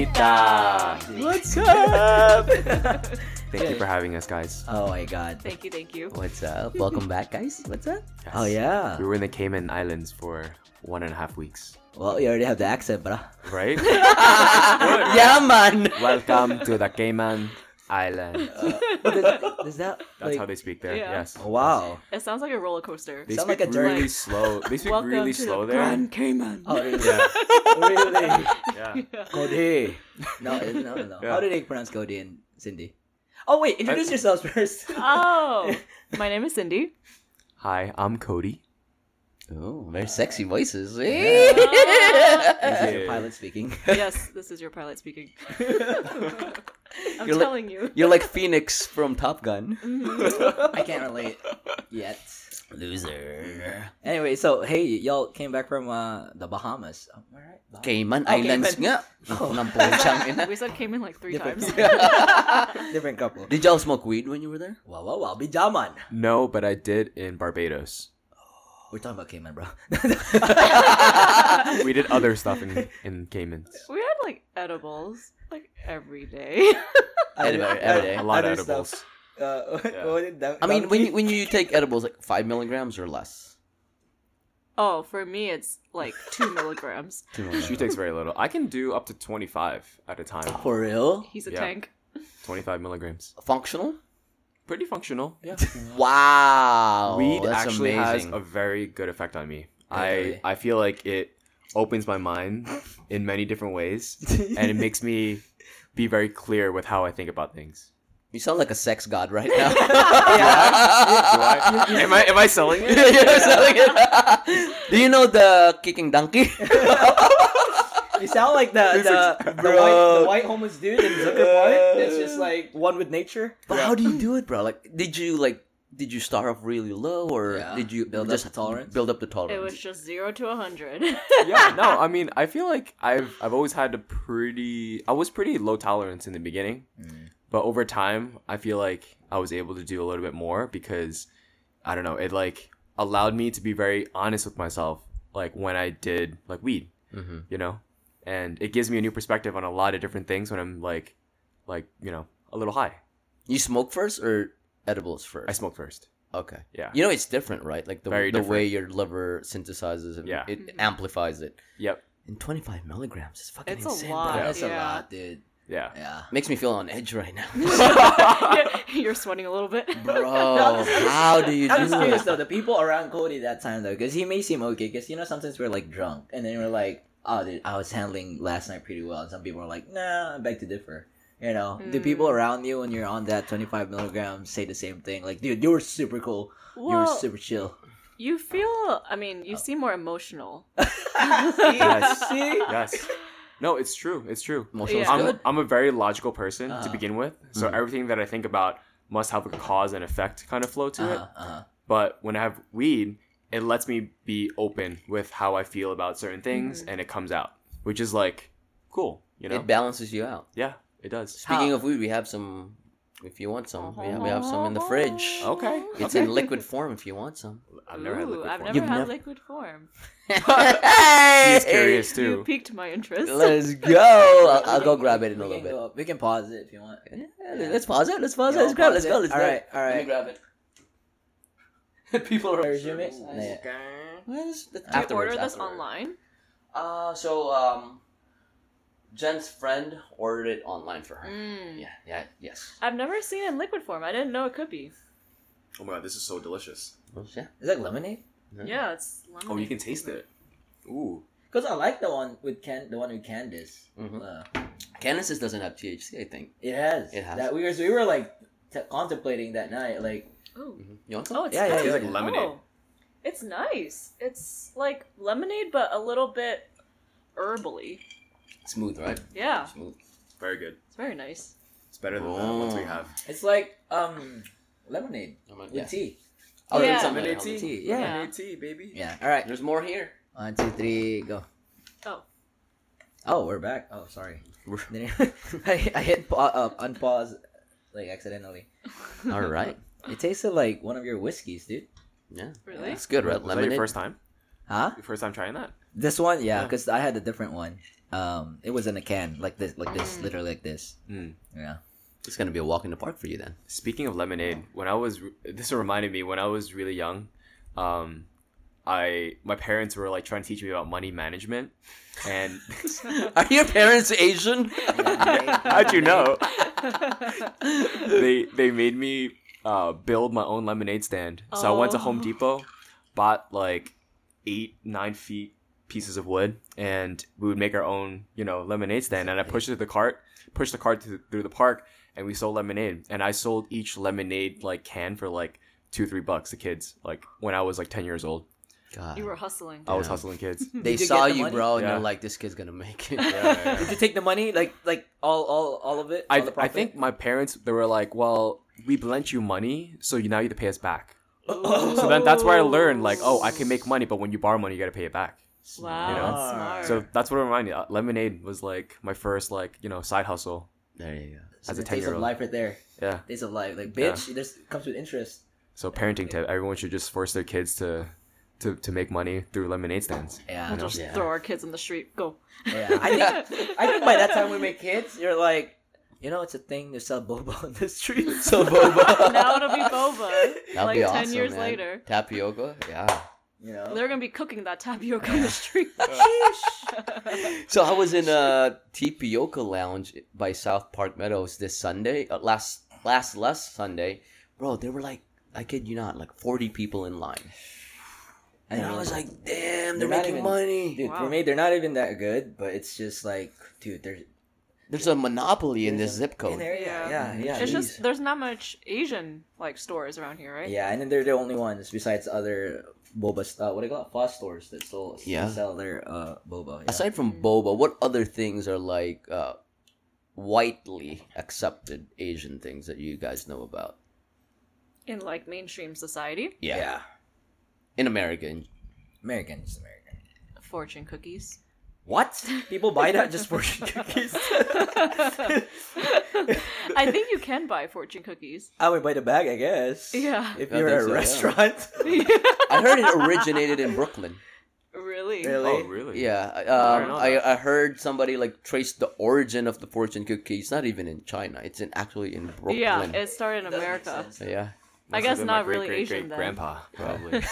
Bonita. What's up? Thank you for having us, guys. oh my god. Thank you, thank you. What's up? Welcome back, guys. What's up? Yes. Oh yeah. We were in the Cayman Islands for one and a half weeks, Well, you already have the accent, bro. right? yeah, man. Welcome to the Cayman Islands. Uh, does, does that That's like, how they speak there. Yeah. Yes. Oh, wow. It sounds like a roller coaster. They Sound speak like a really slow. They speak welcome really to slow the there. Grand Cayman. Oh, really? Yeah. really? Yeah. Cody. No, it- no, no. Yeah. How do they pronounce Cody and Cindy? Oh wait, introduce I- yourselves first. Oh, my name is Cindy. Hi, I'm Cody. Oh, very sexy voices. this Yeah. is your pilot speaking. yes, this is your pilot speaking. I'm You're like- telling you. You're like Phoenix from Top Gun. Mhm. I can't relate yet. Loser. Anyway, so hey, y'all came back from uh, the Bahamas. Um, where right? Bah- Cayman Oh, Islands Cayman. nga. Oh. Nang puchang ina. We said came in like three Different, times. different couple. Did y'all smoke weed when you were there? Wow, wow, wow. Bijaman. No, but I did in Barbados. We're talking about Cayman, bro. We did other stuff in in Caymans. we had like edibles like every day. Every- every day. A lot of edibles. stuff. Uh, Yeah. that- I mean, when you, when you take edibles, like five milligrams or less. oh, for me it's like two milligrams. Two She takes very little. I can do up to 25 at a time. for real? He's a Yeah. tank. 25 milligrams. Functional. Pretty functional. Yeah. Wow, Weed that's actually has a very good effect on me. Really? I I feel like it opens my mind in many different ways, and it makes me be very clear with how I think about things. You sound like a sex god right now. Do I? am I am I selling it? You're selling it. Do you know the kicking donkey? You sound like the the, the, Bro. white, the white homeless dude in Zilker Park. That's just like one with nature. But how do you do it, bro? Like, did you like? Did you start off really low, or Yeah. did you Build up just the tolerance? Build up the tolerance. It was just zero to a hundred. yeah, no, I mean, I feel like I've I've always had a pretty I was pretty low tolerance in the beginning, but over time, I feel like I was able to do a little bit more because I don't know, it like allowed me to be very honest with myself, like when I did like weed, Mhm. you know, and it gives me a new perspective on a lot of different things when I'm like, like you know, a little high. You smoke first or edibles first? I smoke first. Okay. Yeah. You know it's different, right? Like the Very the way your liver synthesizes and Yeah. it mm-hmm. amplifies it. Yep. And 25 milligrams is fucking It's a insane, lot. bro. That's a lot, dude. Yeah. Yeah. Makes me feel on edge right now. You're sweating a little bit. Bro, how do you I'm do just curious though, the people around Cody that time though, because he may seem okay, because you know sometimes we're like drunk, and then we're like, oh, dude, I was handling last night pretty well, and some people are like, nah, I beg to differ. You know, the people Mm. around you when you're on that 25 milligrams say the same thing. Like, dude, you were super cool. you were super chill. you feel. I mean, you seem more emotional. Yes. See? Yes. No, it's true. It's true. Emotional Yeah. I'm, good. I'm a very logical person to Uh-huh. begin with, so everything that I think about must have a cause and effect kind of flow to it. Uh-huh, uh-huh. But when I have weed, it lets me be open with how I feel about certain things, Mm-hmm. and it comes out, which is like cool, you know? It balances you out. yeah, it does. Speaking How- of weed, we have some. If you want some, we have, we have some in the fridge. Okay. It's in liquid form if you want some. I've never had Ooh, liquid I've never You've had never- liquid form. He's curious You too. piqued my interest. Let's go. I'll, I'll go grab it in a little bit. go- we can pause it if you want. Yeah, let's pause it. Let's pause Yeah, it. Let's grab. it, pause Let's go. it. Let's All go. right, all Let me grab it. People are Resume it? upstairs. Yeah. Well, it's- Do you order this afterwards. online? Uh, so um, Jen's friend ordered it online for her. Mm. Yeah, yeah, yes. I've never seen it in liquid form. I didn't know it could be. Oh my god, this is so delicious. Well, yeah. Is that lemonade? Yeah, it's. Oh, you can taste it. Ooh. Because I like the one with Can, the one with Candace. Mhm. Uh, Candace's doesn't have THC, I think. it has. It has. That we were, we were like t- contemplating that night, like Ooh. You want some? Oh, it's Yeah, yeah, nice. yeah. It's like lemonade. Oh, it's nice. It's like lemonade, but a little bit herbally. Smooth, right? Yeah, Smooth. Very good. it's very nice. It's better than the ones we Oh. have. it's like um lemonade with yeah. tea. Oh, Yeah. there's Lemonade tea? Tea, yeah. Yeah. Lemonade tea, baby. Yeah. All right. There's more here. One, two, three, go. Oh. Oh, we're back. Oh, sorry. I, I hit pa- uh, unpause like accidentally. All right. It tasted like one of your whiskeys, dude. Yeah. Really? It's good, right? Was that your Lemonade. first time? Huh? Your first time trying that? This one, yeah, Yeah. because I had a different one. Um, it was in a can, like this, like this, literally like this. Mm. Yeah. It's gonna be a walk in the park for you then. Speaking of lemonade, when I was this reminded me when I was really young, um, I my parents were like trying to teach me about money management, and Are your parents Asian? how'd you know? they they made me uh, build my own lemonade stand. So I went to Home Oh. Depot, bought like eight nine feet pieces of wood, and we would make our own you know lemonade stand. And I pushed it to the cart, pushed the cart to, through the park, and we sold lemonade. And I sold each lemonade like can for like two three bucks to kids. Like when I was like ten years old, God. You were hustling. I was Yeah. hustling kids. they Did you saw get the you, money? bro, and Yeah. they're like, "This kid's gonna make it." Did you take the money, like like all all all of it? I All the I profit? think my parents they were like, well, we lent you money, so you now you have to pay us back. So then that's where I learned like, oh, I can make money, but when you borrow money, you got to pay it back. Wow, You know? that's smart. So that's what it reminded me. Uh, Lemonade was like my first like you know side hustle. There you go. So as a the taste of 10-year-old. life right there. Yeah. Taste of life, like Yeah. bitch. This comes with interest. So parenting tip: everyone should just force their kids to to to make money through lemonade stands. Yeah, we'll just Yeah. throw our kids in the street. Go. yeah. I think I think by that time we make kids, you're like, you know, it's a thing to sell boba on the street. So boba. now it'll be boba. That'd like be ten years man. later. Tapioca, yeah. you know. They're gonna be cooking that tapioca in the street. So I was in a tapioca lounge by South Park Meadows this Sunday, uh, last last last Sunday, bro. There were like, I kid you not, like forty people in line, and I was like, damn, they're they're, making even- money. dude, for Wow. me, they're not even that good, but it's just like, dude, they're There's a monopoly in this zip code. there, yeah, yeah, Yeah. yeah. it's jeez. just there's not much Asian like stores around here, right? Yeah, and then they're the only ones besides other boba uh, what do you call it? Fast stores that still Yeah. sell their uh boba. Yeah. Aside from boba, what other things are like uh, widely accepted Asian things that you guys know about? In like mainstream society, yeah. in America. In- America. American is American. fortune cookies. What? People buy that just fortune cookies? I think you can buy fortune cookies. I would buy the bag, I guess. Yeah. If you're at a so, yeah. restaurant. I heard it originated in Brooklyn. really? Really? Oh, really? Yeah, I um, didn't I. I heard somebody like trace the origin of the fortune cookie. It's not even in China. It's in actually in Brooklyn. Yeah, it started in America. sense. Yeah. I Must have guess not really great, Asian great, then. grandpa probably.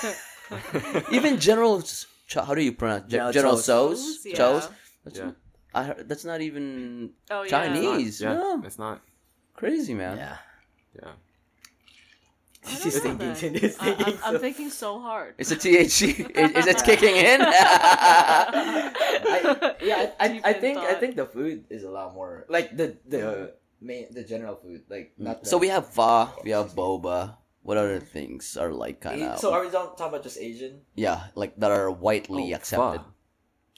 Even General, Cho- how do you pronounce Ge- General General Tso's. So's? Yeah. Cho's? That's, yeah. I heard, that's not even Oh yeah. Chinese. yeah, No. it's not. crazy, man. Yeah. Yeah. I don't She's know thinking, then. she's I- thinking. I'm, I'm thinking so hard. It's a THC. is, is it kicking in? I, yeah, I, I, I in think I think the food is a lot more like the the main the general food like not. The, so we have pho, we have boba. What other things are like kind of So are we talking about just Asian? yeah, like that are widely Oh, accepted?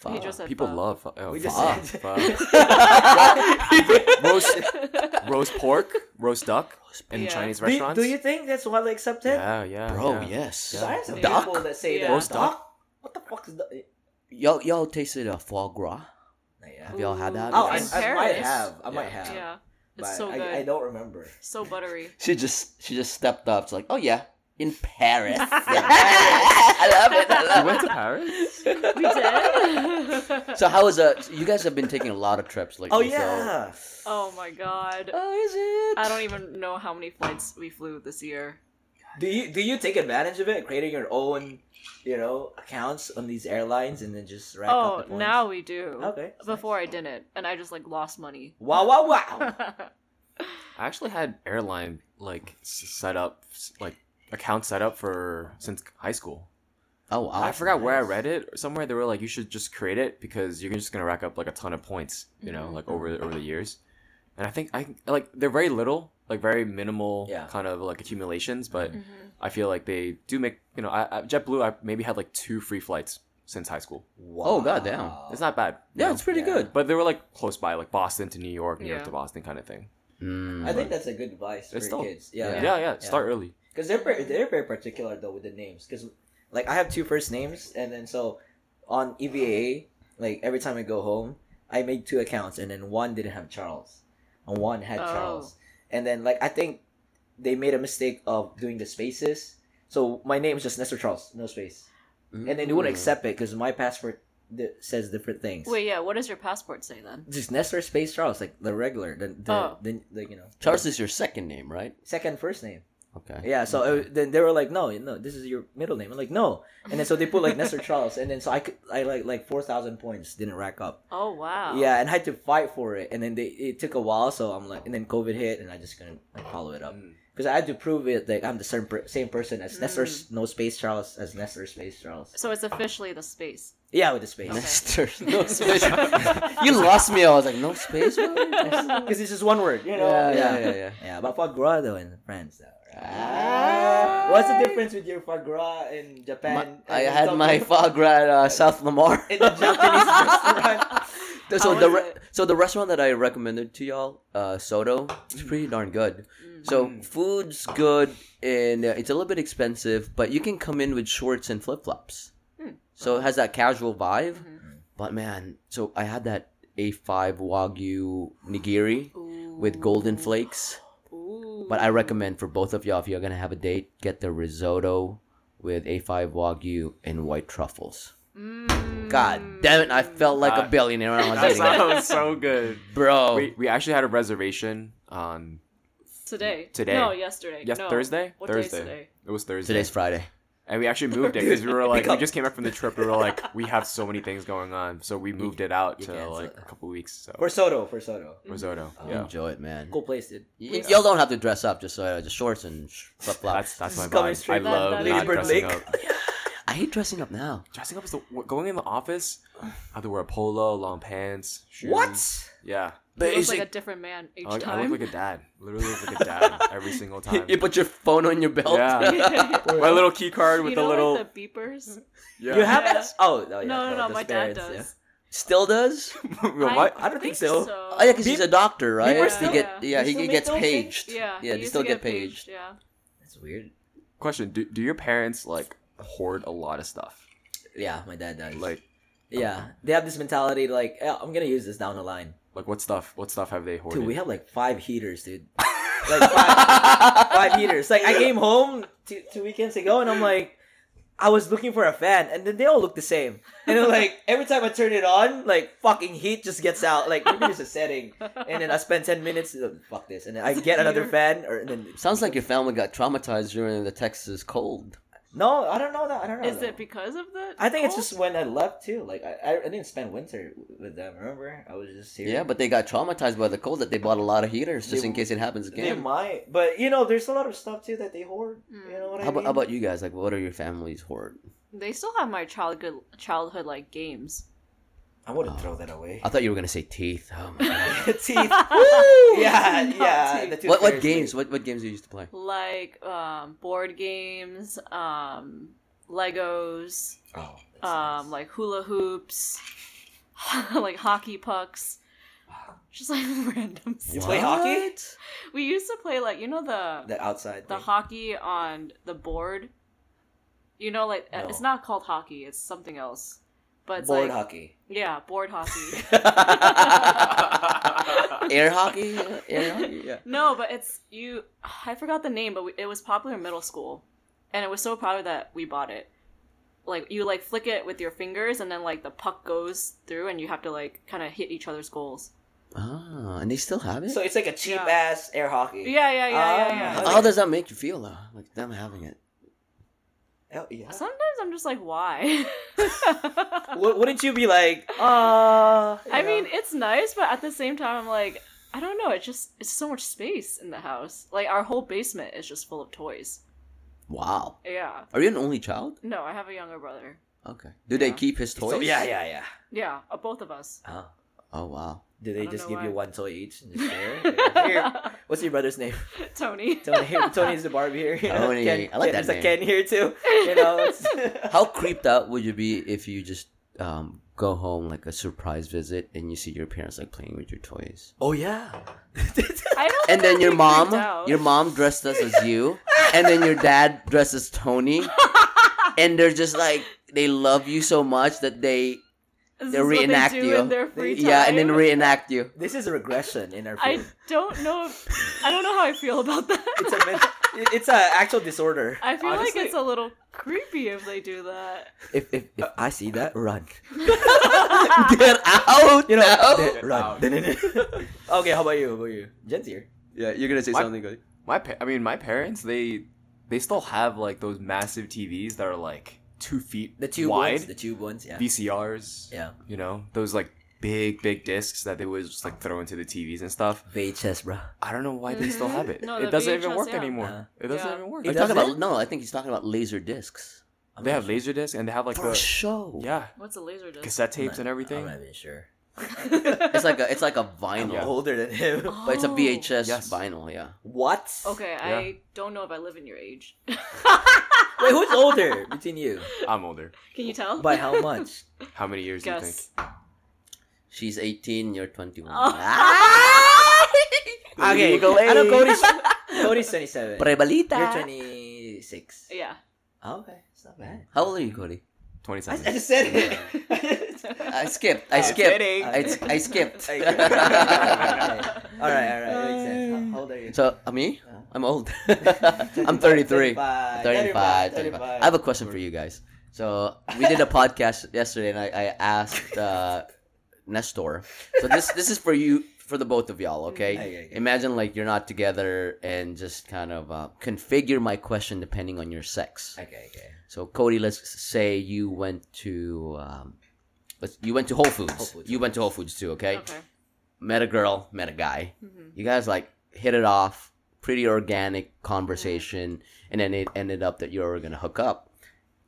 pho. He just People pho. love pho. Oh, We just pho. said- Pho. roast roast pork, roast duck in Yeah. Chinese Do restaurants. do you think that's widely accepted? Yeah, yeah, Bro, yeah. yes. So I have some Duck? people that say Yeah. that Roast duck? What the fuck is that? Y'all, y'all tasted a foie gras? Yeah. Have y'all had that? Oh, I, I might have. I might have. Yeah, it's but so good. I, I don't remember. So buttery. She just she just stepped up. It's like, oh yeah, in Paris. I love it. I You love went to Paris? We did. So how was uh You guys have been taking a lot of trips lately. Oh so- yeah. oh my god. Oh, is it? I don't even know how many flights we flew this year. Do you do you take advantage of it, creating your own, you know, accounts on these airlines and then just rack Oh, up the points? now we do. Okay. that's Before I didn't, and I just like lost money. Wow! Wow! Wow! I actually had airline like set up like account set up for since high school. Oh wow. I forgot where I read it or somewhere. They were like, you should just create it because you're just gonna rack up like a ton of points, you know, Mhm. like over over the years. And I think I like they're very little, like very minimal Yeah. kind of like accumulations, but Mhm. I feel like they do make you know. I, I, JetBlue, I maybe had like two free flights since high school. Oh, goddamn. It's not bad. yeah, know? it's pretty Yeah. good. but they were like close by, like Boston to New York, New York to Boston kind of thing. Mm. I think that's a good advice for still- kids. Yeah, Yeah, yeah. Start early. Because they're very, they're very particular though with the names. Because like I have two first names, and then so on E EVA, like every time I go home, I made two accounts, and then one didn't have Charles, and one had Oh. Charles, and then like I think they made a mistake of doing the spaces. So my name is just Nestor Charles, no space. and then they wouldn't Mm. accept it because my passport di- says different things. Wait, yeah. What does your passport say then? just Nestor Space Charles, like the regular, the the, Oh. the, the you know Charles is your second name, right? second first name. Okay. Yeah, so uh, then they were like, no, no, this is your middle name. I'm like, no, and then so they put like Nestor Charles, and then so I could, I like like four thousand points didn't rack up. Oh wow. Yeah, and I had to fight for it, and then they it took a while, so I'm like, and then COVID hit, and I just couldn't like follow it up Mm. Because I had to prove it like I'm the same per- same person as Nestor Mm. no space Charles as Nestor space Charles. So it's officially the space. Yeah, with the space. Nestor, no space. you lost me. I was like, no space. really? Because it's just one word, you know. Yeah, yeah, yeah, yeah. Yeah, but foie gras though in France though. Ah, what's the difference with your foie gras in Japan? I and had my Tokyo? foie gras at uh, South Lamar. in the Japanese restaurant. So How the re- so the restaurant that I recommended to y'all, uh, Soto, it's pretty darn good. So food's good and uh, it's a little bit expensive, but you can come in with shorts and flip flops. Hmm. So it has that casual vibe. Mhm. But man, so I had that A5 Wagyu nigiri with golden flakes. Ooh. But I recommend for both of y'all, if you're gonna have a date, get the risotto with A5 Wagyu and white truffles. Mm. God damn it! I felt like a Uh, billionaire when I was That eating it, sounds so good. bro. We, we actually had a reservation on Today. Today. No, yesterday. yes no. Thursday. What day is Thursday. today? It was Thursday. Today's Friday. and we actually moved it because we were like, we just came back from the trip. We were like, we have so many things going on, so we moved it out you to like it. a couple weeks. So For Soto, for Soto. risotto. Oh. Yeah, Enjoy it, man. Cool place, dude. Y- y'all don't have to dress up. Just uh, just shorts and flip flops. that's that's my This vibe. I straight from love Lady not dressing Lake. up. I hate dressing up now. Dressing up is the going in the office. I have to wear a polo, long pants, shoes. What? Yeah, You look Basic. like a different man each I look, I look like a dad. Literally look like a dad every single time. you put your phone on your belt. Yeah. my little key card with you the little. like the beepers. yeah. You have Yeah. that? Oh, oh yeah. no, no, no. the My dad parents, does. Still does. what? I don't think so. Oh yeah, because he's a doctor, right? Beepers He get yeah. yeah, he, he gets those things? paged. Yeah, yeah, he they still to get paged. Yeah. That's weird. Question: do, do your parents like hoard a lot of stuff? Yeah, my dad does. Like, yeah, they have this mentality like, yeah, I'm gonna use this down the line. like what stuff? What stuff have they hoarded? Dude, we have like five heaters, dude. like five, five heaters. Like I came home two, two weekends ago, and I'm like, I was looking for a fan, and then they all look the same. And then like every time I turn it on, like fucking heat just gets out. Like maybe there's a setting, and then I spend ten minutes. uh, Fuck this, and then I get another fan, or and then Sounds like your family got traumatized during the Texas cold. No, I don't know that. I don't know. Is though. it because of the? I think it's just when I left too. Like I, I, I didn't spend winter with them. Remember, I was just here. Yeah, but they got traumatized by the cold that they bought a lot of heaters just They- in case it happens again. They might, but you know, there's a lot of stuff too that they hoard. You mm. know what I How about, mean? how about you guys? Like, what are your families hoard? They still have my childhood childhood like games. I wouldn't throw that away. I thought you were gonna say teeth. Oh my god. Teeth. yeah, Not yeah. teeth. what what games? What what games do you used to play? Like um, board games, um, Legos, Oh, um, nice. like hula hoops, like hockey pucks. Just like random You play hockey? We used to play like you know the the outside. the thing. hockey on the board. You know, like uh No. it's not called hockey; it's something else. But board like hockey. yeah, board hockey. Air hockey? Air hockey? Yeah. no, but it's you. I forgot the name, but we, it was popular in middle school, and it was so popular that we bought it. Like you like flick it with your fingers, and then like the puck goes through, and you have to like kind of hit each other's goals. Ah, and they still have it. So it's like a cheap Yeah. ass air hockey. Yeah, yeah, yeah, yeah, Ah. yeah. how, how does that make you feel though? Like them having it. Oh, yeah. Sometimes I'm just like, why? Wouldn't you be like, uh I mean, it's nice, but at the same time, I'm like, I don't know. It's just it's so much space in the house. Like our whole basement is just full of toys. Wow. Yeah. Are you an only child? No, I have a younger brother. Okay. Do they keep his toys? So, yeah, yeah, yeah. Yeah, uh, both of us. Huh? Oh wow. Do they just know give you one toy each and just share? Here. What's your brother's name? Tony. Tony. Here, Tony's the Barbie here. You know? Tony. Ken, I like Ken- that There's a. Ken here too. You know. How creeped out would you be if you just um, go home like a surprise visit and you see your parents like playing with your toys? oh yeah. I don't. And then your mom, your mom dressed us as you, and then your dad dressed as Tony, and they're just like they love you so much that they This they is what reenact they do you. in their free time. yeah, and then reenact you. this is a regression in our I don't know. If, I don't know how I feel about that. It's a men- It- It's an actual disorder. I feel like it's a little creepy if they do that. If if, if I see that, run. Get out! You know, now. then run. Out. okay, how about you? How about you? Jen's here. Yeah, you're gonna say What? something, Cody. My pa- I mean, my parents they they still have like those massive TVs that are like two feet The tube wide. ones. The tube ones. Yeah. VCRs. Yeah. You know those like big big discs that they would just like throw into the TVs and stuff. VHS, bro. I don't know why they still have it. No, it doesn't even work yeah. anymore. Uh, it doesn't Yeah. even work. Are you Does talking about? No, I think he's talking about laser discs. They have laser discs and they have like For the show. yeah What's a laser disc? cassette tapes not- and everything. I'm not even sure. It's like a it's like a I'm vinyl, Yeah. older than him. but it's a Oh. VHS Yes. vinyl. Yeah. What? Okay, I don't know if I live in your age. Wait, who's older between you? I'm older. Can you tell? By how much? How many years do you think? She's 18. You're 21. Oh. Ah. okay, Legal I know age. Cody's Cody's 27. Prebalita. You're 26. Yeah. Oh, okay, it's not bad. How old are you, Cody? I, Twenty-seven. I just said it. I skipped. I skipped. kidding. I, I skipped. All right, all right, makes sense. How, how old are you? So, uh, me? Uh, I'm old. I'm 33. 35, 35, 35. I have a question for you guys. So we did a podcast yesterday, and I, I asked uh, Nestor. So this this is for you, for the both of y'all. Okay. Okay, okay. Imagine like you're not together, and just kind of uh, configure my question depending on your sex. Okay, okay. So Cody, let's say you went to um, let's, you went to Whole Foods. Whole Foods, You went to Whole Foods too. Okay. Okay. Met a girl, met a guy. Mhm. You guys like hit it off, pretty organic conversation, and then it ended up that you were gonna hook up.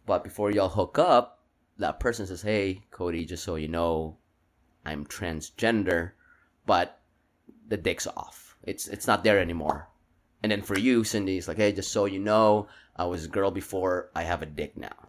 But before y'all hook up, that person says, "Hey, Cody, just so you know, I'm transgender, but the dick's off. It's it's not there anymore." And then for you, Cindy, it's like, "Hey, just so you know, I was a girl before. I have a dick now."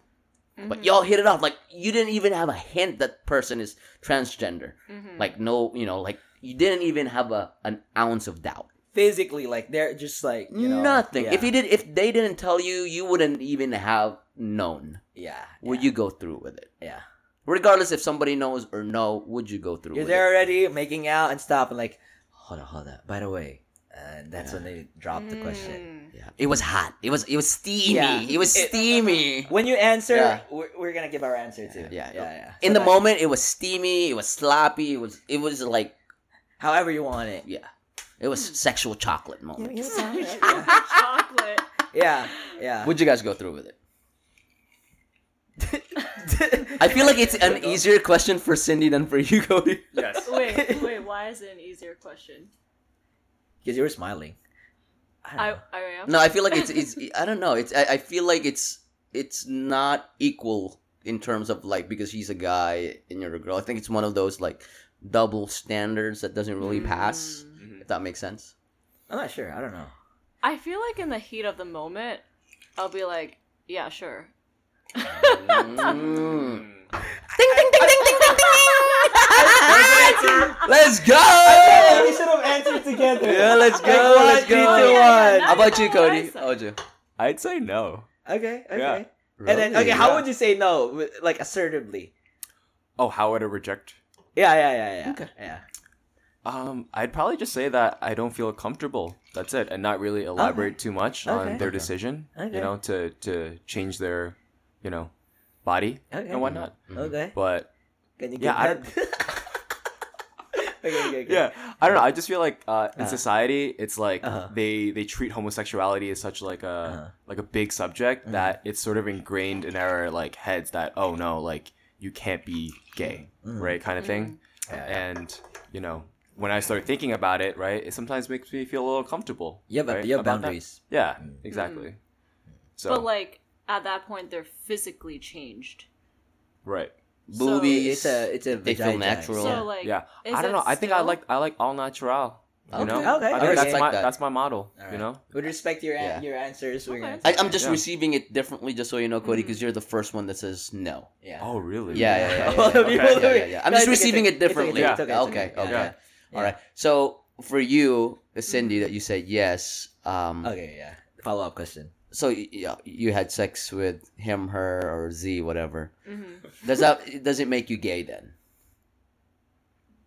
But y'all hit it off like you didn't even have a hint that person is transgender. Mhm. Like no, you know, like you didn't even have a an ounce of doubt. Physically, like they're just like you know, Nothing. Yeah, If you did, if they didn't tell you, you wouldn't even have known. yeah, Would yeah, you go through with it? Yeah, Regardless if somebody knows or no, would you go through you're with there it? already making out and stuff, and like, hold on, hold on. By the way, and that's when they drop the question. Mm. Yeah. It was hot. It was it was steamy. Yeah. It was It- steamy. When you answer, Yeah. we're, we're gonna give our answer too. Yeah, yeah, yeah. In So the that- moment, it was steamy. It was sloppy. It was it was like however you want it. yeah, it was sexual chocolate moment. Sexual chocolate. Yeah, yeah. Would you guys go through with it? I feel like it's an easier question for Cindy than for you, Cody. Yes. Wait, wait. Why is it an easier question? because you were smiling. I I. I am. No, I feel like it's it's I don't know. It's I, I feel like it's it's not equal in terms of like because he's a guy and you're a girl. I think it's one of those like double standards that doesn't really pass. Mm. If that makes sense. I'm not sure. I don't know. I feel like in the heat of the moment, I'll be like, yeah, sure. Mm. Ding ding ding ding ding ding Let's go! we should have answered together. Yeah, let's go. Like, one, let's go. two, one. How about you, Cody? How about you? I'd say no. Okay, okay. Yeah. And then, okay, how would you say no? Like assertively. Oh, how would I reject? Yeah, yeah, yeah, yeah. Okay. Yeah. Um, I'd probably just say that I don't feel comfortable. That's it, and not really elaborate too much Okay. on their decision. Okay. You know, to to change their, you know, body Okay. and whatnot. Okay. But Can you Yeah, get I that? okay, okay, okay. yeah, I don't know. I just feel like uh, in Uh-huh. society, it's like Uh-huh. they they treat homosexuality as such like a Uh-huh. like a big subject Mhm. that it's sort of ingrained in our like heads that oh no, like you can't be gay, Mhm. right, kind of thing. Yeah, yeah. And you know, when I start thinking about it, right, it sometimes makes me feel a little comfortable. Yeah, have, right, you have about that. boundaries. Yeah, Mm. exactly. So But like at that point, they're physically changed. right, So- It's a it's a They feel natural. So like, yeah. I don't it know. I think I like I like all natural. You know, Okay, I okay. think that's Like my that. that's my model. All You know, With respect to your an- Yeah. your answers, Okay. gonna. I, I'm just Yeah. receiving it differently, just so you know, Cody, because you're the first one that says no. yeah. oh really? Yeah, yeah, yeah. yeah, yeah, okay, yeah, yeah, yeah. I'm just receiving it differently. It's okay, okay. All right. So for you, Cindy, that you said yes. Um, Okay, yeah. Follow up question. So yeah, you had sex with him, her, or Z, whatever. Mhm. Does that does it make you gay then?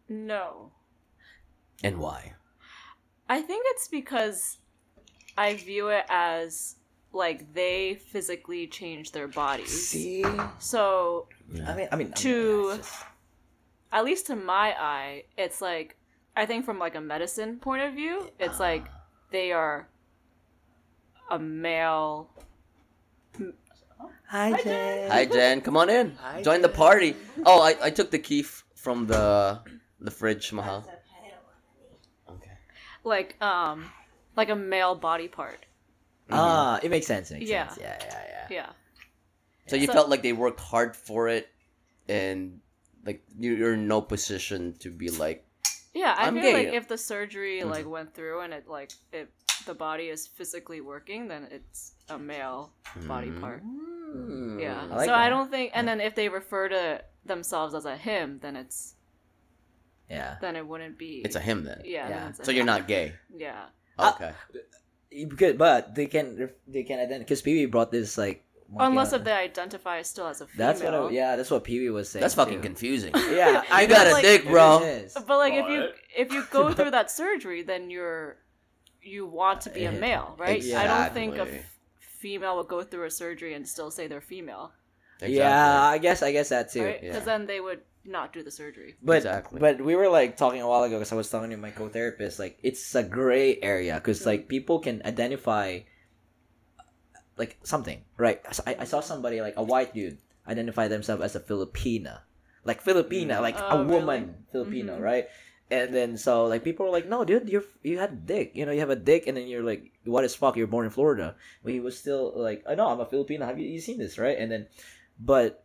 No. And why? I think it's because I view it as like they physically change their bodies. See, So I mean, I mean, I mean, To- just- at least to my eye, it's like I think from like a medicine point of view, it's like they are a male. Hi, Jen. Hi, Jen. Come on in. Hi, Join the party. Oh, I, I took the key f- from the the fridge, Mahal. Okay. like um like a male body part. Ah, it makes sense. Makes Yeah. sense. Yeah, yeah, yeah. Yeah. So you So- felt like they worked hard for it, and like you- you're in no position to be like, Yeah, I I'm feel gay. like if the surgery Mm-hmm. like went through and it like it the body is physically working, then it's a male body part. hmm, Yeah. I like so I don't think and then if they refer to themselves as a him, then it's Yeah. then it wouldn't be it's a him then. Yeah. Yeah. it's a So you're not gay. Yeah. Uh, Okay. Because, but they can they can identify because Pee Wee brought this like Unless out. if they identify still as a female. that's what I, yeah that's what Pee Wee was saying. That's fucking too. confusing. Yeah, I I got a like- dick, bro. But like if you if you go through that surgery, then you're you want to be a eh, male, right? I don't think a female would go through a surgery and still say they're female, Yeah, I guess I guess that too. right? Yeah. Because then they would not do the surgery. But Exactly. but we were like talking a while ago because I was talking to my co-therapist like it's a gray area because like mm. people can identify like something right. I, I saw somebody like a white dude identify themselves as a Filipina, like Filipina, mm. like a Oh, really? woman Filipino, Mhm. right? And then so like people were like, no, dude, you're you had a dick, you know, you have a dick, and then you're like, what is fuck? You're born in Florida, but he was still like, I know I'm a Filipino. Have you, you seen this, right? And then, but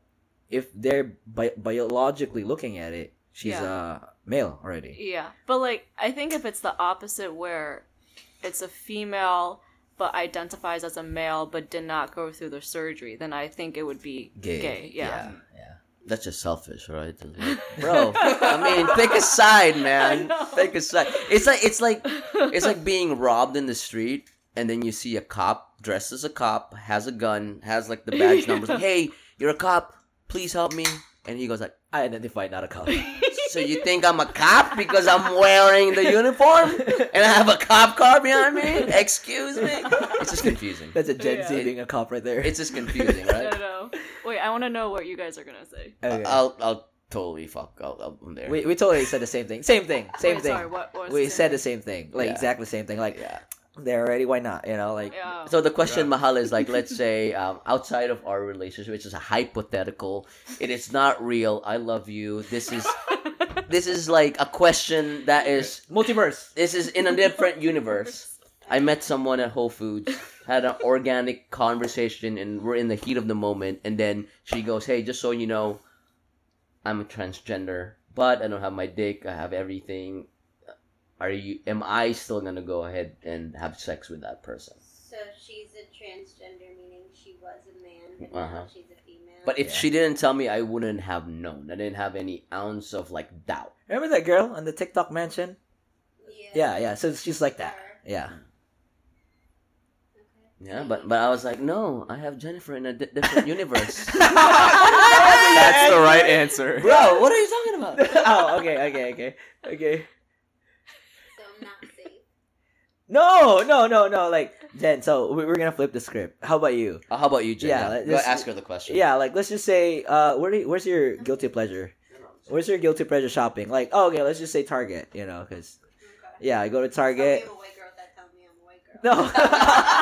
if they're bi- biologically looking at it, she's Yeah. uh male already. Yeah, but like I think if it's the opposite where it's a female but identifies as a male but did not go through the surgery, then I think it would be gay. Yeah. yeah. That's just selfish, right? Like, Bro, I mean, pick a side, man. know. Pick a side. It's like it's like it's like being robbed in the street, and then you see a cop dressed as a cop, has a gun, has like the badge numbers. Like, hey, you're a cop. Please help me. And he goes like, I identify not a cop. so you think I'm a cop because I'm wearing the uniform and I have a cop car behind me? Excuse me. It's just confusing. That's a Gen Z being a cop right there. It's just confusing, right? Don't. Wait, I want to know what you guys are gonna say. okay. I'll I'll totally fuck. I'll, I'll, I'm there. we we totally said the same thing. Same thing. Same Wait, thing. Sorry, what, what was we the said same the same thing. Like Yeah. exactly the same thing. Like yeah. they're already. Why not? You know, like? Yeah. So the question, Mahal, is like, let's say um, outside of our relationship, which is a hypothetical, it is not real. I love you. This is this is like a question that is multiverse. this is in a different universe. I met someone at Whole Foods, had an organic conversation, and we're in the heat of the moment. And then she goes, "Hey, just so you know, I'm a transgender, but I don't have my dick. I have everything. Are you? Am I still gonna go ahead and have sex with that person?" So she's a transgender, meaning she was a man, but Uh-huh. now she's a female. But if Yeah. she didn't tell me, I wouldn't have known. I didn't have any ounce of like doubt. Remember that girl on the TikTok mansion? yeah, Yeah, yeah. So she's like that. Yeah. Okay. Yeah, but but I was like, no, I have Jennifer in a di- different universe. That's the right answer. Bro, what are you talking about? oh, okay, okay, okay, okay. So I'm not safe. No, no, no, no. Like Jen. So we- we're gonna flip the script. How about you? Uh, how about you, Jen? Yeah, Yeah, let- Go let's- ask her the question. Yeah, like let's just say, uh, where do you- where's your guilty pleasure? Where's your guilty pleasure shopping? Like, oh, okay, let's just say Target. You know, because yeah, I go to So we Target. have a white girl that tells me I'm a white girl. No.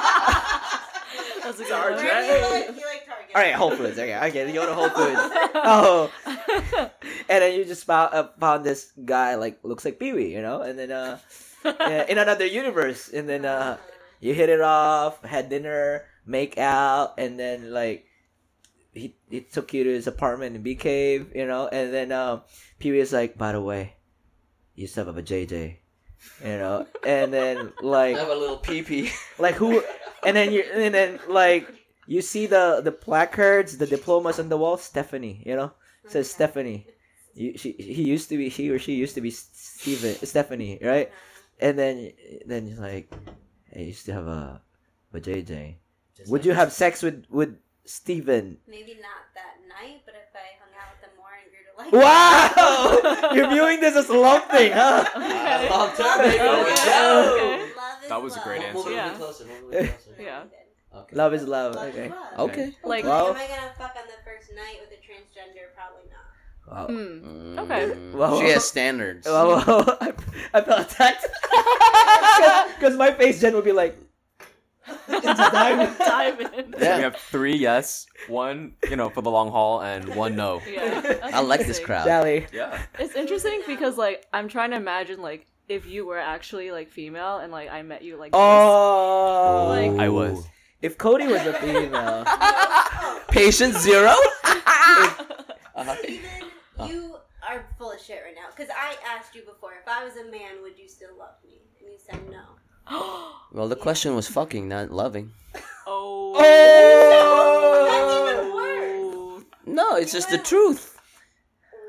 That's a good Target. one. You like, you like Target? All right, Whole Foods. Okay, okay, you go to Whole Foods. Oh, and then you just found uh, found this guy like looks like Pee Wee, you know, and then uh, in another universe, and then uh, you hit it off, had dinner, make out, and then like he he took you to his apartment in Bee Cave, you know, and then um, Pee Wee is like, by the way, you still have a JJ, you know, and then like I have a little pee pee. like who and then you and then like you see the the placards the diplomas on the wall? Stephanie you know? It says stephanie. You, she he used to be he or she used to be Steven, stephanie right? And then then you're like hey you still have a a jj would you have sex with with steven? Maybe not that night, but if I hung out with them more and grew to like wow you're viewing this as a love thing huh Okay. long term, baby. Okay. Go. Okay. love That was a great love. answer. Yeah. closer. Move a closer. Yeah. Okay. Love is love. Love Okay. is love. Okay. Like, Well- Am I gonna fuck on the first night with a transgender? Probably not. Wow. hmm. Mm. Okay. Well- She has standards. Wow, wow. I, I felt attacked. Because my face gen would be like, just dive. dive in. So we have three yes, one you know for the long haul, and one no. Yeah. I like this crowd. Jolly. Yeah. It's interesting because like I'm trying to imagine like if you were actually like female and like I met you like this. Oh. Like- I was. If Cody was a female. Patient zero. Uh-huh. Steven, you are full of shit right now. Because I asked you before, if I was a man, would you still love me? And you said no. Well, the question was fucking, not loving. oh. oh. That's even worse. No, it's just the truth.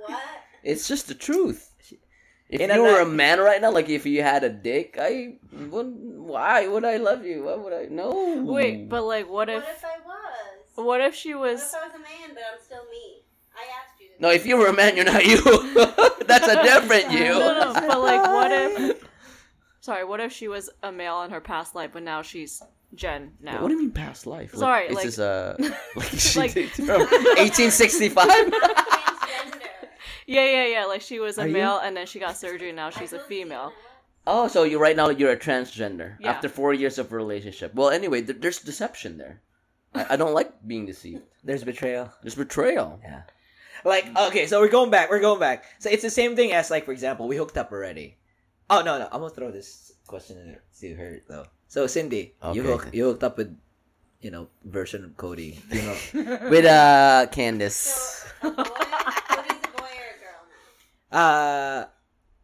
What? It's just the truth. If In a you were a man right now, like if you had a dick, I wouldn't. Why would I love you? Why would I? No. Wait, but like what if What if I was? what if she was? What if I was a man, but I'm still me? I asked you. No, if you were a man, you're not you. That's a different you. No, no, but like what if Sorry, what if she was a male in her past life but now she's Jen now? What do you mean past life? Sorry, like, like- is this uh, like she Like- did from 1865? Transgender. Yeah, yeah, yeah. Like she was a Are you? male and then she got surgery and now she's a female. Oh, so you right now you're a transgender Yeah. after four years of relationship. Well, anyway, th- there's deception there. I, I don't like being deceived. There's betrayal. There's betrayal. Yeah. Like, okay, so we're going back. We're going back. So it's the same thing as, like, for example, we hooked up already. Oh, no, no. I'm going to throw this question to her, though. So, Cindy, you, Okay. hook, you hooked up with, you know, version of Cody. You know. With uh, Candace. So, a boy, Cody's a boy or a girl now? uh,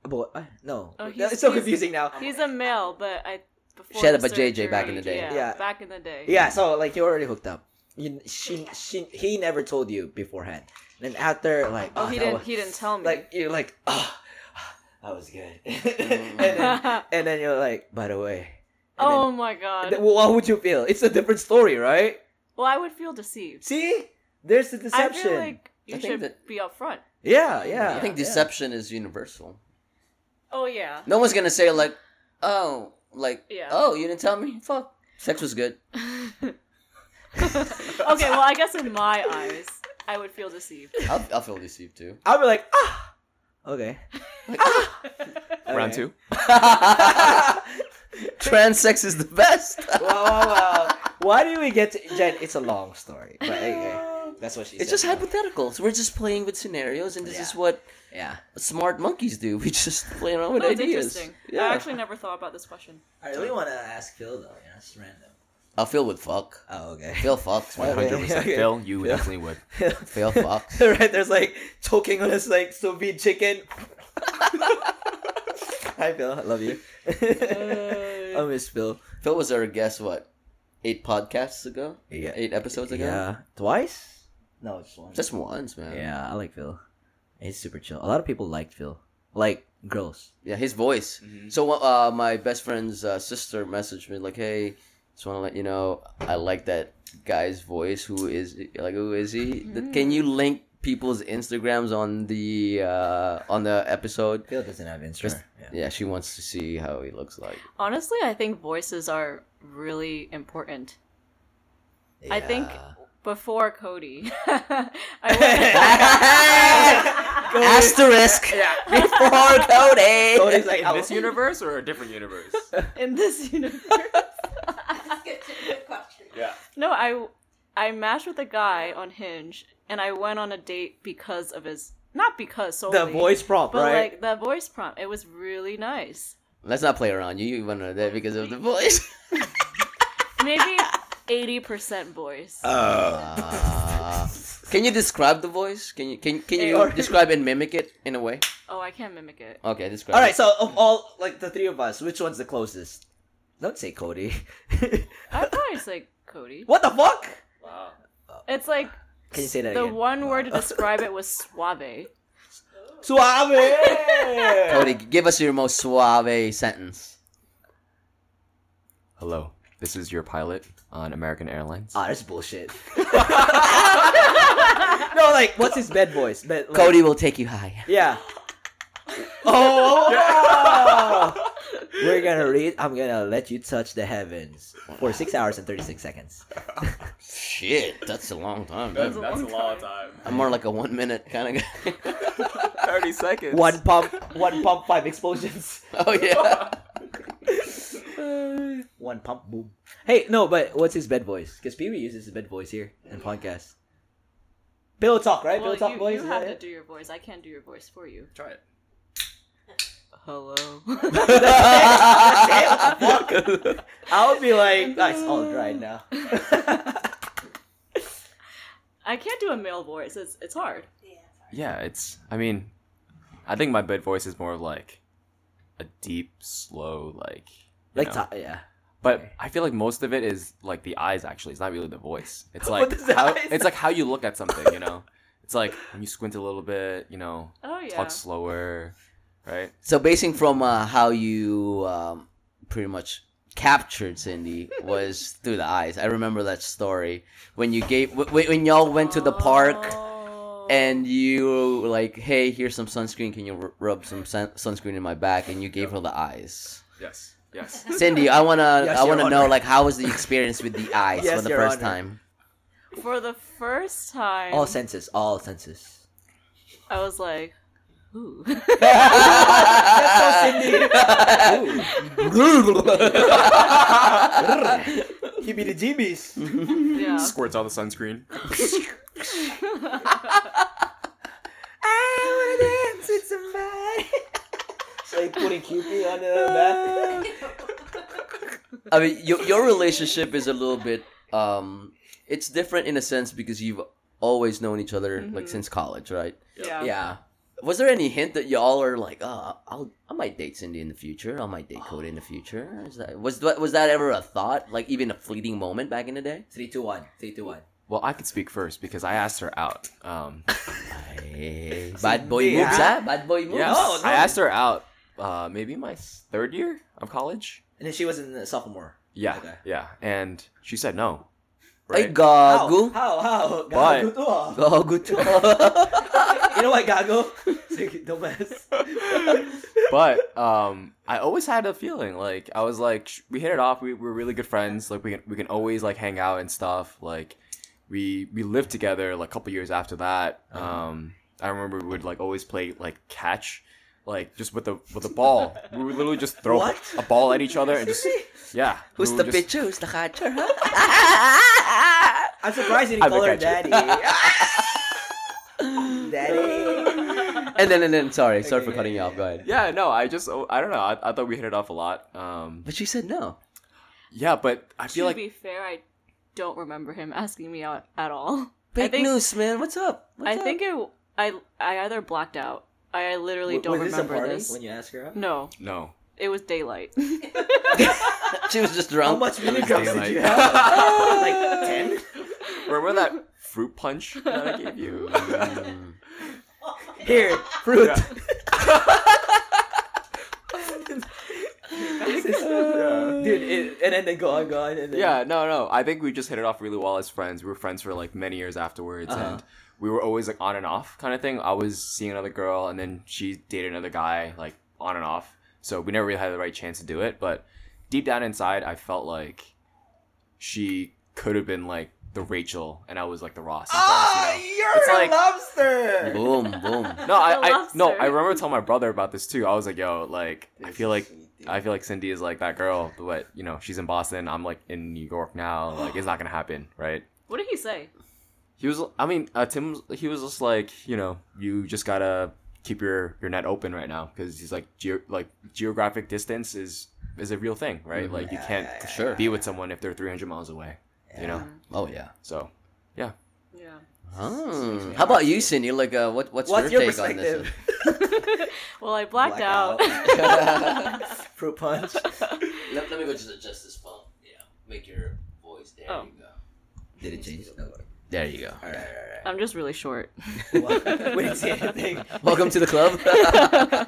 boy, uh, no. Oh, he's- it's so he's- confusing now. He's a male, but I before She had a JJ back in the day. Yeah, Yeah. back in the day. Yeah, so, like, you already hooked up. You, she, she, he never told you beforehand. Then after, like, Oh, he didn't. was- He didn't tell me. like you're like, oh, that was good, and, then, and then you're like, by the way, and oh my god. then, then what would you feel? It's a different story, right? well, I would feel deceived. See, there's the deception. I deception. feel like you I should that- be upfront. yeah, yeah. I think yeah. deception is universal. Oh yeah. No one's gonna say like, oh, like, Yeah. oh, you didn't tell me. Fuck, sex was good. okay, well, I guess in my eyes, I would feel deceived. I'll, I'll feel deceived too. I'll be like, ah, okay. Round two. Trans sex is the best. wow, wow, wow. Why do we get to Jen? It's a long story, but okay. That's what she It's said. just hypotheticals. We're just playing with scenarios, and this is what Yeah. smart monkeys do. We just play around with Oh, ideas. interesting. Yeah. I actually never thought about this question. I really want to ask Phil though. Yeah, it's random. I'll feel with fuck. Oh, okay. Phil fucks. Okay. 100% okay. Phil, you Phil. definitely would. Phil fucks. right, there's like choking on his like sous vide chicken. Hi Phil, I love you. I miss Phil. Phil was our guest. What? Eight podcasts ago. Yeah. Eight episodes ago. Yeah, twice. No, just one. Just once, man. yeah, I like Phil. He's super chill. A lot of people liked Phil, like girls. Yeah, his voice. So uh, my best friend's uh, sister messaged me like, "Hey, just want to let you know I like that guy's voice. Who is like who is he? Th- Can you link people's Instagrams on the uh, on the episode?" Phil doesn't have Instagram. Yeah. Yeah, she wants to see how he looks like. Honestly, I think voices are really important. I think before Cody, I Asterisk before Cody. Cody's like, In this universe or a different universe? in this universe. Yeah. No, I I matched with a guy on Hinge, and I went on a date because of his not because solely the voice prompt, but right? like the voice prompt. It was really nice. Let's not play around. You went on there because of the voice. Maybe eighty percent voice. Uh, can you describe the voice? Can you can can you Or- describe and mimic it in a way? oh, I can't mimic it. Okay, describe. All right. it. so of all like the three of us, which one's the closest? Don't say Cody. I'd probably say Cody. what the fuck? Wow. It's like Can you say that the again? one word to describe it was suave. Suave. Cody, give us your most suave sentence. Hello, this is your pilot on American Airlines. Ah, that's bullshit. no, like, what's his bed voice? Bed, like, Cody will take you high. Yeah. Oh. We're gonna read. I'm gonna let you touch the heavens for six hours and thirty six seconds. Shit, that's a long time. That's, man. that's a long time. I'm more like a one minute kind of guy. 30 seconds. One pump, one pump, five explosions. oh yeah. One pump, boom. Hey, no, but what's his bed voice? Because Pee Wee uses his bed voice here in podcast. Pillow talk, right? Well, Pillow talk you, voice. you is have to it? do your voice. I can't do your voice for you. Try it. Hello. I would be like, "Ah, it's all dried now. I can't do a male voice. It's it's hard. Yeah. Yeah, it's. I mean, I think my bed voice is more of like a deep, slow, like. like, know. ta- yeah. But I feel like most of it is like the eyes. Actually, it's not really the voice. It's like how, it's like how you look at something. You know, it's like when you squint a little bit. You know, Oh yeah. talk slower, right? So basing from uh, how you um, pretty much captured Cindy was through the eyes. I remember that story when you gave w- w- when y'all went to the park Oh. and you like, hey, here's some sunscreen. Can you r- rub some sun- sunscreen in my back? And you gave her the eyes. Yes. Yes. Cindy, I wanna Yes, I wanna know Honor. like how was the experience with the eyes Yes, for the first Honor. time? for the first time, All senses, all senses. I was like, ooh. Give me the GBs. yeah. Squirts all the sunscreen. I wanna dance with somebody. so like putting Cupid on the back. I mean, your your relationship is a little bit um, it's different in a sense because you've always known each other like Mhm. since college, right? Yeah. Yeah. Was there any hint that y'all are like, oh, I'll I might date Cindy in the future. I might date Cody in the future. Is that was that was that ever a thought? Like even a fleeting moment back in the day? Three, two, one. Three, two, one. Well, I could speak first because I asked her out. Um, Ay, bad boy Cindy, moves, ah. ah? Bad boy moves. yeah, No, no. I asked her out. Uh, maybe my third year of college. And then she was in the sophomore. Yeah, Okay. yeah, and she said no. Ay, Right? gago. How? How? How? But- Gago to ah. Gago to. You know what, Gago? Sige, dumbass. but um, I always had a feeling like I was like sh- we hit it off. We were really good friends. Like we can we can always like hang out and stuff. Like we we lived together like a couple years after that. Um, I remember we would like always play like catch. Like just with the with the ball, we would literally just throw What? a ball at each other and just yeah. Who's the would just- pitcher? Who's the catcher? Huh? I'm surprised you I'm didn't call her catcher. daddy. daddy. and then and then sorry, sorry for Okay, cutting you off. Go ahead. Yeah, no, I just oh, I don't know. I, I thought we hit it off a lot. Um, But she said no. yeah, but I To feel like to be fair, I don't remember him asking me out at all. Big think- news, man. What's up? What's I up? think it. I I either blacked out. I literally W- don't was this a remember party this. when you asked her out? No, no. it was daylight. she was just drunk. How drunk. much milligrams did daylight. you have? like ten? Remember that fruit punch that I gave you? Mm. Here, fruit. Yeah. Dude, it, and then they go on, go on, and then Yeah, no, no. I think we just hit it off really well as friends. We were friends for like many years afterwards, Uh-huh. and we were always like on and off kind of thing. I was seeing another girl, and then she dated another guy, like on and off. So we never really had the right chance to do it. But deep down inside, I felt like she could have been like the Rachel, and I was like the Ross. in Ah, Friends, you know? you're It's a like- lobster. boom, boom. No, I, I no. I remember telling my brother about this too. I was like, "Yo, like, I feel like I feel like Cindy is like that girl, but you know, she's in Boston. I'm like in New York now. Like, it's not gonna happen, right?" what did he say? He was, I mean, uh, Tim. He was just like, you know, you just gotta keep your your net open right now because he's like, geo, like geographic distance is is a real thing, right? Like, you can't Yeah, Sure. be with someone if they're 300 miles away, you know. Oh yeah. So, Yeah. Hmm. How about you, Cindy? Like, uh, what what's, What's your, your take on this? perspective? well, I blacked out. Fruit punch. let, let me go just adjust this phone. Yeah, make your voice. There Oh. you go. Did it change? No. There you go. All right, all right, I'm just really short. all right. we didn't see anything. Welcome to the club.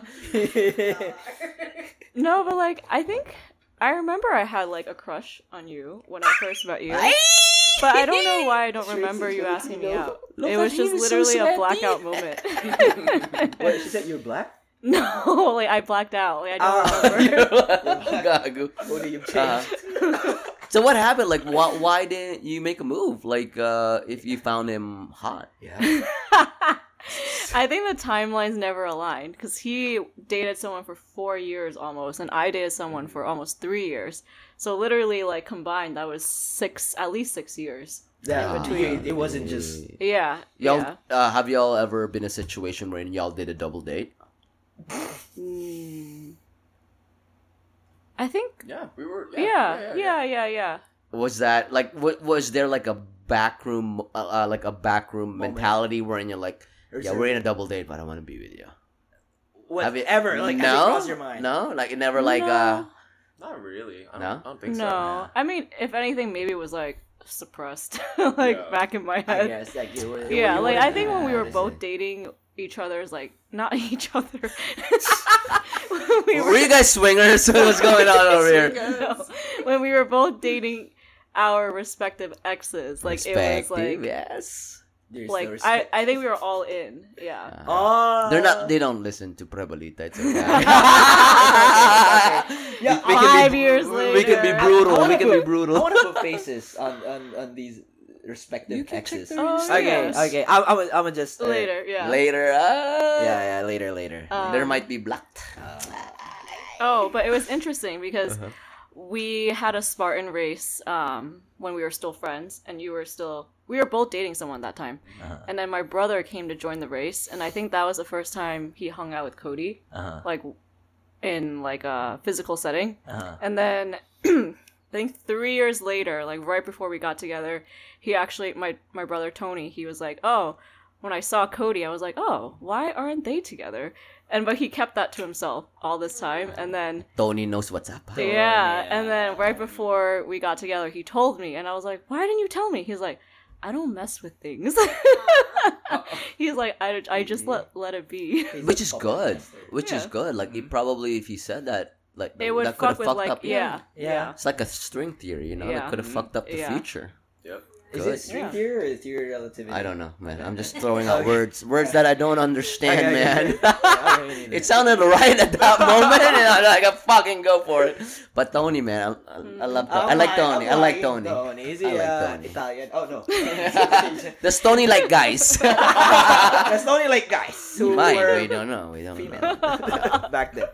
no, but like I think I remember I had like a crush on you when I first met you. But I don't know why I don't remember you asking me out. It was just literally a blackout moment. what, she said you're black? No, like I blacked out. Like I don't Ah. remember. Gago. Cody, you've Uh, changed. So what happened? Like, why, why didn't you make a move? Like, uh, if you found him hot. yeah. I think the timelines never aligned because he dated someone for four years almost, and I dated someone for almost three years. So literally, like combined, that was six, at least six years. Yeah, Ah. between it wasn't just Yeah, Y'all, yeah. uh, have y'all ever been in a situation where y'all did a double date? I think. Yeah, we were. Yeah, yeah, yeah, yeah. Was that like, w- was there like a backroom, uh, uh, like a backroom Moment. mentality wherein you're like, Or yeah, is we're in a double date, but I want to be with you. Have you whatever like no, has it crossed your mind. no, like it never like uh, Not really. I don't, No? I don't think so. No, I mean, if anything, maybe it was like suppressed, like Yeah. back in my I head. guess like you were, Yeah, you like were- I think when we were both dating each other's like not each other. were you guys swingers? What's going on over here? No, when we were both dating our respective exes, like it was like yes. There's like no I. I think we were all in. Yeah. Uh, Oh, they're not. They don't listen to Prebolita. It's okay. Yeah, we can Five be, years We can be brutal. We can be brutal. I want to put faces on on on these respective You can exes. their Oh, Okay, yes. okay. I'm I'm I'm gonna just uh, Later, yeah. Later, uh, Yeah, yeah. Later, later. Um, there might be blocked. Oh, but it was interesting because Uh-huh. we had a Spartan race um, when we were still friends, and you were still. We were both dating someone that time, Uh-huh. and then my brother came to join the race, and I think that was the first time he hung out with Cody, Uh-huh. like in like a physical setting. Uh-huh. And then I think three years later, like right before we got together, he actually my my brother Tony, he was like, "Oh, when I saw Cody, I was like, "Oh, why aren't they together?" And but he kept that to himself all this time, and then Tony knows what's up. yeah, yeah. and then right before we got together, he told me, and I was like, "Why didn't you tell me?" He's like, "I don't mess with things." He's like, "I, I just let let it be." Which is good. Which is good. Like he probably, if he said that, like It would that could have fuck with fucked like up. yeah, Yeah. It's like a string theory, you know. Yeah. That could have fucked up the Yeah. future. Yep. Is it string Yeah. theory or is theory of relativity? I don't know, man. I'm just throwing out Okay. words, words that I don't understand, Okay, man. okay. I mean, it sounded right at that moment, and I'm like, I fucking go for it. But Tony, man, I, I, I love. Tony. I like Tony. I like Tony. Tony. Is he I like uh, Italian? Oh no. The Tony like guys. That's Tony like guys who Mine, were we don't know. We don't female know. back then.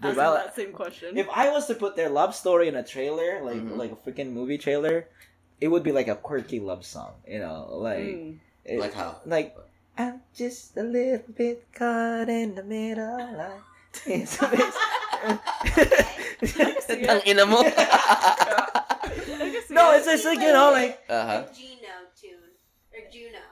Dude, well, that same question. if I was to put their love story in a trailer, like Mhm. like a freaking movie trailer, it would be like a quirky love song. You know, like Mm. it- Like how? like I'm just a little bit caught in the middle. Like, it's a bit- Ang ina mo. no, it's just like you know, like Uh-huh. A Gino tune. Or Juno.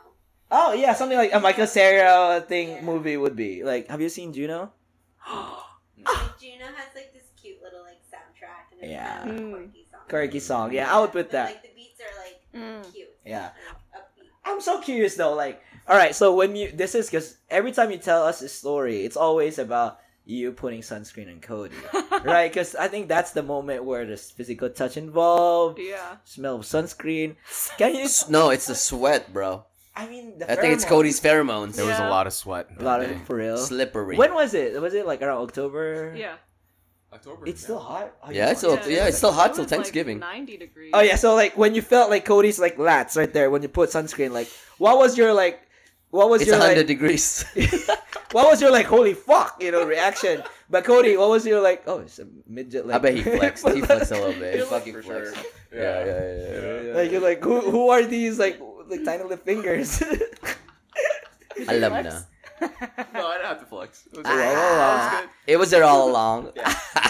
oh yeah, something like a Michael Cera thing movie would be. Like, have you seen Juno? Like, Juno has like this cute little like soundtrack and it's Yeah. kind of Mm. like a quirky song. Quirky song. Yeah, I would put But, that. Like the beats are like Mm. cute. Yeah. and upbeat. I'm so curious though. Like, all right, so when you this is because every time you tell us a story, it's always about you putting sunscreen on Cody, right? Because I think that's the moment where there's physical touch involved, yeah. smell of sunscreen. Can you? No, it's the sweat, bro. I mean, the I think it's. Cody's pheromones. There was a Yeah. lot of sweat. A lot that of day. for real. Slippery. When was it? Was it like around October? Yeah. October. It's still hot. Oh, Yeah, it's want- still- yeah, it's still hot It till was, like, Thanksgiving. 90 degrees. Oh yeah, so like when you felt like Cody's like lats right there when you put sunscreen, like what was your like, what was It's your 100 like, degrees. what was your like holy fuck you know reaction? But Cody, what was your like? Oh, it's a midget. Like, I bet he flexed. He flexed a little bit. He fucking for sure. flexed. Yeah. Yeah, yeah, yeah. yeah. Like you're like who who are these like like tiny little fingers? Alam Flex? na. No, I don't have to flex. It was, Ah. that was good. It was there all along.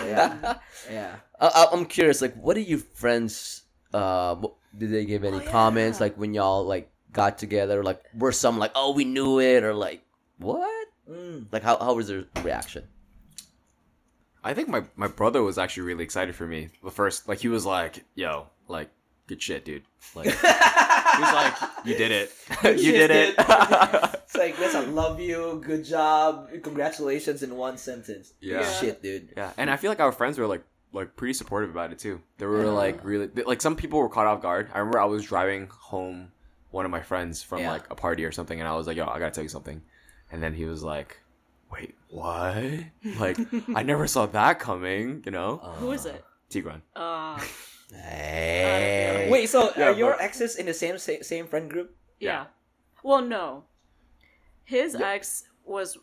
yeah, yeah. I, I'm curious, like, what did your friends? Uh, wh- did they give any Oh, yeah. comments, like when y'all like got together? Like, were some like, "Oh, we knew it," or like, "What?" Mm. Like, how how was their reaction? I think my, my brother was actually really excited for me. The first, like, he was like, yo, like, good shit, dude. Like, he was like, you did it. you did it. It's like that's a love you, good job, congratulations in one sentence. Yeah. Good shit, dude. yeah. And I feel like our friends were, like, like pretty supportive about it, too. They were, like, really, they- like, some people were caught off guard. I remember I was driving home one of my friends from, Yeah. like, a party or something, and I was like, yo, I gotta tell you something. And then he was like, wait, what? Like, I never saw that coming. You know, Who is it? Tigran. Uh, Hey. Wait, so uh, Yeah, are your but- exes in the same same, same friend group? yeah. Well, no. His ex was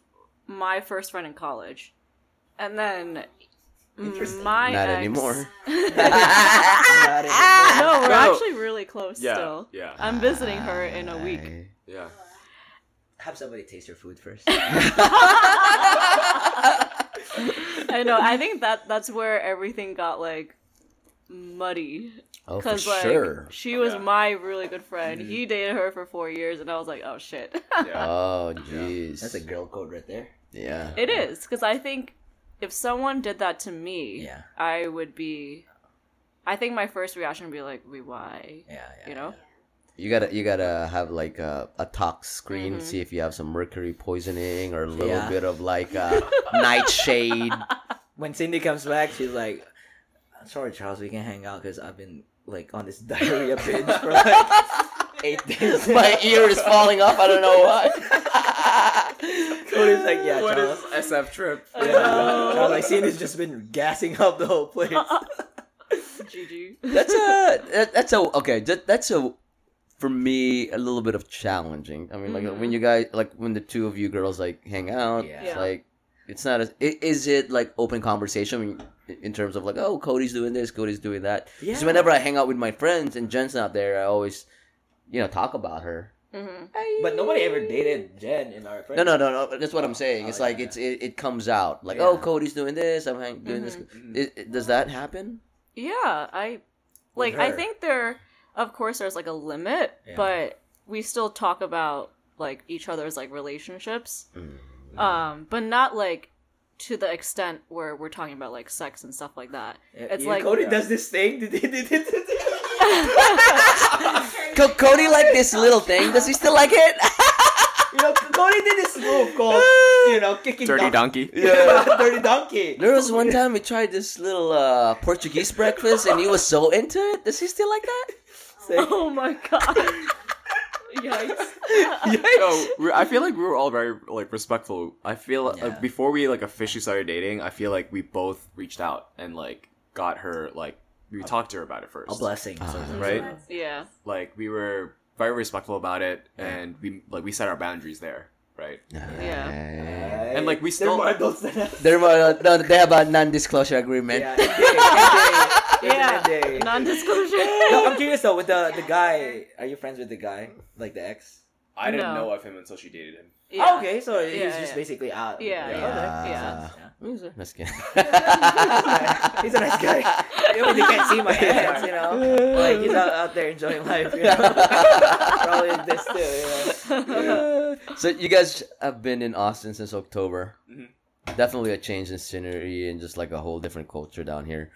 my first friend in college, and then Interesting. my Not ex- anymore. Not anymore. No, we're No. actually really close Yeah, still. yeah. I'm visiting her in a week. Yeah. Have somebody taste your food first. I know. I think that that's where everything got like muddy Oh, for because like sure. she was Yeah. my really good friend. Mm-hmm. He dated her for four years, and I was like, oh shit. Yeah. Oh, jeez. That's a girl code right there. yeah. it is because I think if someone did that to me, Yeah. I would be. I think my first reaction would be like, "Wait, why?" Yeah, yeah. You know? You gotta you gotta have like a, a tox screen, Mm-hmm. see if you have some mercury poisoning or a little Yeah. bit of like uh, nightshade. When Cindy comes back, she's like, "I'm sorry, Charles, we can't hang out because I've been like on this diarrhea binge for like eight days." My ear is falling off. I don't know why. Cody's like, "Yeah, What is Charles." SF trip? Yeah, Charles, like Cindy's just been gassing up the whole place. GG. that's a that, that's a okay. That, that's a for me a little bit of challenging. I mean, like when mm-hmm. you guys like when the two of you girls like hang out, Yeah. it's Yeah. like it's not as i- is it like open conversation when, in terms of like oh Cody's doing this, Cody's doing that. Because Yeah. whenever I hang out with my friends and Jen's not there, I always you know talk about her. hmm But nobody ever dated Jen in our friend. No, no, no, no. That's what I'm saying. Oh, It's like yeah. it's it, it comes out like Yeah. oh Cody's doing this, I'm hang- doing this. It- it- does that happen? Yeah, I like. I think there, of course, there's like a limit, Yeah. but we still talk about like each other's like relationships, Mm. um, but not like to the extent where we're talking about like sex and stuff like that. Yeah, It's you- like Cody does this thing. Co- Cody like this little thing. Does he still like it? you know, Cody did this move called, you know, kicking Dirty donkey. donkey. Yeah, dirty donkey. There was one time we tried this little uh, Portuguese breakfast, and he was so into it. Does he still like that? oh my god! Yikes! No, we- I feel like we were all very like respectful. I feel Yeah. like before we like officially started dating, I feel like we both reached out and like got her like we talked to her about it first. A blessing. so- Ah. Right? Yeah. Like we were very respectful about it, and we like we set our boundaries there, right? Yeah. And, like, we They're still- more adults than us. They're uh, no, they have a non-disclosure agreement. Yeah, NDA, NDA, Yeah. NDA. Non-disclosure. No, I'm curious though. With the the guy, are you friends with the guy, like the ex? I didn't No. know of him until she dated him. yeah. Oh, okay, so he's Yeah, just yeah. basically out. Yeah, Okay. yeah, Okay. yeah. Makes sense, That's good. yeah. he's a nice guy. I mean, they can't see my hands, you know. Like he's out, out there enjoying life. You know? Probably this too. You know? so you guys have been in Austin since October. Mhm. Definitely a change in scenery and just like a whole different culture down here.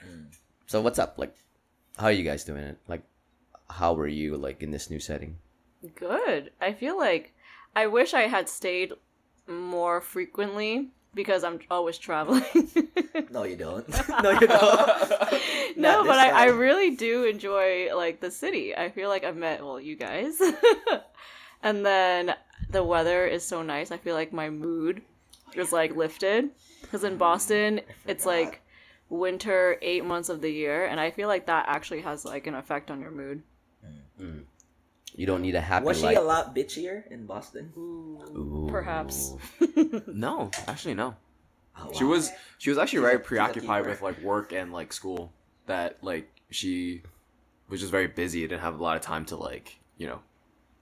So what's up? Like, how are you guys doing it? Like, how were you like in this new setting? Good. I feel like I wish I had stayed more frequently because I'm always traveling. No, you don't. no, you don't. no, but I, I really do enjoy like the city. I feel like I've met well you guys, and then the weather is so nice. I feel like my mood is like lifted because in Boston it's like winter eight months of the year, and I feel like that actually has like an effect on your mood. You don't need a happy Was she life. a lot bitchier in Boston? Ooh. Perhaps. No, actually no. Oh, She wow. was she was actually very a preoccupied with like work and like school. That like she was just very busy. And didn't have a lot of time to like you know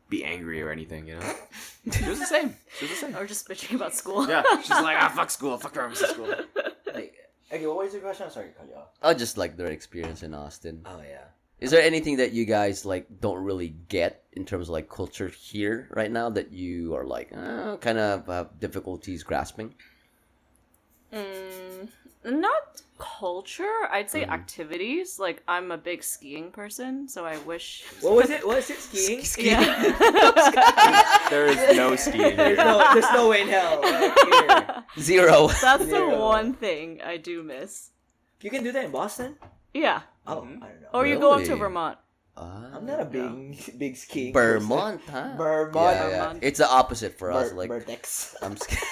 be angry or anything. You know, she was the same. She was the same. or just bitching about school. Yeah, she's like ah fuck school, fuck the school. Like, okay, what was your question? I'm sorry to cut you off. Oh, just like their experience in Austin. Oh yeah. Is there anything that you guys like don't really get in terms of like culture here right now that you are like uh, kind of have difficulties grasping? Mm, not culture. I'd say activities. Like I'm a big skiing person, so I wish. What was it? What was it? Skiing? Yeah. There is no skiing There's no, there's no way in hell. Like, here. Zero. That's the one thing I do miss. You can do that in Boston? Yeah. Oh, I don't know. Or you go up to Vermont. Ah, I'm not a big, big skiing. person. Vermont, huh? Vermont. Yeah, yeah. Vermont. It's the opposite for us. Ver- Like Vertex. I'm scared.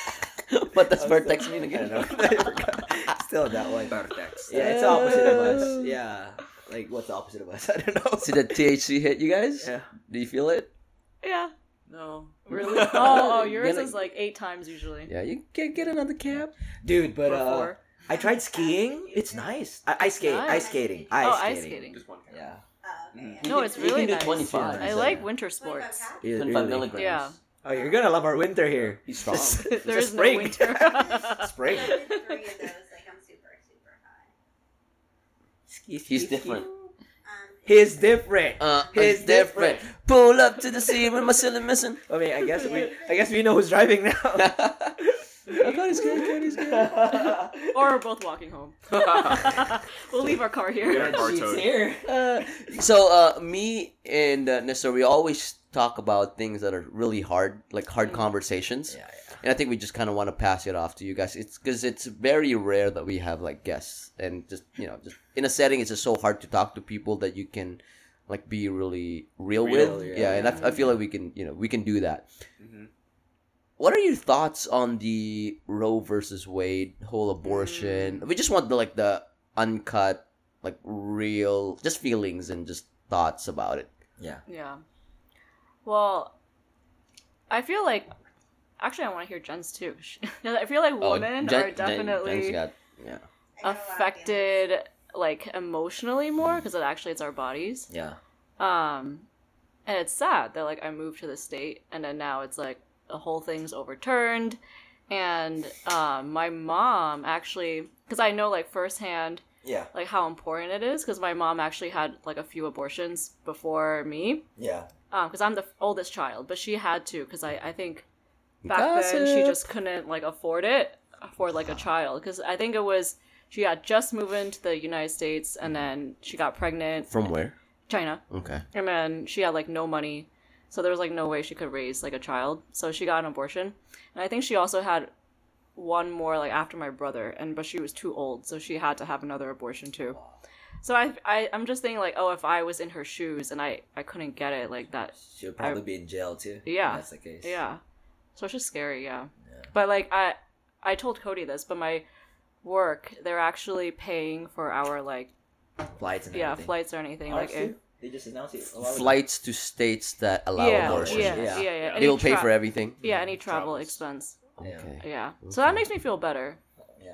What does I'm vertex still- mean I again? don't know. I forgot. Still that one. Vertex. Yeah, it's the opposite of us. Oh. Yeah. Like, what's the opposite of us? I don't know. See the THC hit you guys? Yeah. Do you feel it? Yeah. No. Really? oh, oh, yours Gonna- is like eight times usually. Yeah, you can get another cab. Dude, but uh. I tried skiing. It's nice. I, ice skate. Nice. Ice skating. Ice oh, skating. ice skating. Just one. Yeah. Oh, okay. No, can- it's you really can do nice. 25. I like winter sports. 25 milligrams. Yeah. Oh, you're gonna love our winter here. He's strong. Just- there just is no spring. winter. spring. So with three of those, like I'm super, super high. Ski, ski, He's ski. different. Um, He's different. Uh, He's it's different. Pull up to the scene with my silly missing. I mean, I guess we, I guess we know who's driving now. I got his good, got his good. or we're both walking home. we'll leave our car here. Car She's here. Uh, so uh, me and uh, Nestor, we always talk about things that are really hard, like hard conversations. Yeah, yeah. And I think we just kind of want to pass it off to you guys. It's because it's very rare that we have like guests, and just you know, just in a setting, it's just so hard to talk to people that you can like be really real, Real, with. yeah. Yeah, and I, I feel like we can, you know, we can do that. Mhm. What are your thoughts on the Roe versus Wade whole abortion? We just want the like the uncut, like real, just feelings and just thoughts about it. Yeah. Yeah. Well, I feel like actually I want to hear Jen's too. I feel like women Oh, Jen- are definitely Jen's got- yeah. I got a lot of feelings. affected like emotionally more because it actually it's our bodies. Yeah. Um, and it's sad that like I moved to the state and then now it's like the whole thing's overturned, and um, my mom actually because I know like firsthand Yeah. like how important it is because my mom actually had like a few abortions before me. Yeah. Um, because I'm the oldest child, but she had to because I, I think back then she just couldn't like afford it afford like a child. Because I think it was she had just moved into the United States and then she got pregnant. From where? China. Okay. and then she had like no money. So there was like no way she could raise like a child. So she got an abortion. And I think she also had one more like after my brother and but she was too old so she had to have another abortion too so I, I i'm just thinking like oh if i was in her shoes and i i couldn't get it like that She'll probably be in jail too. Yeah. if That's the case. yeah so it's just scary yeah. Yeah. but like i i told cody this but my work they're actually paying for our like Flights and yeah everything. flights or anything Ours like if, too? They just announced it. a while ago. Flights to states that allow yeah, abortion. yeah Yeah. yeah yeah They Any will pay for everything. yeah any travel Travels. expense Yeah. Okay. yeah so that makes me feel better Yeah.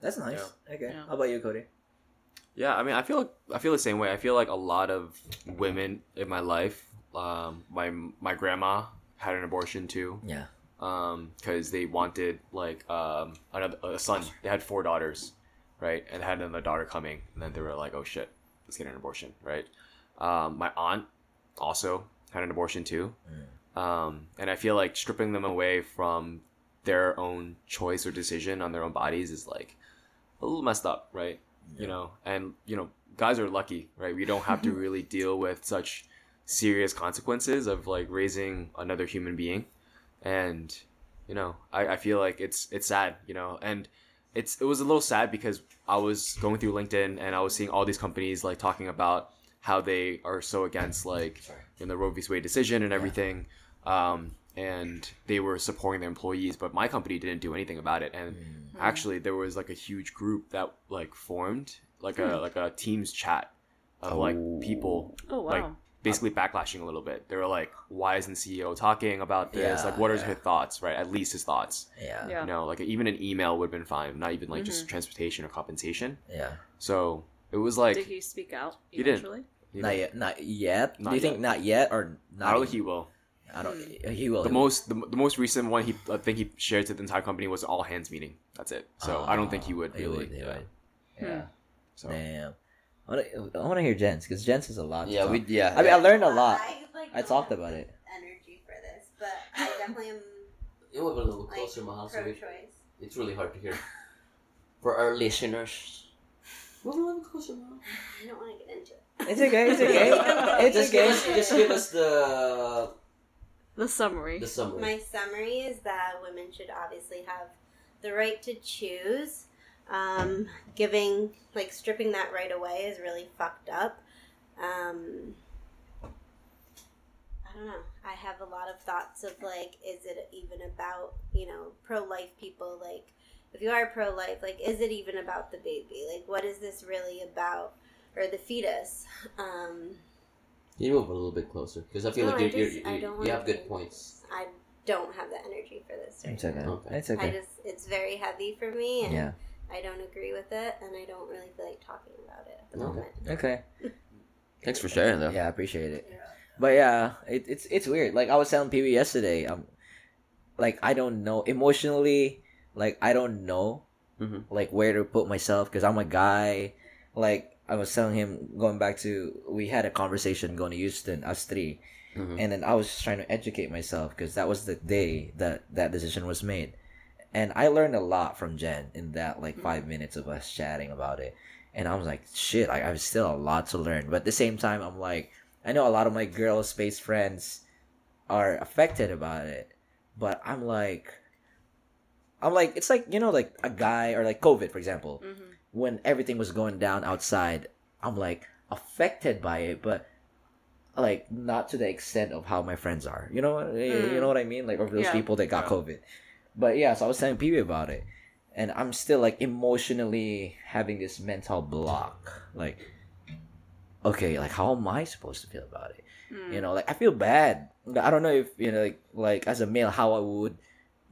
That's nice. Okay. Yeah. How about you, Cody? Yeah, I mean, I feel like I feel the same way. I feel like a lot of women in my life, um, my my grandma had an abortion too, Yeah. um, because they wanted like um another a son. They had four daughters, right, and they had another daughter coming, and then they were like, oh shit, let's get an abortion, right? Um, my aunt also had an abortion too, um, and I feel like stripping them away from their own choice or decision on their own bodies is like a little messed up, right? You know, and you know, guys are lucky, right? We don't have to really deal with such serious consequences of like raising another human being, and you know, I, I feel like it's it's sad, you know, and it's it was a little sad because I was going through LinkedIn and I was seeing all these companies like talking about how they are so against like in the Roe v. Wade decision and everything, um, and they were supporting their employees, but my company didn't do anything about it, and mm. actually there was like a huge group that like formed like a hmm. like a Teams chat of oh. like people oh wow like basically backlashing a little bit. They were like, "Why isn't CEO talking about this? Yeah, like, what are yeah. his thoughts? Right? At least his thoughts. Yeah. yeah You know, like even an email would have been fine, not even like just mm-hmm. transportation or compensation. Yeah. So it was like, did he speak out He didn't. eventually you Not know, yet. Not yet. Not Do you think not yet or not? I don't even- think he will. I don't. He will. The he will. most, the, the most recent one he, I think he shared to the entire company was all hands meeting. That's it. So I don't think he oh, would He really. would, he yeah. would. Yeah. So Damn. I want to. I want to hear Jens because Jens has a lot. to Yeah, talk. we yeah. I mean, I learned a lot. I, like, I talked about it. Energy for this, but I definitely am You move a little like closer, Mahal, so we- pro-choice. it's really hard to hear. For our listeners. Move a little closer, Mahal. I don't want to get into it. It's okay. It's okay. It's just okay. give us just give us the the summary the summary. My summary is that women should obviously have the right to choose. Um, giving, like, stripping that right away is really fucked up. Um, I don't know. I have a lot of thoughts of, like, is it even about, you you know pro life people like if you are pro life like is it even about the baby like what is this really about or the fetus um Can you move a little bit closer? Because I feel No, like I you're, just- you're, I you don't you have good points. i don't have the energy for this right It's okay. now. Okay. It's i okay. just it's very heavy for me and Yeah. i don't agree with it and i don't really feel like talking about it at the Okay. moment Okay. Thanks for sharing, though. Yeah, I appreciate it. But yeah, it, it's it's weird. Like I was telling PB yesterday, um, like I don't know emotionally, like I don't know, Mhm. like where to put myself because I'm a guy. Like I was telling him, going back to we had a conversation going to Houston, us 3 Mhm. and then I was just trying to educate myself because that was the day that that decision was made, and I learned a lot from Jen in that like five minutes of us chatting about it, and I was like, shit, I, I have still a lot to learn, but at the same time, I'm like, I know a lot of my girl space friends are affected about it, but I'm like, I'm like, it's like you know, like a guy or like COVID, for example, Mm-hmm. When everything was going down outside, I'm like affected by it, but like not to the extent of how my friends are. You know, you Mm. know what I mean? Like of those Yeah. people that got Yeah. COVID. But yeah, so I was telling PB about it, and I'm still like emotionally having this mental block. Like, okay, like how am I supposed to feel about it? Mm. You know, like I feel bad. I don't know if you know, like, like as a male, how I would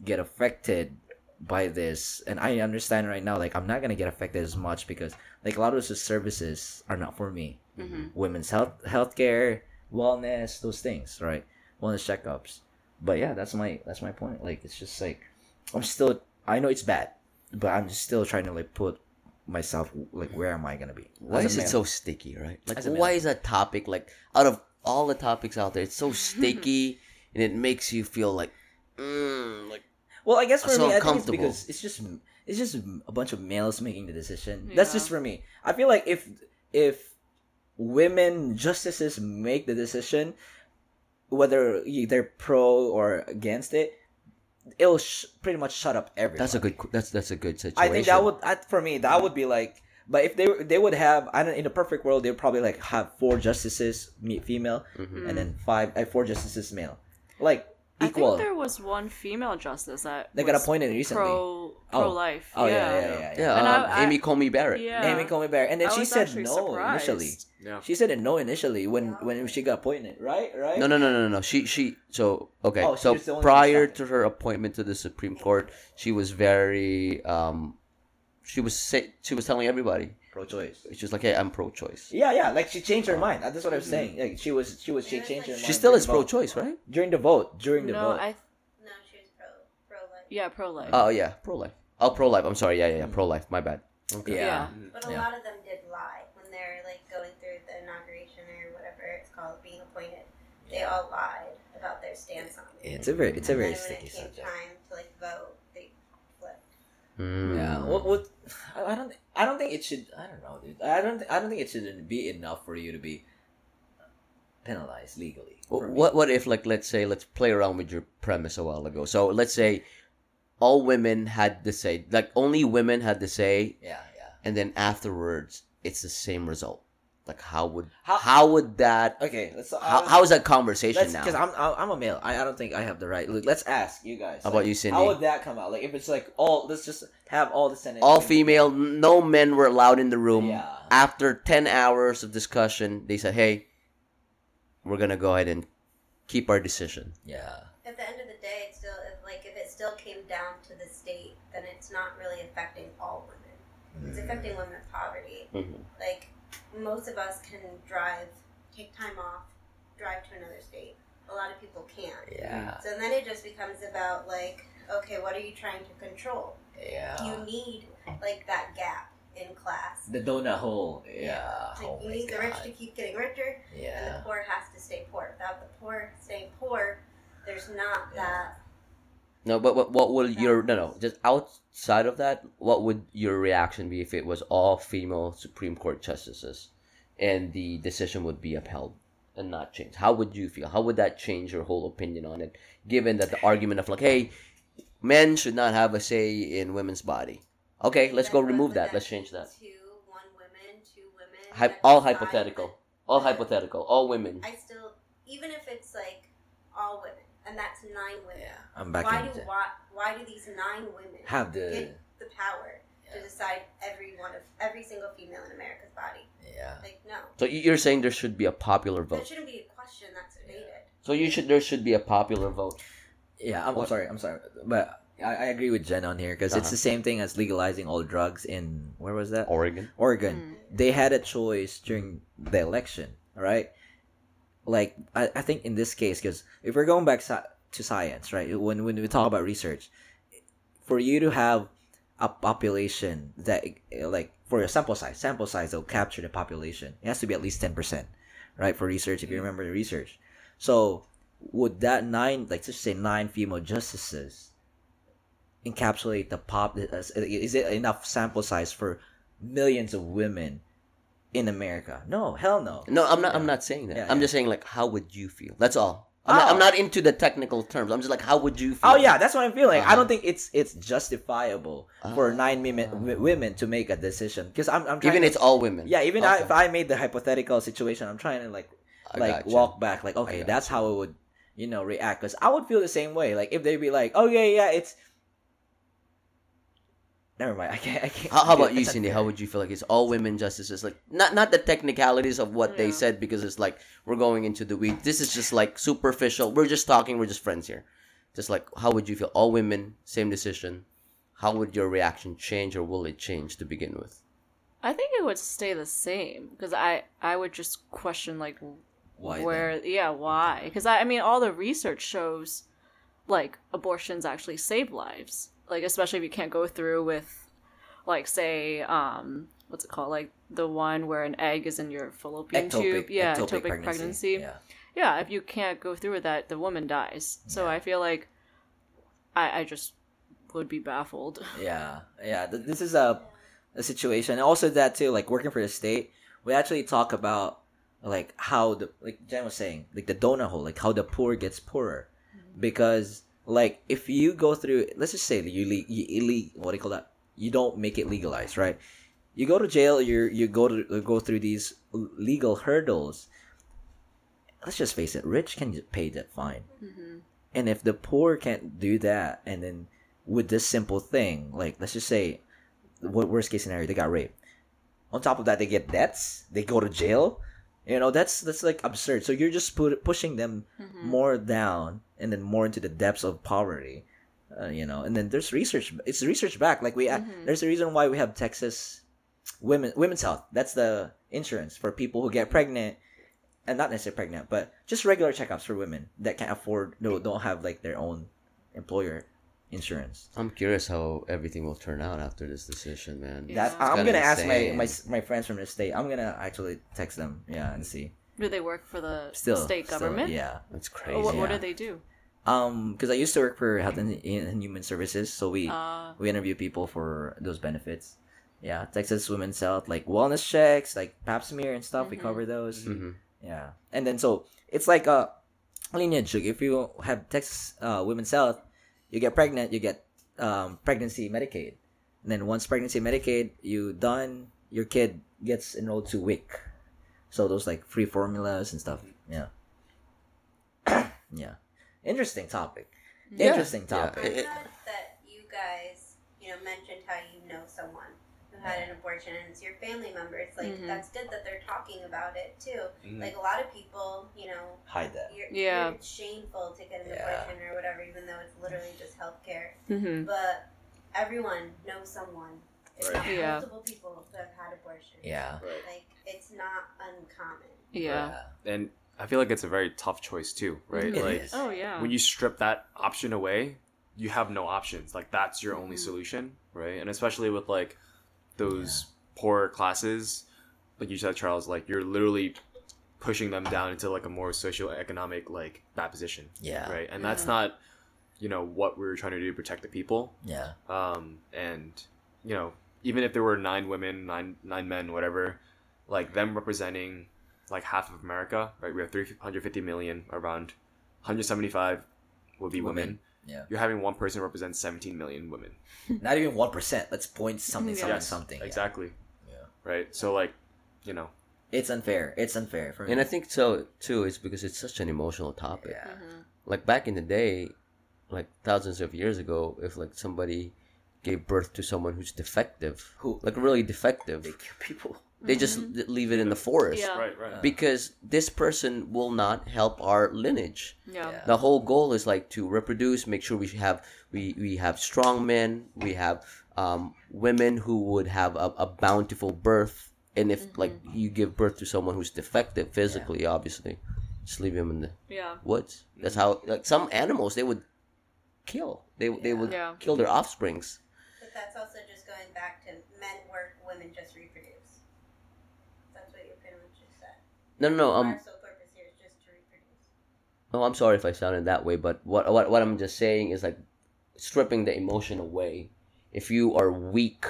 get affected by this. And I understand right now, like I'm not gonna get affected as much because like a lot of those services are not for me. Mhm. Women's health, healthcare, wellness, those things, right? Wellness checkups. But yeah, that's my that's my point. Like it's just like I'm still. I know it's bad, but I'm just still trying to like put myself like where am I gonna be? Why is a it so sticky, right? Like, why is that topic like out of all the topics out there, it's so sticky and it makes you feel like, mm, like Well, I guess for so me, I think it's because it's just it's just a bunch of males making the decision. That's just for me. I feel like if if women justices make the decision, whether they're pro or against it, it'll sh- pretty much shut up everyone. that's a good that's that's a good situation. I think that would I, for me that would be like. But if they they would have I don't in a perfect world they'd probably like have four justices me- female Mhm. and then five uh, four justices male like I think there was one female justice that They got appointed recently. Pro Oh. pro life. oh yeah, yeah. yeah, yeah, yeah. Yeah, um, I- I- Amy Coney Barrett. Yeah. Amy Coney Barrett, and then I she said no surprised. initially. Yeah. She said no initially when when she got appointed, right? Right? No, no, no, no, no. She, she. So okay. Oh, so was the one that prior to her appointment to the Supreme Court, she was very. um She was say, she was telling everybody. Pro-choice. She's like, "Hey, I'm pro-choice." Yeah, yeah. Like she changed her mind. That's what I was saying. Mm. Like she was, she was, she Yeah, changed her like- mind. She still during is the vote. pro-choice, right? during the vote. During the No, vote. I no she was pro pro life yeah pro life. Oh yeah, pro-life. Oh, pro-life. I'm sorry. Yeah, yeah, yeah. Mm. Pro-life. My bad. Okay. yeah. But a Yeah. lot of them did lie when they're like going through the inauguration or whatever it's called, being appointed. They all lied about their stance on it. It's a very, it's a And very then when sticky it came subject. time to like vote, they flipped. Mm. Yeah. What? What? I don't. I don't think it should. I don't know, dude. I don't. I don't think it should be enough for you to be penalized legally. What what if like let's say let's play around with your premise a while ago. So let's say all women had the say, like only women had the say, Yeah, yeah. and then afterwards it's the same result. Like how would How- how, would that Okay. Let's. how, how is that conversation Let's, now? because I'm I'm a male. I, I don't think I have the right. Look, let's ask you guys. How about you, Cindy? How would that come out? Like if it's like all let's just have all the Senate. all female, no men were allowed in the room. Yeah. After ten hours of discussion, they said, "Hey, we're gonna go ahead and keep our decision." Yeah. At the end of the day, it's still if, like if it still came down to the state, then it's not really affecting all women. It's affecting women with poverty. Mhm. Like most of us can drive, take time off, drive to another state. A lot of people can't. Yeah. So then it just becomes about like, okay, what are you trying to control? Yeah. You need like that gap in class. the donut hole. Yeah. Oh like Oh you need the rich to keep getting richer, Yeah. and the poor has to stay poor. Without the poor staying poor, there's not that. No, but what what would your no no just outside of that? What would your reaction be if it was all female Supreme Court justices, and the decision would be upheld and not changed? How would you feel? How would that change your whole opinion on it? Given that the argument of like, hey, men should not have a say in women's body. Okay, let's go remove that. Let's change that. Two, one women, two women. Hy- all hypothetical. that- All hypothetical. All women. I still, even if it's like all women, and that's nine women. Yeah, I'm back Why in. do why, why do these nine women Have the get the power to decide every one of every single female in America's body? yeah. Like no, So you're saying there should be a popular that vote. shouldn't be a question that's debated. So you should there should be a popular vote. Yeah, I'm, I'm sorry. I'm sorry, but I, I agree with Jen on here because it's Uh-huh. the same thing as legalizing all drugs in where was that? Oregon. Oregon. They had a choice during the election. right? like I, I think in this case, because if we're going back sci- to science, right? When when we talk about research, for you to have a population that like for your sample size, sample size that will capture the population, it has to be at least ten percent, right? For research, if you mm-hmm. remember the research, so would that nine, like just say nine female justices, encapsulate the pop? Is it enough sample size for millions of women in America? No, hell no. No, I'm not. I'm not saying that. Yeah, I'm yeah. just saying like, how would you feel? That's all. I'm, not, Oh. I'm not into the technical terms. I'm just like, how would you feel? Oh yeah, that's what I'm feeling. I Uh-huh. don't think it's it's justifiable for nine women women to make a decision because I'm I'm Even to, it's all women. yeah even I, if I made the hypothetical situation, I'm trying to like I like walk back like okay I that's how it would you know react because I would feel the same way like if they'd be like oh yeah yeah it's never mind I can't I can't How, how about you, Cindy? unfair. How would you feel like it's all women justices? Like not not the technicalities of what they said because it's like we're going into the weeds. This is just like superficial. We're just talking. We're just friends here. Just like how would you feel? All women, same decision. How would your reaction change, or will it change to begin with? I think it would stay the same because I I would just question like Why then? where yeah why because I, I mean all the research shows like abortions actually save lives like especially if you can't go through with like say um what's it called? Like the one where an egg is in your fallopian tube? Yeah ectopic, pregnancy, yeah. Yeah if you can't go through with that the woman dies. So i feel like i i just would be baffled. Yeah, yeah. th- This is a a situation. And also that too, like working for the state, we actually talk about like how the like Jen was saying, like the donut hole, like how the poor gets poorer, because like if you go through, let's just say you le- you ille- what do you call that? You don't make it legalized, right? You go to jail. You you go to go through these legal hurdles. Let's just face it, rich can pay that fine. Mm-hmm. And if the poor can't do that, and then with this simple thing, like let's just say, what worst case scenario, they got raped. On top of that, they get debts. They go to jail. You know that's that's like absurd. So you're just put, pushing them mm-hmm. more down, and then more into the depths of poverty. Uh, you know, and then there's research. It's research back. Like we, uh, mm-hmm. there's a reason why we have Texas women women's health. That's the insurance for people who get pregnant, and not necessarily pregnant, but just regular checkups for women that can't afford, no, don't have like their own employer insurance. I'm curious how everything will turn out after this decision, man. Yeah. That It's I'm gonna ask my, my my friends from the state. I'm gonna actually text them, yeah, and see. do they work for the Still, state still, government yeah. That's crazy. what, what yeah. do they do Um, because I used to work for Health and, and Human Services, so we uh we interview people for those benefits. Yeah, Texas Women's Health, like wellness checks, like Pap smear and stuff. We cover those. Mhm. Yeah, and then so it's like a lineage. If you have Texas uh, Women's Health, you get pregnant, you get um, pregnancy Medicaid. And then once pregnancy Medicaid, you done, your kid gets enrolled to WIC. So those like free formulas and stuff. Yeah. yeah. Interesting topic. Yeah. Interesting Yeah. topic. I'm that you guys, you know, mentioned how you know someone who had an abortion and it's your family member. It's like Mhm. that's good that they're talking about it too. Mm-hmm. Like a lot of people, you know, Hide that. you're, Yeah. you're- it's shameful to get an Yeah. abortion or whatever, even though it's literally just healthcare. hmm But everyone knows someone. If Right. not Yeah. multiple people who have had abortions. Yeah. Like it's not uncommon. yeah and I feel like it's a very tough choice too, right? It like is. oh yeah when you strip that option away, you have no options. Like that's your only Mhm. solution, right? And especially with like those poorer classes, like you said, Charles, like you're literally pushing them down into like a more socioeconomic like bad position, Yeah. right? And that's not, you know, what we are trying to do to protect the people. Yeah. Um, and you know, even if there were nine women, nine nine men, whatever, like them representing like half of America, right? We have 350 million around 175 would be women. Women, yeah. You're having one person represent 17 million women. Not even one percent. Let's point something, something, Yes, something. Exactly. Yeah. Right. So like, you know, It's unfair. It's unfair for me. And I think so too. It's because it's such an emotional topic. yeah. Mhm. like back in the day, like thousands of years ago, if like somebody gave birth to someone who's defective, Who- like really defective, They kill people. They just l- leave it in the forest Yeah. Right, right. because this person will not help our lineage. Yeah. Yeah. The whole goal is like to reproduce, make sure we have we we have strong men, we have um, women who would have a, a bountiful birth, and if like you give birth to someone who's defective physically, obviously, just leave him in the Yeah. woods. That's how like some animals they would kill. They they would Yeah. kill their offsprings. But that's also just going back to men work, women just reproduce. That's what you pretty much just said. No, no, no. Um, Our sole purpose here is just to reproduce. Oh, I'm sorry if I sounded that way, but what what what I'm just saying is like stripping the emotion away. If you are weak,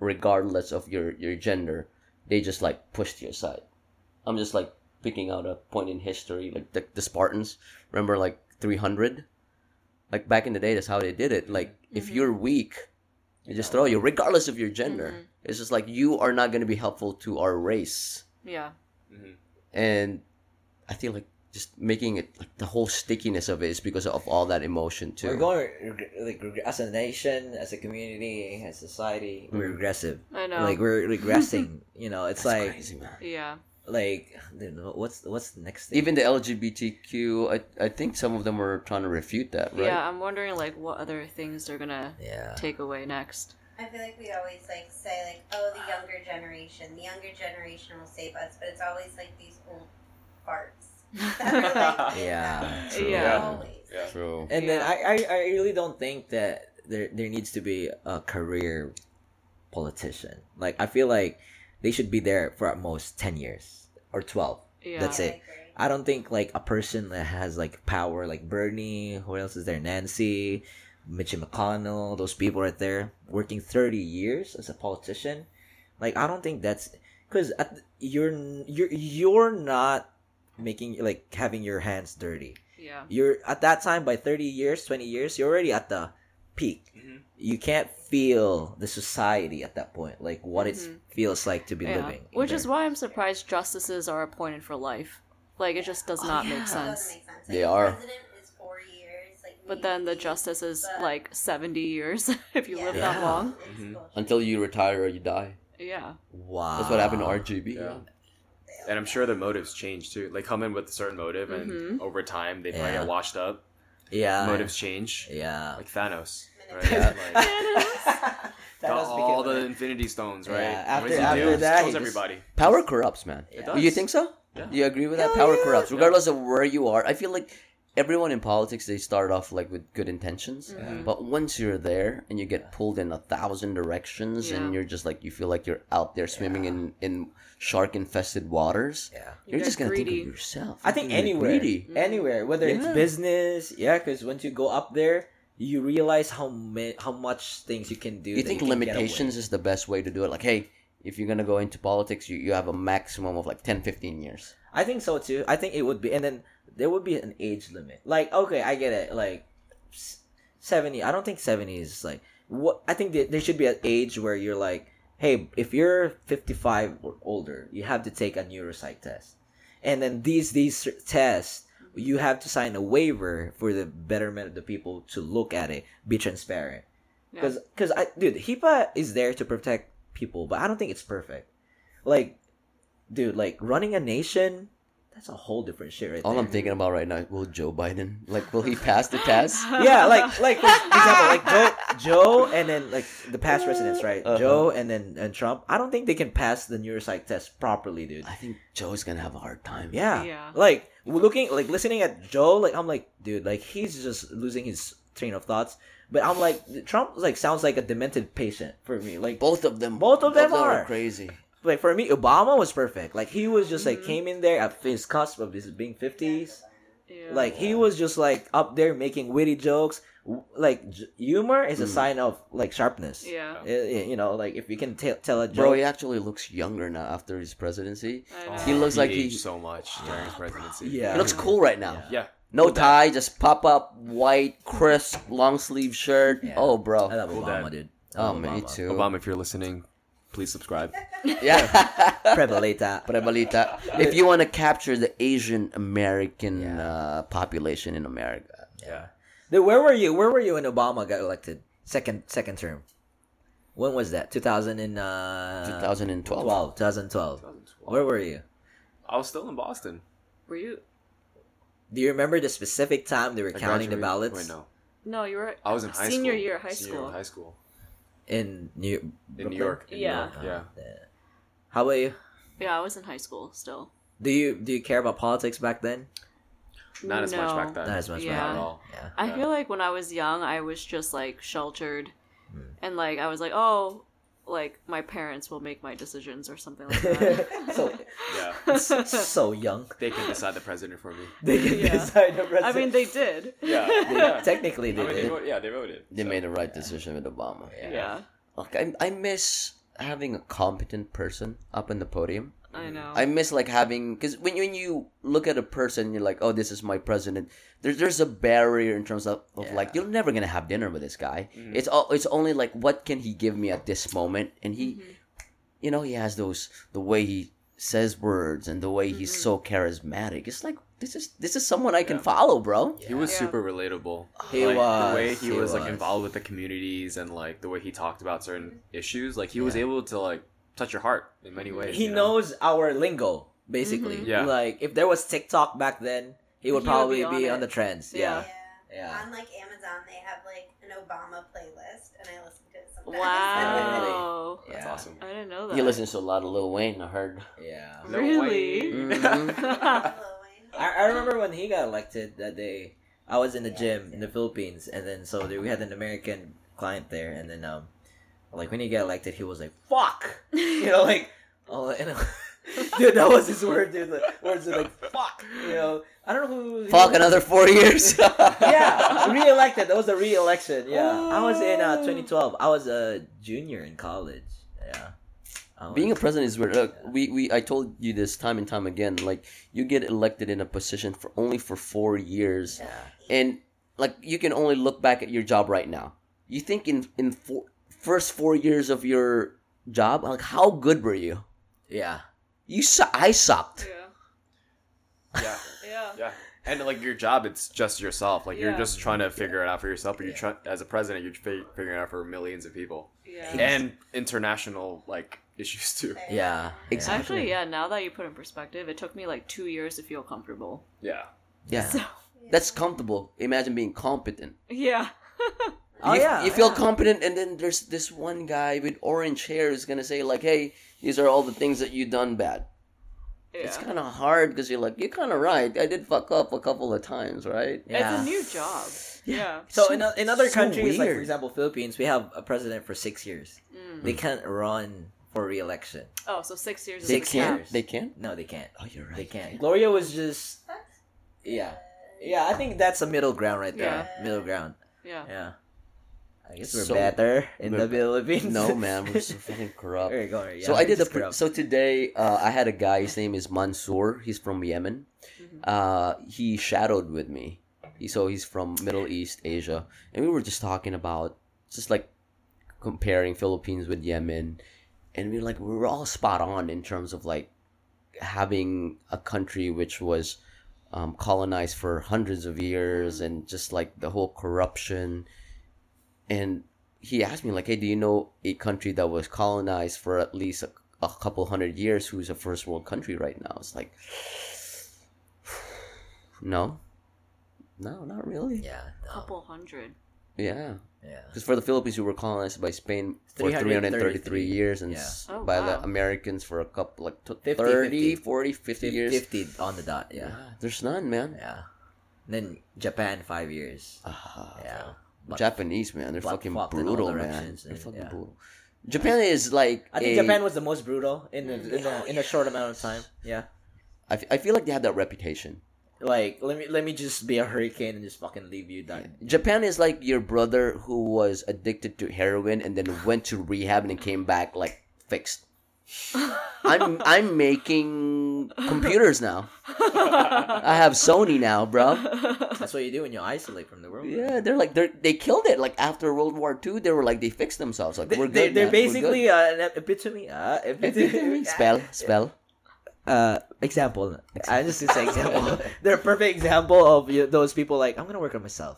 regardless of your your gender, they just like push to your side. I'm just like picking out a point in history, like the, the Spartans. Remember, like 300, like back in the day, that's how they did it. Like if mm-hmm. you're weak, they just throw you, regardless of your gender. Mm-hmm. It's just like you are not gonna be helpful to our race Yeah. Mm-hmm. And I feel like just making it like the whole stickiness of it is because of all that emotion too. We're going like as a nation, as a community, as society. We're hmm. regressive. I know. Like we're regressing. you know, it's That's like crazy, man. yeah. like I don't know, what's what's the next thing? Even the LGBTQ, I I think some of them were trying to refute that, right? Yeah. I'm wondering like what other things they're gonna yeah. take away next. I feel like we always like say like, oh, the younger generation, the younger generation will save us, but it's always like these old farts. like, Yeah, true. Yeah. Always. Yeah. True. And then I, I, I really don't think that there there needs to be a career politician. Like I feel like they should be there for at most ten years or twelve. Yeah. That's it. agree. I don't think like a person that has like power like Bernie, who else is there? Nancy, Mitch McConnell, those people right there working 30 years as a politician. Like I don't think that's cuz you're you're you're not making like having your hands dirty. Yeah. You're at that time by 30 years, 20 years, you're already at the peak. Mhm. You can't feel the society at that point, like what it Mhm. feels like to be Yeah. living. Which is why I'm surprised justices are appointed for life. Like it just does Oh, not yeah. make sense. make sense. They are. President is four years. Like, But then the justice is like 70 years if you Yeah. live that long. It's Mhm. Until you retire or you die. Yeah. wow. That's what happened to RGB. Yeah. And I'm sure the motives change too. They come in with a certain motive, and Mhm. over time they probably Yeah. get washed up. Yeah. motives change, Yeah. like Thanos. Right? Yeah. Like, That got all because- the Infinity Stones, right? Yeah, after- what does he after do? Just that, kills just- everybody. Power corrupts, man. It Do you think so? Yeah. Do you agree with that? Power yeah. corrupts, regardless of where you are. I feel like everyone in politics they start off like with good intentions, Mhm. but once you're there and you get pulled in a thousand directions, and you're just like you feel like you're out there swimming in in shark infested waters. Yeah. You're get just gonna greedy. think of yourself. I think You're gonna get anywhere, greedy. anywhere, whether it's business, yeah, because once you go up there, you realize how ma- how much things you can do. You think can get limitations is the best way to do it? Like, hey, if you're gonna go into politics, you, you have a maximum of like 10, 15 years. I think so too. I think it would be, and then there would be an age limit. Like, okay, I get it. Like seventy. I don't think seventy is like what. I think that there should be an age where you're like, hey, if you're fifty-five or older, you have to take a neuropsych test, and then these these tests. You have to sign a waiver for the betterment of the people to look at it, be transparent. Yeah. Because, because I, dude, HIPAA is there to protect people, but I don't think it's perfect. Like, dude, like running a nation, that's a whole different shit right All there. I'm thinking about right now, will Joe Biden like will he pass the test? yeah, like, like for example, like Joe, Joe, and then like the past presidents, right? Uh-huh. Joe and then and Trump. I don't think they can pass the neuropsych test properly, dude. I think Joe's gonna have a hard time. Yeah, Yeah. like looking, like listening at Joe, like I'm like, dude, like he's just losing his train of thoughts. But I'm like, Trump like sounds like a demented patient for me. Like both of them. Both of them are. crazy. Like for me, Obama was perfect. Like he was just like Mhm. came in there at his cusp of his being fifties. Yeah. Like he was just like up there making witty jokes. Like j- humor is a Mm. sign of like sharpness. yeah. You know, like if you can t- tell a joke. Bro, joke. he actually looks younger now after his presidency. I know. He looks like he- aged so much during his presidency. Yeah. He looks cool right now. Yeah. No Cool dad. tie, just pop up white, crisp, long sleeve shirt. Yeah. Oh, bro. I love Cool Obama, dad. dude. I Oh, love me Obama. too. Obama, if you're listening, please subscribe. Yeah. Prebalita. Prebalita. If you want to capture the Asian American Yeah. uh, population in America. Yeah. Dude, where were you? Where were you when Obama got elected? Second second term. When was that? 2000 and, uh, 2012. 2012. 2012. Where were you? I was still in Boston. Were you? Do you remember the specific time they were I counting the ballots Wait, no. No, you were. I was in high senior school. year high Senior year school. of high school. In New In New York. In Yeah. New York. Yeah. Yeah. How about you? Yeah, I was in high school still. Do you do you care about politics back then? Not as much back then. Not as much Yeah. back Not at all. Yeah. I Yeah. feel like when I was young, I was just like sheltered, Hmm. and like I was like, oh, like my parents will make my decisions or something like that. so Yeah. so young. They can decide the president for me. They can Yeah. decide the president. I mean, they did. Yeah. They- yeah. technically I they mean, they did. voted, yeah, they voted. They So, made the right decision with Obama. Yeah, Look, I, I miss having a competent person up in the podium. I know. I miss like having because when you, when you look at a person, you're like, oh, this is my president. There's there's a barrier in terms of, of like you're never gonna have dinner with this guy. Mhm. It's all it's only like what can he give me at this moment, and he, Mhm. you know, he has those the way he says words and the way he's Mhm. so charismatic. It's like this is this is someone I can Yeah. follow, bro. He was Yeah. super relatable. He like, was, the way he, he was, like involved with the communities and like the way he talked about certain issues. Like he was able to like touch your heart in many ways. He you know? knows our lingo basically. Mhm. Yeah. Like if there was TikTok back then, he would He probably be be, on on, the trends. Yeah. Yeah. Yeah. On like Amazon, they have like an Obama playlist, and I listen to it sometimes. Wow, That's Yeah. awesome. I didn't know that. He listens to a lot of Lil Wayne. I heard. Yeah. No Really? way. Mhm. Lil Wayne. I, I remember when he got elected that day. I was in the gym in the Philippines, and then so there, we had an American client there, and then um, like when he got elected, he was like "fuck," you know, like oh, and, dude, that was his word, dude. The words are like "fuck," you know. I don't know who. Fuck another four years. yeah, re-elected. That was a re-election. Yeah, I was in uh, 2012. I was a junior in college. Yeah. Being a president is weird. Look, we, we I told you this time and time again. Like you get elected in a position for only for four years, yeah. and like you can only look back at your job right now. You think in in four, first four years of your job, like how good were you? Yeah. You su- I sucked. yeah, Yeah. yeah. Yeah. And like your job, it's just yourself. Like you're just trying to figure it out for yourself. But you're trying as a president, you're fi- figuring it out for millions of people Yeah. and international like issues too. Yeah. Exactly. Actually, yeah. Now that you put in perspective, it took me like two years to feel comfortable. Yeah. Yeah, So that's comfortable. Imagine being competent. yeah, Oh, you, yeah, you feel yeah. competent, and then there's this one guy with orange hair who's gonna say like, "Hey, these are all the things that you done bad." yeah. It's kind of hard because you're like, you're kind of right. I did fuck up a couple of times, right? It's a new job. Yeah. So, So- in, o- in other so countries, like for example, Philippines, we have a president for six years. Mm. They can't run for re-election. Oh, so six years. is They the can't. cap. They can't. No, they can't. Oh, you're right. They can't. Gloria was just yeah, yeah. I think that's a middle ground right there. Yeah. Middle ground. Yeah. Yeah. I guess we're So- better in the we're- Philippines. No, man, we're so fucking corrupt. There you go. Yeah, so I did a just pre- corrupt. so today. Uh, I had a guy. His name is Mansoor. He's from Yemen. Mhm. Uh, he shadowed with me. He, so he's from Middle East, Asia, and we were just talking about just like comparing Philippines with Yemen, and we were like we were all spot on in terms of like having a country which was um, colonized for hundreds of years and just like the whole corruption and he asked me like hey do you know a country that was colonized for at least a, a couple hundred years who's a first world country right now it's like no no not really yeah, no. Couple hundred. yeah yeah. because for the philippines we were colonized by spain for 333 333 years and Yeah. Oh, by the americans for a couple like t- 50, 30 50. 40 50 years 50 on the dot. Yeah, there's none man yeah. And then Japan five years. Ah, Yeah. Japanese man, they're fucking flopped in all brutal, man. They're and- fucking yeah. brutal. Japan is like I think a- Japan was the most brutal in a, in a, in a short amount of time. Yeah. I, f- I feel like they have that reputation. Like let me let me just be a hurricane and just fucking leave you dying. Japan is like your brother who was addicted to heroin and then went to rehab and came back like fixed. I'm I'm making computers now. I have Sony now, bro. That's what you do when you isolate from the world. Yeah, they're like they they killed it. Like after World War II, they were like they fixed themselves. Like They, we're good. they're man. Basically uh, an epitome. Uh, epitome. spell spell. uh example i just say example they're a perfect example of you, those people like i'm gonna work on myself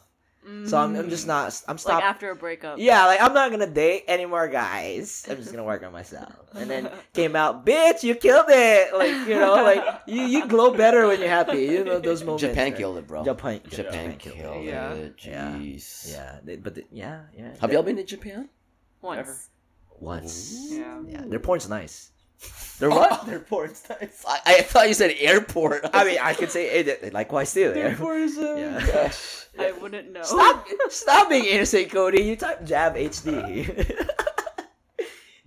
so I'm, I'm just mm. not i'm stopped like after a breakup. yeah like i'm not gonna date anymore guys i'm just gonna work on myself and then came out bitch you killed it like you know like you you glow better when you're happy you know those moments Japan right? killed it, bro. japan Japan killed Yeah. it. Yeah. Jeez. yeah they, but the, yeah yeah Have y'all been to Japan? Once. once Yeah. yeah their porn's nice They're what? their porn's nice I, I thought you said airport. i mean i could say it likewise too there is uh, Yeah. gosh. I wouldn't know. Stop! Stop being innocent, Cody. You type Jab HD.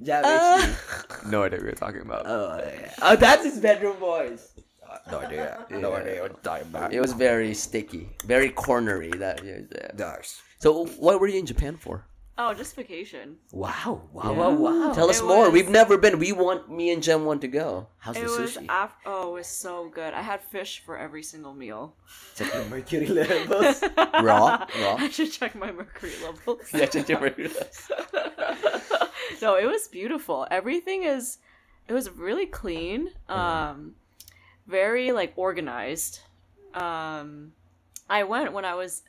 Jab HD. No idea what you're talking about. Oh, yeah. oh, that's his bedroom voice. no idea. No idea what you're talking about. It was very sticky, very cornery. That yeah, yeah. Nice. So, what were you in Japan for? Oh, just vacation. Wow. Wow. Yeah. Wow. Wow. Tell us It more. was- We've never been. We want me and Jem want to go. How's It the was sushi? af- oh, it was so good. I had fish for every single meal. Check your mercury levels. Raw, raw. I should check my mercury levels. Yeah, check your mercury levels. no, it was beautiful. Everything is it was really clean. Mm-hmm. Um very like organized. Um I went when I was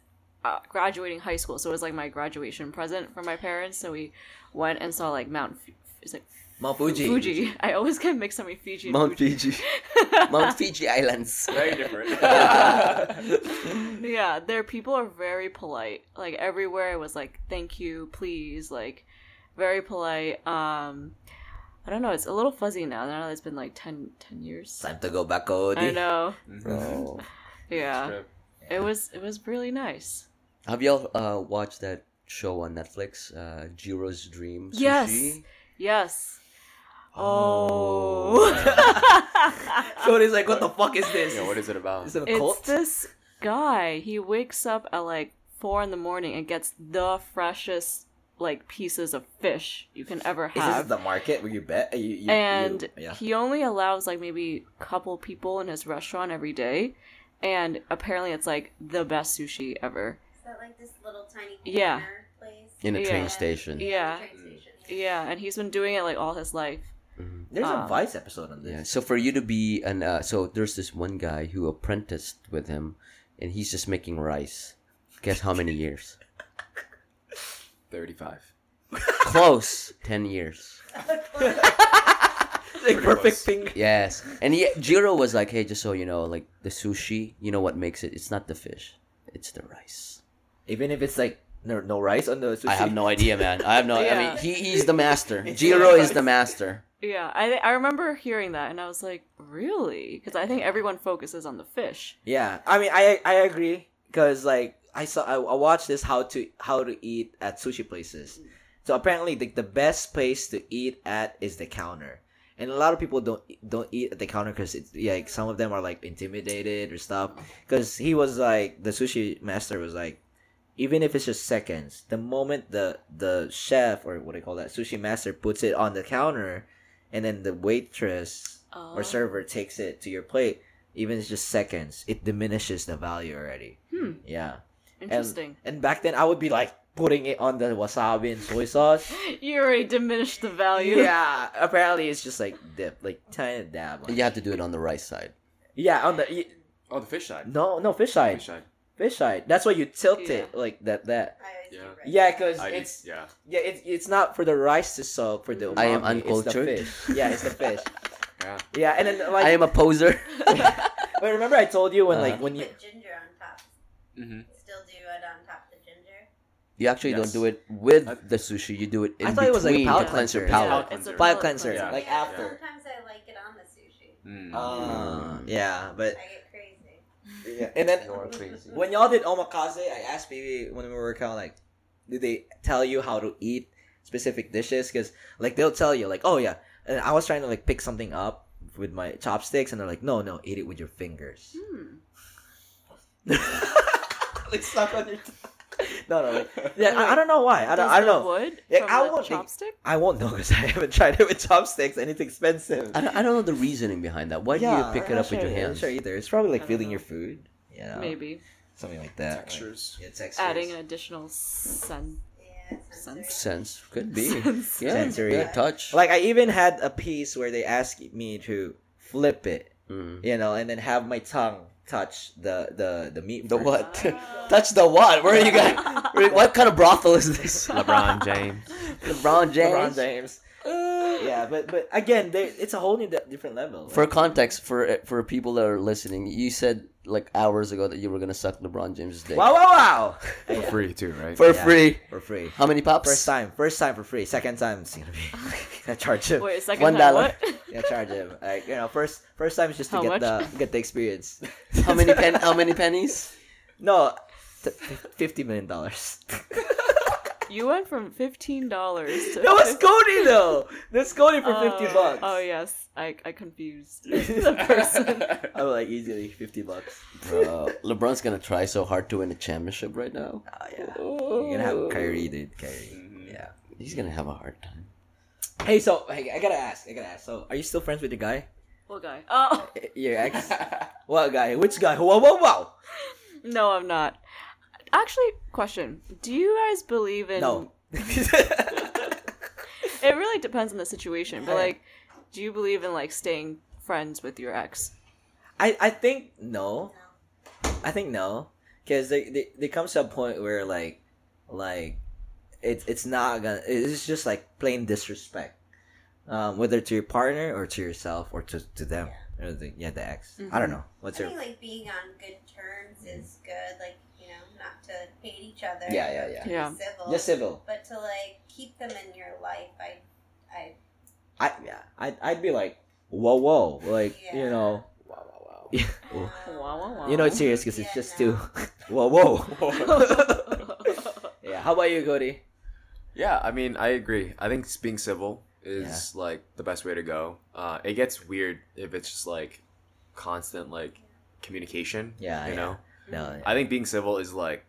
uh, graduating high school, so it was like my graduation present for my parents. So we went and saw like Mount F- is it Mount Fuji. Fuji. I always get mixed up with Fiji. Mount Fuji. Fiji, Mount Fiji Islands. Very different. yeah, their people are very polite. Like everywhere it was like thank you, please, like very polite. Um I don't know, it's a little fuzzy now. Now that it's been like 10, 10 years. Time to go back, Cody. I know. Bro. Yeah. It was it was really nice. Have y'all uh, watched that show on Netflix, uh, Jiro's Dream Sushi? Yes. Yes. Oh. Cody's like, what the fuck is this? yeah, what is it about? Is it a it's cult? this guy. He wakes up at like four in the morning and gets the freshest like pieces of fish you can ever have. Is this have. the market where you bet? You, you, and you, yeah. he only allows like maybe a couple people in his restaurant every day and apparently it's like the best sushi ever Is that like this little tiny Yeah. place? In a Yeah. train station. Yeah. the train station. yeah and he's been doing it like all his life There's a um, Vice episode on Yeah. this. So for you to be an uh, so there's this one guy who apprenticed with him, and he's just making rice. Guess how many years? 35. Close. Ten years. like perfect pink. Yes. And he, Jiro was like, "Hey, just so you know, like the sushi, you know what makes it? It's not the fish, it's the rice." Even if it's like no, no rice on the sushi. I have no idea, man. I have no. I mean, he, he's the master. Jiro is the master. yeah i i remember hearing that and i was like really because i think everyone focuses on the fish Yeah, I mean, I I agree because like I saw I, I watched this how to how to eat at sushi places. So apparently, the, the best place to eat at is the counter, and a lot of people don't don't eat at the counter because it's yeah, like some of them are like intimidated or stuff. Because he was like the sushi master was like, even if it's just seconds, the moment the the chef or what do you call that sushi master puts it on the counter, and then the waitress or Oh. server takes it to your plate, even if it's just seconds, it diminishes the value already. hmm Yeah. interesting And, and back then, I would be like putting it on the wasabi and soy sauce. you already diminished the value yeah. Apparently, it's just like dip, like tiny dab. You have to do it on the rice side. Yeah, on the y- Oh, the fish side. no no fish side, Fish side. Fish side. That's why you tilt Yeah. it like that. That I Yeah. do yeah, because I it's yeah. yeah, it's it's not for the rice to soak for the. I am umami, it's the uncultured. fish. Yeah, it's the fish. Yeah. Yeah, and then like I am a poser. but remember I told you when like Uh-huh. when you Put ginger on top. Mm-hmm. Still do it on top of the ginger. You actually Yes. don't do it with I- the sushi. You do it in I thought it was like a between palate to cleanse cleanser. palate. Yeah. it's a Palate palate cleanser, Yeah. like yeah, after. Sometimes I like it on the sushi. Mm. Uh, yeah, but I get crazy. Yeah. and then crazy. when y'all did omakase, I asked maybe when we were kind of like, did they tell you how to eat specific dishes? Because like they'll tell you like, oh yeah, and I was trying to like pick something up with my chopsticks, and they're like, no, no, eat it with your fingers. Hmm. like stuck on your. no, no. Like, yeah, I, I don't know why. I don't. Does I don't the know. Wood Yeah, from I the won't think- chopstick. I won't know because I haven't tried it with chopsticks and it's expensive. I don't, I don't know the reasoning behind that. Why do you pick it I'm up not with sure, your I'm hands? sure either. It's probably like feeling know. your food. You know, Maybe something like that. Textures. Like, yeah, textures. adding an additional scent. Yeah, sensory. Sense could be. Sense. Yeah, Sensory. good touch. Like I even had a piece where they asked me to flip it, Mm. you know, and then have my tongue touch the the the meat. The first. what? touch the what? Where are you guys? what kind of brothel is this? LeBron James. LeBron James. LeBron James. Yeah, but but again, they, it's a whole new di- different level. For context, for for people that are listening, you said like hours ago that you were gonna suck LeBron James's dick wow, wow, wow! For free too, right? for Yeah. free. For free. How many pops? First time, first time for free. Second time, it's gonna be. I charge him. Wait, second One time dollar. what? Yeah, charge him. Like you know, first first time is just to How get much? the get the experience. How many pen? How many pennies? No, t- fifty million dollars. You went from fifteen dollars to. that was Cody though. That's Cody for fifty Oh, bucks. Oh yes, I I confused the person. I'm like easily fifty bucks. Bro, LeBron's gonna try so hard to win a championship right now. Oh yeah, you're gonna have Kyrie, dude. Kyrie. Mm-hmm. Yeah. He's gonna have a hard time. Hey, so hey, I gotta ask. I gotta ask. So, are you still friends with the guy? What guy? Oh Your ex? what guy? Which guy? Whoa, whoa, whoa! no, I'm not. Actually, question: Do you guys believe in? No. It really depends on the situation, but like, do you believe in like staying friends with your ex? I I think no. I think no, because they, they there comes to a point where like like it's it's not gonna it's just like plain disrespect, um, whether to your partner or to yourself or to to them or the, yeah the ex. I don't know. What's I your think like being on good terms is good. Like you know, not to hate each other. yeah yeah yeah Yeah. Civil. just civil. but to like keep them in your life, I, I I yeah I I'd be like whoa whoa like you know Wow, wow, wow. Wow, wow, wow. you know it's serious because it's just no. too whoa whoa. yeah. How about you, Cody? Yeah, I mean, I agree. I think being civil is like the best way to go. Uh, it gets weird if it's just like constant like communication. Yeah, you yeah. know. No. I think being civil is like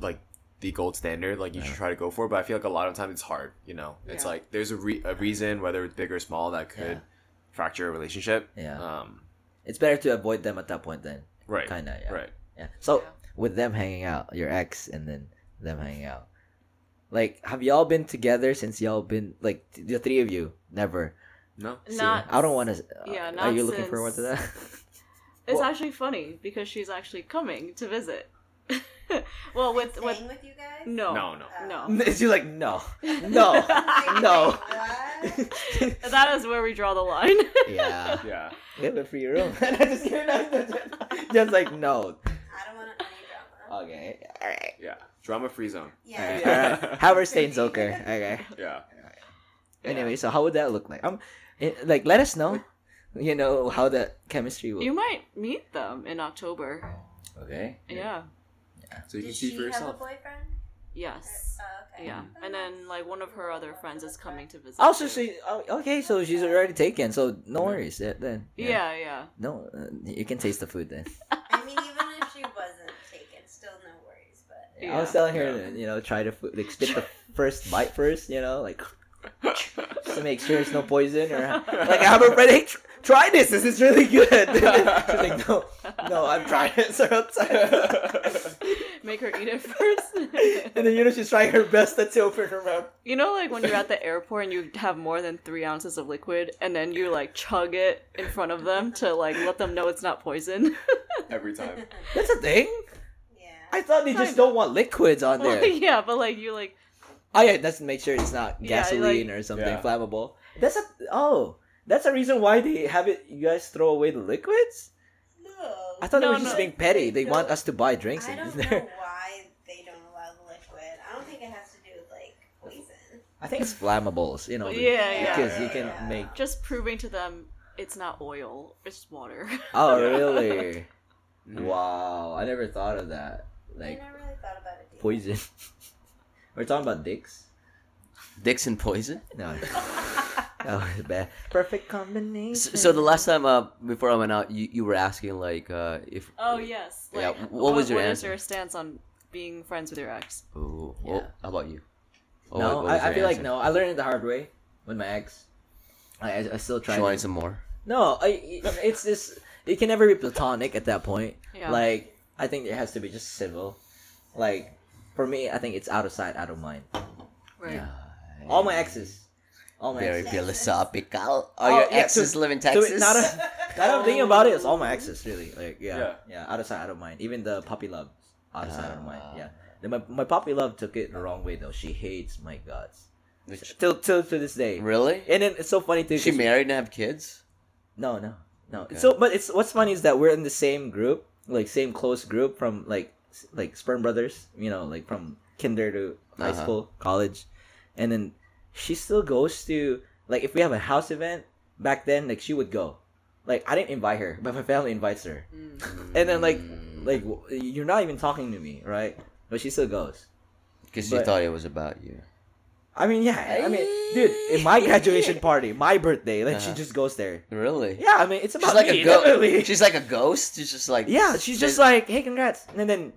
like the gold standard. Like you should try to go for, it, but I feel like a lot of times it's hard. You know, it's like there's a re- a reason whether it's big or small that could Yeah. fracture a relationship. Yeah. Um. It's better to avoid them at that point then. Right. Kinda, yeah. Right. Yeah. So Yeah. with them hanging out, your ex, and then them hanging out, like, have y'all been together since y'all been like the three of you? Never. No. See, Not I don't want to. Uh, yeah, Are you looking forward to that? It's Well- actually funny because she's actually coming to visit. well, with with staying with you guys. no, No, no. no. She's like, no, no, no. That is where we draw the line. yeah. Yeah. We have a free room. just kidding. Just like no. I don't want any drama. Okay. All right. Yeah. Drama free zone. Yeah. All right. Have her stay in Zilker. Okay. Yeah. Anyway, so how would that look like? Um, it, like let us know. You know how the chemistry will. you might meet them in October. okay. Yeah. Yeah. So you can Does see she for have a yourself. boyfriend? Yes. Oh, okay. Yeah. And then like one of her other friends is coming to visit. Also, too. she oh, okay. So she's already taken. So no worries. Yeah, then. Yeah, yeah. No, uh, you can taste the food then. I mean, even if she wasn't taken, still no worries. But I was Yeah. telling her, to, you know, try to food, like spit the first bite first. You know, like just to make sure it's no poison or like I have a friend. Hey, tr- try this. This is really good. She's like, no, no, I'm trying it. So. Make her eat it first. and then you know she's trying her best not to open her mouth. You know, like when you're at the airport and you have more than three ounces of liquid, and then you like chug it in front of them to like let them know it's not poison. Every time. That's a thing. yeah. I thought they just don't want liquids on there. yeah, but like you like Oh yeah, that's to make sure it's not Yeah, gasoline like- or something Yeah. flammable. That's a oh, that's a reason why they have it. You guys throw away the liquids. no. I thought No, they were just being petty. They want us to buy drinks I don't there. know why they don't allow the liquid. I don't think it has to do with like poison. I think it's flammables. You know. the- Yeah, yeah. Because you can Yeah. make. just proving to them it's not oil, it's water. Oh really? Wow, I never thought of that. Like I never really thought about it. either. poison. We're talking about dicks. Dicks and poison. No. oh, bad. Perfect combination. So, so the last time, uh, before I went out, you, you were asking like, uh, if oh yes. Yeah, Like, what was your what is answer? your stance on being friends with your ex? Ooh. Yeah. Oh, how about you? Oh, no, what- what I, I your feel like no. I learned it the hard way with my ex. I, I, I still try. She to- wanted some more. No, I, it's this. It can never be platonic at that point. Yeah. Like I think it has to be just civil. Like for me, I think it's out of sight, out of mind. Right. All my exes, all my Very exes. philosophical. Are Oh, your yeah, exes live in Texas? now that, now that I'm thinking about it, it's all my exes really. Like yeah, Yeah. yeah, out of sight, out of mind. Even the puppy love, out of sight, out of mind. Ah. Yeah. Then my my puppy love took it the wrong way though. She hates my guts. Which- Till till to this day. really? And then it's so funny too. Is she 'cause- married and have kids? No, no, no. Okay. So, but it's what's funny is that we're in the same group, like same close group from like like sperm brothers. You know, like from kinder to high Uh-huh. school, college, and then she still goes to like if we have a house event back then, like she would go. Like I didn't invite her, but my family invites her, and then like like you're not even talking to me, right? But she still goes. Because she thought it was about you. I mean, yeah. I mean, dude, in my graduation party, my birthday, like she Uh-huh. just goes there. Really? Yeah, I mean, it's She's about like me, a ghost. She's like a ghost. She's just like Yeah, she's just like, hey, congrats, and then,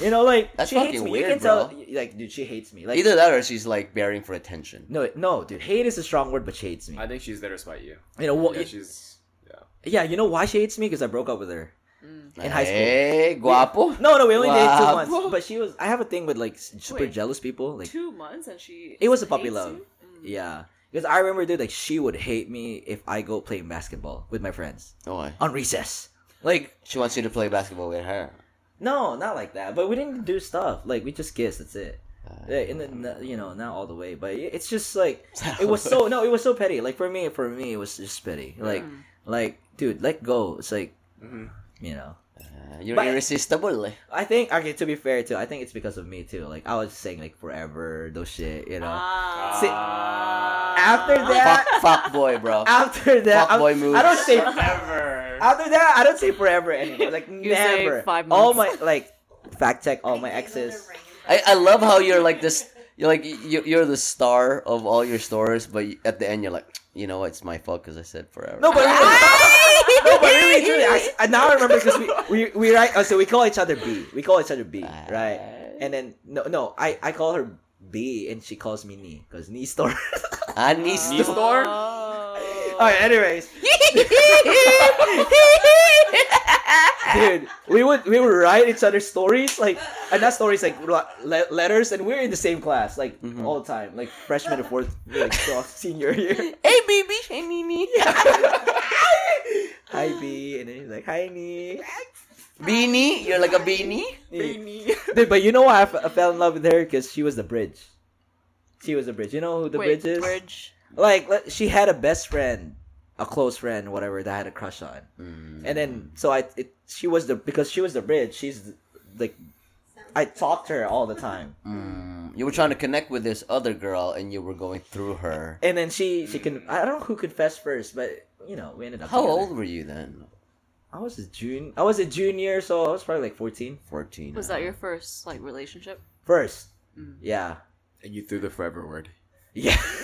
you know, like That's she hates fucking me. you weird, can tell, bro. like, dude, she hates me. Like, either that or she's like bearing for attention. no, no, dude, hate is a strong word, but she hates me. I think she's there to spite you. You know what? Yeah, she's. Yeah. yeah, you know why she hates me? Because I broke up with her in high school. Hey, guapo. No, no, we only dated two Guapo. months. But she was. I have a thing with like super Wait. jealous people. Like, Two months and she. it was a puppy love. you? Mm. Yeah, because I remember, dude, like she would hate me if I go play basketball with my friends Oh, why? on recess. Like, She wants you to play basketball with her. No, not like that. But we didn't do stuff. Like, we just kissed. That's it. Uh, Yeah, and then uh, you know not all the way, but it's just like it was so no, it was so petty. Like for me, for me, it was just petty. Like like dude, let go. It's like Mhm. you know. Uh, you're But- irresistible. I think okay. To be fair, too, I think it's because of me too. Like I was saying like forever those shit. You know. Ah. See, after that, Fuck, fuck boy, bro. after that, Fuck boy I'm- moves. I don't say Ever. After that. I don't say forever anymore. Like You say never. five All my like fact check all my exes. I, I love how you're like this. You're like you're, you're the star of all your stories, but at the end you're like, you know what? It's my fault because I said forever. No, but really, no, but really, truly, I, I now I remember because we, we we write. Oh, so we call each other B. We call each other B, right? And then no, no, I I call her B, and she calls me Ni because Ni store. Anis Knee store? Ah, All right. Anyways, dude, we would we would write each other stories like, and not stories like le- letters, and we're in the same class like mm-hmm. all the time, like freshman to fourth, like so senior year. Hey baby, hey Nini. Hi B, and then he's like, Hi Ni. Beanie, you're like a beanie. Dude, but you know why I, f- I fell in love with her? Because she was the bridge. She was the bridge. You know who the Wait, bridge is? Bridge. Like, she had a best friend, a close friend, whatever, that I had a crush on. And then, so I, it, she was the, because she was the bridge, she's the- like, I talked to her all the time. Mm, you were trying to connect with this other girl, and you were going through her. And then she, she can, I don't know who confessed first, but, you know, we ended up How together. old were you then? I was a junior, I was a junior, so I was probably like 14. Fourteen. Was that your first like relationship? First. Yeah. And you threw the forever word. Yeah.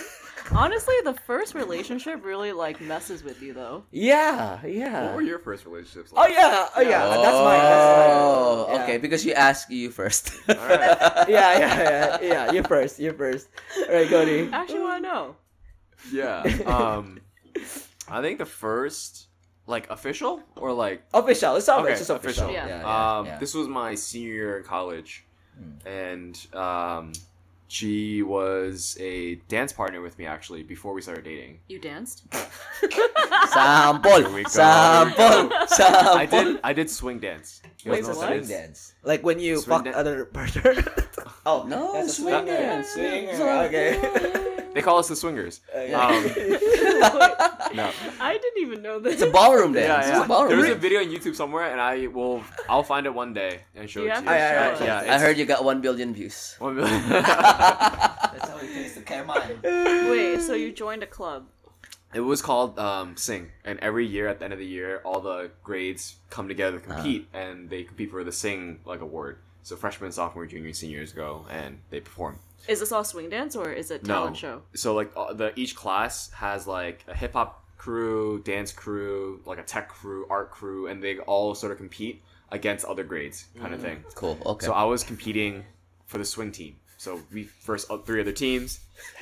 Honestly, the first relationship really like messes with you though. yeah, yeah. What were your first relationships Oh like? yeah, oh yeah, that's mine. That's mine. Oh, Yeah. okay. Because you asked you first. yeah, yeah, yeah, yeah. You first. You first. All right, Cody. I Actually, want to know. Yeah. Um, I think the first, like, official or like Official. Let's talk about Okay, it. It's just official. official. Yeah. yeah, um, yeah. this was my senior year in college, Hmm. and um, she was a dance partner with me actually before we started dating. You danced? sample, Here we go. sample, sample. I did. I did swing dance. You Wait, guys it's a know what that swing dance. Like when you Swing fuck dan- other person. oh No, that's a swing swing dance. dance. Okay. They call us the swingers. Okay. Um, no. I didn't even know this. It's a ballroom dance. Yeah, It's a ballroom There's a video on YouTube somewhere, and I will. I'll find it one day and show You it to you. to show us. yeah. I heard you got one billion views. One million. That's how it tastes the Cayman. Wait, so you joined a club? It was called um, Sing, and every year at the end of the year, all the grades come together to compete, and they compete for the Sing like award. So freshmen, sophomore, junior, seniors go and they perform. Is this all swing dance or is it talent show? So like uh, the each class has like a hip hop crew, dance crew, like a tech crew, art crew, and they all sort of compete against other grades kind of thing. Cool. Okay. So I was competing for the swing team. So we first uh, three other teams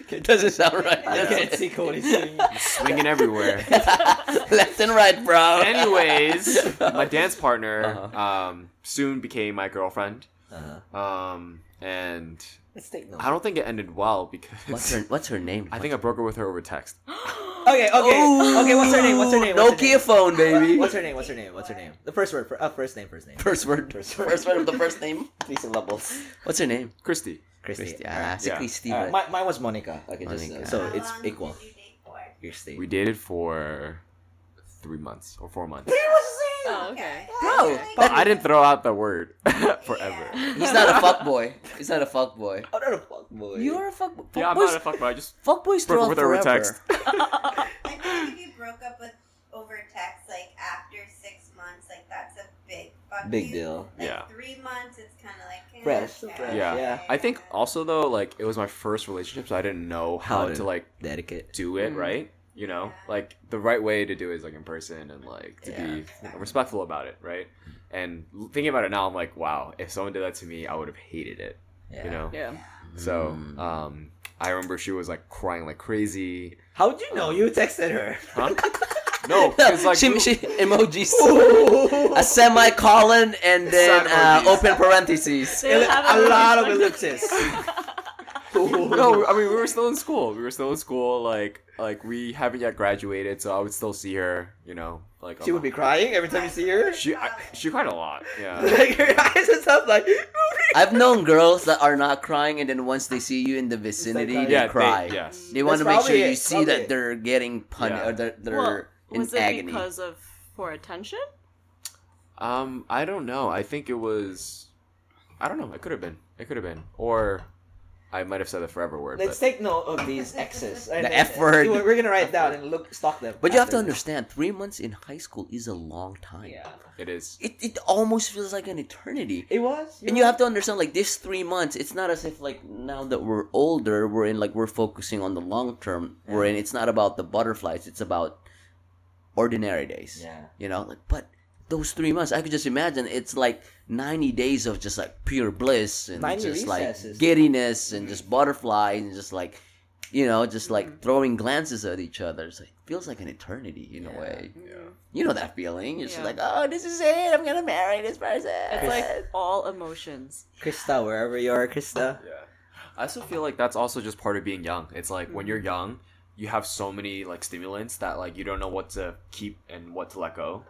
it doesn't sound right. I can't see Cody singing. swinging everywhere. Left and right, bro. Anyways, my dance partner Uh-huh. um, soon became my girlfriend. Uh-huh. Um, and Let's. I don't think it ended well because What's her What's her name? I think I broke her with her over text. Okay, okay, okay. What's her name? What's her name? What's her Nokia name? phone, baby. What's her name? What's her name? What's her name? The first word. fir- Uh, first name. First name. First word. First First word. word of the first name. Three syllables. What's her name? Christy. Christy. Christy. Alright. Ah, Yeah. Christy. Alright, but- my, mine was Monica. Okay, just uh, so How it's equal. Did you date for? We dated for three months or four months. Oh, okay. Bro, But I didn't throw out the word forever. He's not a fuck boy. He's not a fuck boy. I'm not a fuck boy. You're a fuck. fuck Yeah, I'm boys, not a fuck, but I just fuck boys broke throw her with out her over text. I think if you broke up with over text, like after six months, like that's a big fuck Big you. deal. Like Yeah. three months, it's kind of like eh, Fresh, fresh. yeah. Yeah. I think also though, like it was my first relationship, so I didn't know how, How to, to- like Dedicate. do it Mm. right. You know, like the right way to do it is like in person and like to Yeah. be you know, respectful about it, right? And thinking about it now, I'm like, wow, if someone did that to me, I would have hated it. Yeah. You know. Yeah. So, Mm. um, I remember she was like crying like crazy. How'd you know? You texted her. Huh? no, because like she, we- she emojis. a semicolon and then uh, open parentheses. A lot of emojis. ellipses. no, I mean we were still in school. We were still in school. Like like we haven't yet graduated, so I would still see her. You know, like She would be crying every time you see her. She I, she cried a lot. Yeah. like her eyes and stuff like. I've known girls that are not crying, and then once they see you in the vicinity, they yeah. cry. They, yes. They want to make sure you it, see probably that they're getting punished Yeah. or that they're Well, in was it agony. because of for attention? Um, I don't know. I think it was. I don't know. It could have been. It could have been. Or I might have said the forever word. Let's But take note of these X's. The F word. We're gonna write it down and look, stalk them. But you have to understand, three months in high school is a long time. Yeah. it is. It, it almost feels like an eternity. It was. And you have to understand, like this three months, it's not as if like now that we're older, we're in like we're focusing on the long term. We're in. It's not about the butterflies. It's about ordinary days. Yeah. You know, like but those three months, I could just imagine it's like ninety days of just like pure bliss and 90 just like giddiness and just butterflies and just like you know, just Mm-hmm. like throwing glances at each other. It's like feels like an eternity in a way. Yeah. You know that feeling. It's just Yeah. like, oh, this is it. I'm gonna marry this person. It's like all emotions. Krista, wherever you are, Krista. Yeah. I also feel like that's also just part of being young. It's like when you're young, you have so many like stimulants that like you don't know what to keep and what to let go.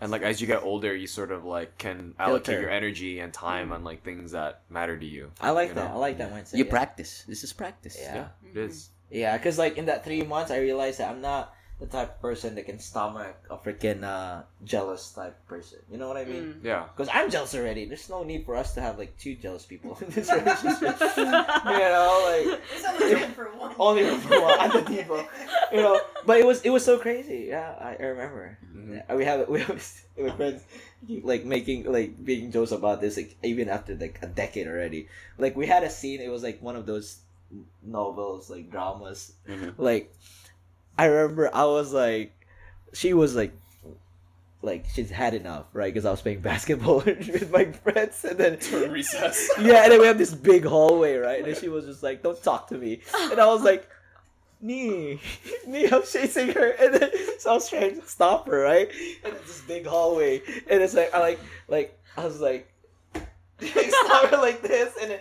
And like as you get older, you sort of like can allocate Filter. your energy and time on like things that matter to you. I like you that. I know? like that mindset. you yeah. practice. This is practice. Yeah. Yeah, it mm-hmm. is. Yeah, because like in that three months, I realized that I'm not the type of person that can stomach a freaking uh, jealous type person. You know what I mean? Mm. Yeah. Because I'm jealous already. There's no need for us to have like two jealous people in this relationship. you know, like There's only room for one. only for one at the depot. You know, but it was it was so crazy. Yeah, I, I remember. Mhm. We have we always with friends keep, like making like making jokes about this like even after like a decade already. Like we had a scene. It was like one of those novels like dramas. Mhm. Like I remember I was like, she was like. Like she's had enough, right? Because I was playing basketball with my friends, and then recess. yeah, and then we have this big hallway, right? And then she was just like, "Don't talk to me," and I was like, "Nee, nee," I'm chasing her, and then so I was trying to stop her, right? And it's this big hallway, and it's like I like like I was like, stop her like this, and then.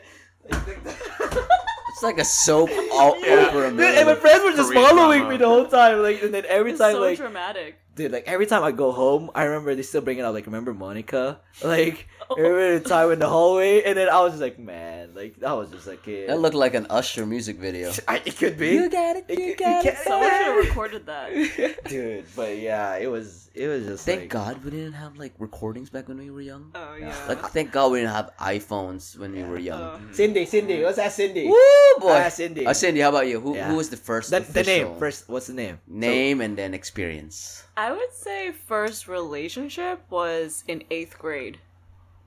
Like, like that. It's like a soap all Yeah. over a Dude, and my friends were just Korean following drama. me the whole time, like, and then every It's time, so like, dramatic. dude, like every time I go home, I remember they still bring it up. Like, remember Monica? Like, I oh. remember the time in the hallway, and then I was just like, man, like that was just a kid. That looked like an Usher music video. I, it could be. You got it. It You could- got you it. can't- Someone should have recorded that. dude. But yeah, it was it was just Thank like, God we didn't have like recordings back when we were young. Oh yeah. Like thank God we didn't have iPhones when we were young. Oh. Cindy, Cindy, what's that, Cindy? Woo boy. Ah, Cindy. Uh, Cindy, how about you? Who, Yeah. who was the first? the, the name first. What's the name? Name and then experience. I would say first relationship was in eighth grade,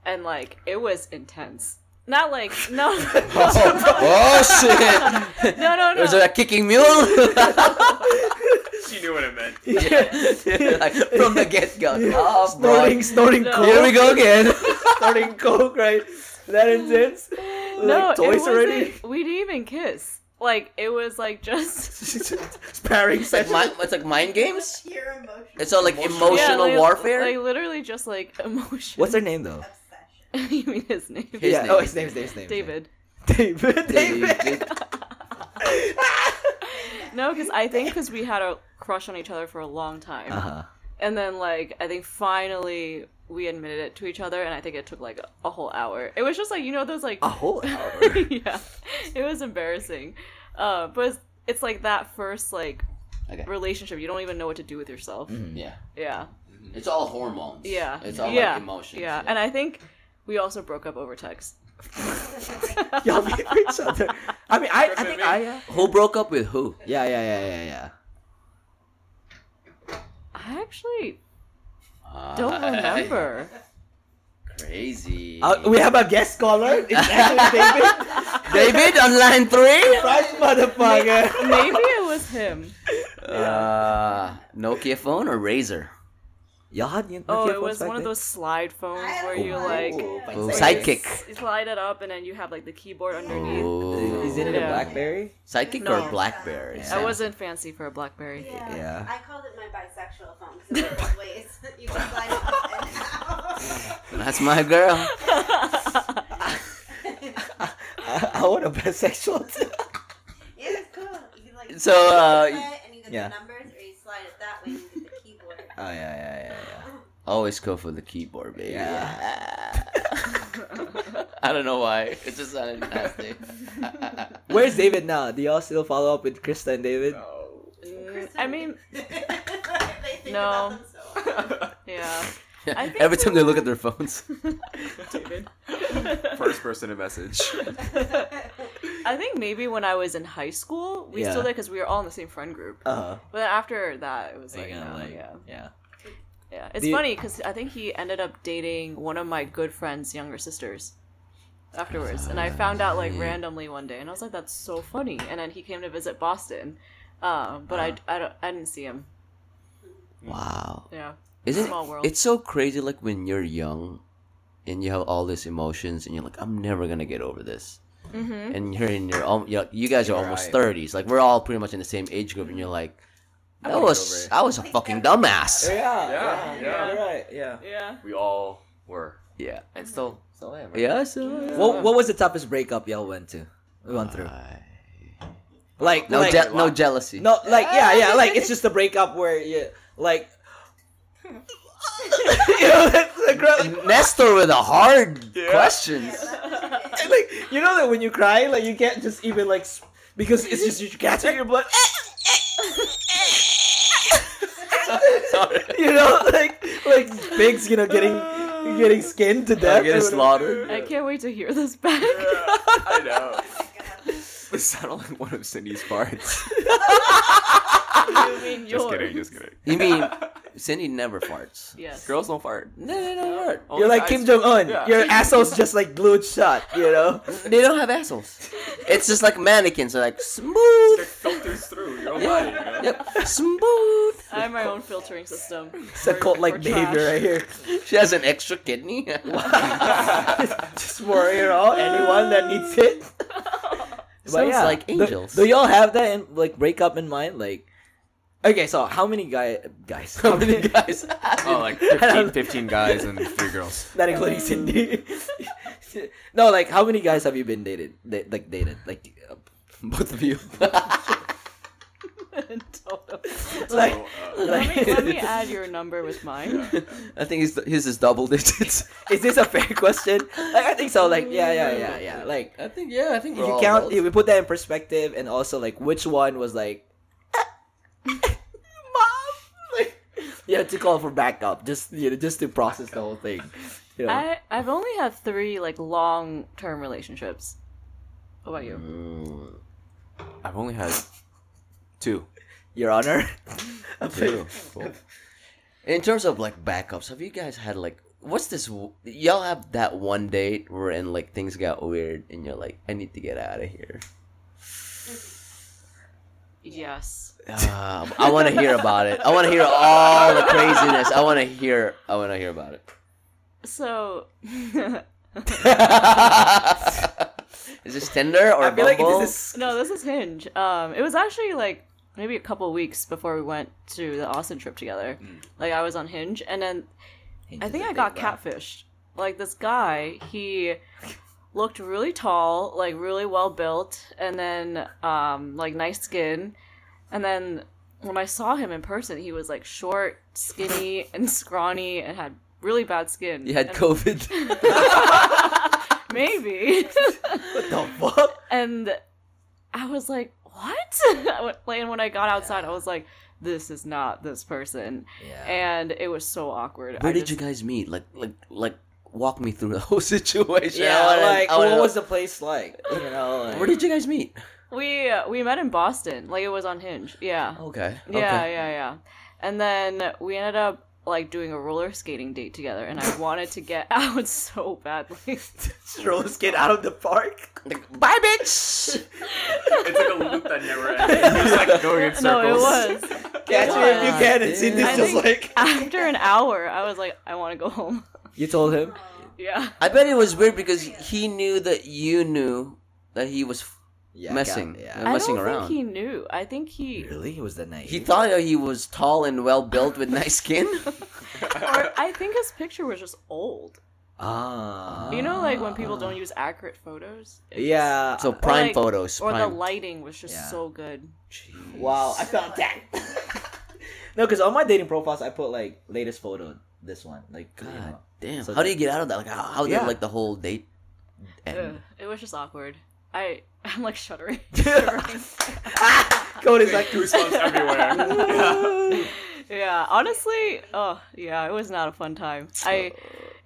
and like it was intense. Not like no, oh shit! no, no, no. Was there a kicking mule? She knew knew what it meant. like, from the get go. Oh, snorting, snorting No. coke. Here we go again. snorting coke, right? That intense. no, like toys it already. wasn't. We didn't even kiss. Like it was like just. Sparring It's like, session. mi- it's like mind games. Pure. It's all like Emotional- emotional like, warfare. Like literally just like emotion. What's her name though? You mean his name? His yeah. name, oh, his his name's his name. David. David. David. David. No, because I think because we had a crush on each other for a long time, Uh huh. and then like I think finally we admitted it to each other, and I think it took like a, a whole hour. It was just like you know those like A whole hour. yeah, it was embarrassing, uh, but it's, it's like that first like Okay. relationship. You don't even know what to do with yourself. Yeah. Yeah, It's all hormones. yeah, It's all yeah, like emotions. Yeah, and I think we also broke up over text. Y'all be with each other. I mean, I, I think I. Uh, Who broke up with who? yeah, yeah, yeah, yeah, yeah. I actually don't remember. Crazy. Uh, we have a guest caller. It's actually David. David on line three. Surprise, motherfucker. Maybe it was him. Uh, Nokia phone or Razr? Y'all had you Oh, it was one of those slide phones where you like Oh, sidekick. you slide it up and then you have like the keyboard underneath. Oh. Is it in a BlackBerry? Sidekick No. or BlackBerry? I wasn't fancy for a BlackBerry. Yeah. Yeah. I called it my bisexual phone because it's both ways. You can slide it up and out. That's my girl. I, I want a bisexual too. Yeah, it's cool. You can like So, uh, it and you get yeah. the numbers, or you slide it that way and you get the keyboard. Oh yeah, yeah, yeah, yeah. Always go for the keyboard, baby. Yeah. I don't know why. It just sounded nasty. Where's David now? Do y'all still follow up with Krista and David? Mm, I mean, they think No. about themselves. Yeah. Every time they look at their phones. David. First person to message. I think maybe when I was in high school, we Yeah. still did because we were all in the same friend group. Uh huh. But then after that, it was like, Like, no, like, yeah, yeah. yeah. It's Do you- funny because I think he ended up dating one of my good friend's younger sisters afterwards, and I found out like randomly one day, and I was like, "That's so funny." And then he came to visit Boston, um, but I, I, don't, I didn't see him. Wow. Yeah, Isn't Small world. it's so crazy like when you're young and you have all these emotions and you're like, I'm never gonna get over this. mm-hmm. And you're in your you know, you guys are almost Right. 30s. Like we're all pretty much in the same age group and you're like I that wanna was. I was a fucking dumbass. Yeah, Yeah, yeah, yeah. You're right. Yeah. yeah. We all were. Yeah. And still, still am. right? Yeah, so What What was the toughest breakup y'all went to? We went through. Like no like, je- no jealousy. no like yeah yeah like it's just a breakup where you like. You know, like, the girl, like, Nestor with the hard questions. like you know that when you cry, like you can't just even like s- because it's just you catching your blood. You know, like like pigs, you know, getting getting skinned to death. get or whatever. slaughtered. I can't wait to hear this back. I know. This sounded like one of Cindy's farts. you mean just yours? kidding, just kidding. You mean Cindy never farts? Yes. Girls don't fart. No, no, no, fart. Only You're like Kim Jong Un. Yeah. Your asshole's just like glued shut. You know. They don't have assholes. It's just like mannequins. They're like It smooth. filters through your own body. You know? Yep, smooth. I have my own filtering system. It's a cult like for behavior trash. right here. She has an extra kidney. just for you know anyone that needs it. But Sounds like do- angels. Do, y'all have that in like breakup in mind? Like, okay, so how many guy guys? How many guys? Oh, like 15, 15 guys and three girls. Not including Cindy. no, like how many guys have you been dated? Da- like dated? Like, uh, Both of you. Total. like, So, uh, Let me, like let me add your number with mine. I think his his is double digits. is this a fair question? Like, I think so. Like, yeah, yeah, yeah, yeah. Like, I think yeah. I think if you count, if we put that in perspective, and also like which one was like, mom, like, you have to call for backup, just you know, just to process the whole thing. You know? I I've only had three like long term relationships. What about you? Mm, I've only had two. Your Honor. two. Cool. In terms of like backups, have you guys had like what's this? Y'all have that one date where and like things got weird, and you're like, I need to get out of here. Yes. Uh, I want to hear about it. I want to hear all the craziness. I want to hear. I want to hear about it. So, is this Tinder or I feel like this is no, this is Hinge. Um, it was actually like maybe a couple weeks before we went to the Austin trip together. Like I was on Hinge, and then I think I got catfished. Like this guy, he looked really tall, like really well built, and then um, like nice skin. And then when I saw him in person, he was like short, skinny, and scrawny, and had really bad skin. You had And- COVID. maybe. what the fuck? and I was like, "What?" and when I got outside, I was like, "This is not this person," Yeah. and it was so awkward. Where I did just- you guys meet? Like, like, like, walk me through the whole situation. Yeah, wanna- like wanna what was the place like? You know, like, Where did you guys meet? We uh, we met in Boston. Like it was on Hinge. Yeah. Okay. Yeah, okay. yeah, yeah. And then we ended up like doing a roller skating date together, and I wanted to get out so badly. roller skate out of the park? Like, Bye, bitch. It's like a loop that never ends. It's like going in circles. no, it was. Catch me if you can. And Cindy's I just like after an hour, I was like, I want to go home. You told him. Yeah. I bet it was weird because he knew that you knew that he was Yeah, messing, got- uh, yeah. I messing don't around. think he knew. I think he, Really, he was the night. He thought that he was tall and well built with nice skin. or I think his picture was just old. Ah. You know, like when people don't use accurate photos. It's Yeah. so prime like- photos. Or the lighting was just Yeah. so good. Wow, I felt that. no, because on my dating profiles, I put like latest photo. This one, like you God know. Damn. So how do you get out of that? Like, how, how Yeah. did like the whole date Ugh, end? it was just awkward. I I'm like shuddering. Cody's like Goosebumps everywhere. yeah, honestly, oh yeah, it was not a fun time. I